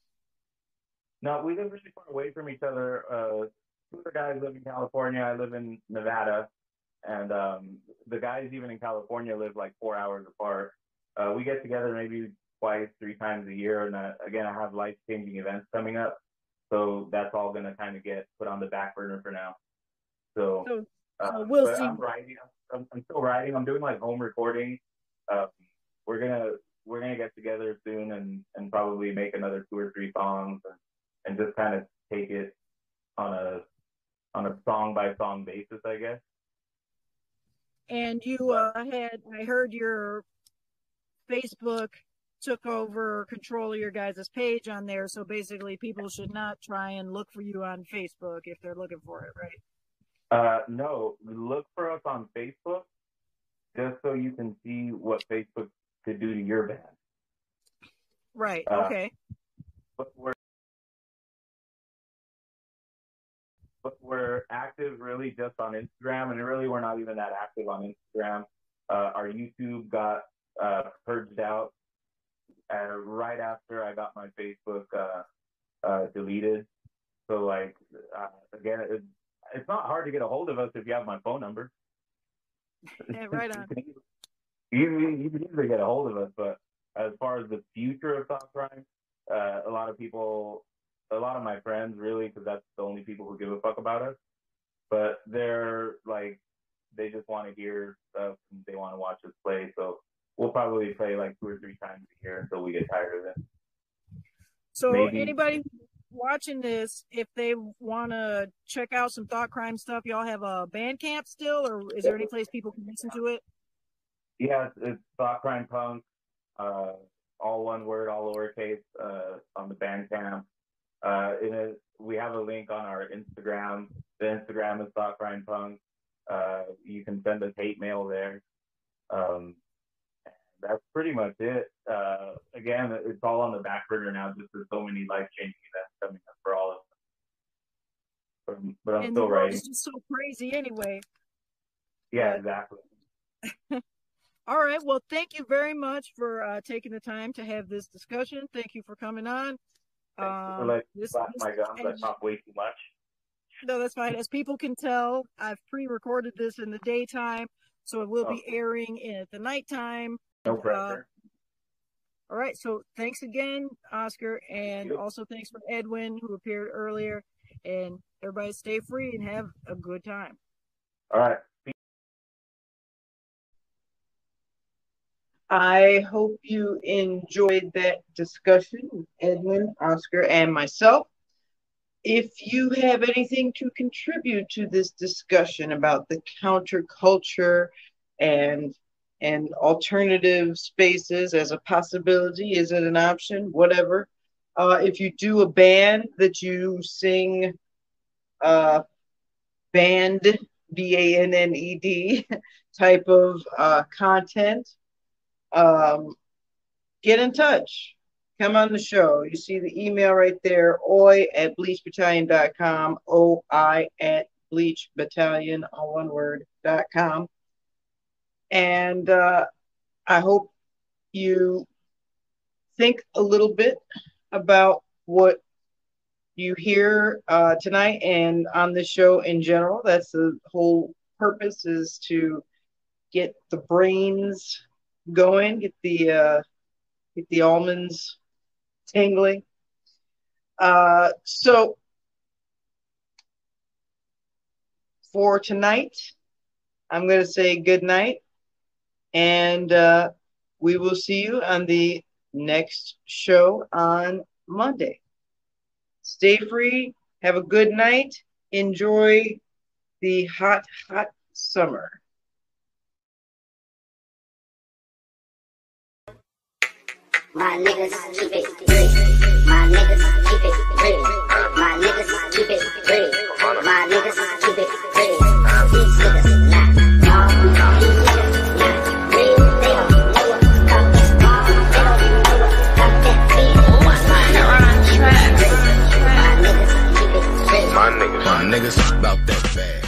No, we live really far away from each other. Uh, two guys live in California. I live in Nevada, and um, the guys even in California live like four hours apart. Uh, we get together maybe twice, three times a year, and uh, again, I have life changing events coming up, so that's all gonna kind of get put on the back burner for now. So, so? uh, we'll see. I'm writing. I'm, I'm still writing. I'm doing like home recording. Um, we're gonna we're gonna get together soon and and probably make another two or three songs and, and just kind of take it on a on a song by song basis, I guess. And you uh, had I heard your Facebook took over control of your guys' page on there. So basically, people should not try and look for you on Facebook if they're looking for it, right? Uh, no, look for us on Facebook just so you can see what Facebook could do to your band. Right. Uh, okay. but we're we're active really just on Instagram, and really we're not even that active on Instagram. Uh, our YouTube got uh, purged out right after I got my Facebook uh, uh, deleted. So like uh, again, it, it's not hard to get a hold of us if you have my phone number. Yeah, right on. you, can- you, you can easily get a hold of us, but as far as the future of Thoughtcrime, uh, a lot of people, a lot of my friends, really, because that's the only people who give a fuck about us. But they're like, they just want to hear stuff and they want to watch us play. So we'll probably play like two or three times a year until we get tired of it. So Maybe. anybody watching this, if they want to check out some Thoughtcrime stuff, y'all have a Bandcamp still, or is there any place people can listen to it? Yeah, it's, it's Thoughtcrime Punk, uh, all one word, all lowercase, uh, on the Bandcamp. Uh, is, we have a link on our Instagram. The Instagram is Thoughtcrime Punk. Uh, you can send us hate mail there. Um, that's pretty much it. Uh, again, it's all on the back burner now, just there's so many life changing events coming up for all of us. But, but I'm and still writing. is just so crazy anyway. Yeah, but- exactly. All right. Well, thank you very much for uh, taking the time to have this discussion. Thank you for coming on. Um, this- slap my gums. I talk way too much. No, that's fine. As people can tell, I've pre-recorded this in the daytime, so it will be airing in at the nighttime. No Uh, pressure. All right. So thanks again, Oscar, and also thanks for Edwin who appeared earlier. And everybody, stay free and have a good time. All right. I hope you enjoyed that discussion Edwin, Oscar, and myself. If you have anything to contribute to this discussion about the counterculture and and alternative spaces as a possibility, is it an option? Whatever. Uh, if you do a band that you sing uh, band B A N N E D type of uh, content, um, get in touch. Come on the show. You see the email right there, oi at bleachbattalion.com, O-I at bleachbattalion, all one word, dot com. And uh, I hope you think a little bit about what you hear uh, tonight and on this show in general. That's the whole purpose is to get the brains going, get the uh, get the almonds tingling. Uh, so for tonight, I'm going to say good night, and uh, we will see you on the next show on Monday. Stay free. Have a good night. Enjoy the hot, hot summer. My niggas keep it real. My niggas keep it real. My niggas keep it real. My niggas keep it real. These niggas not y'all. These niggas not real. They don't know about that ball. They don't know about that feel. My niggas keep it real. My niggas. My niggas about that bag.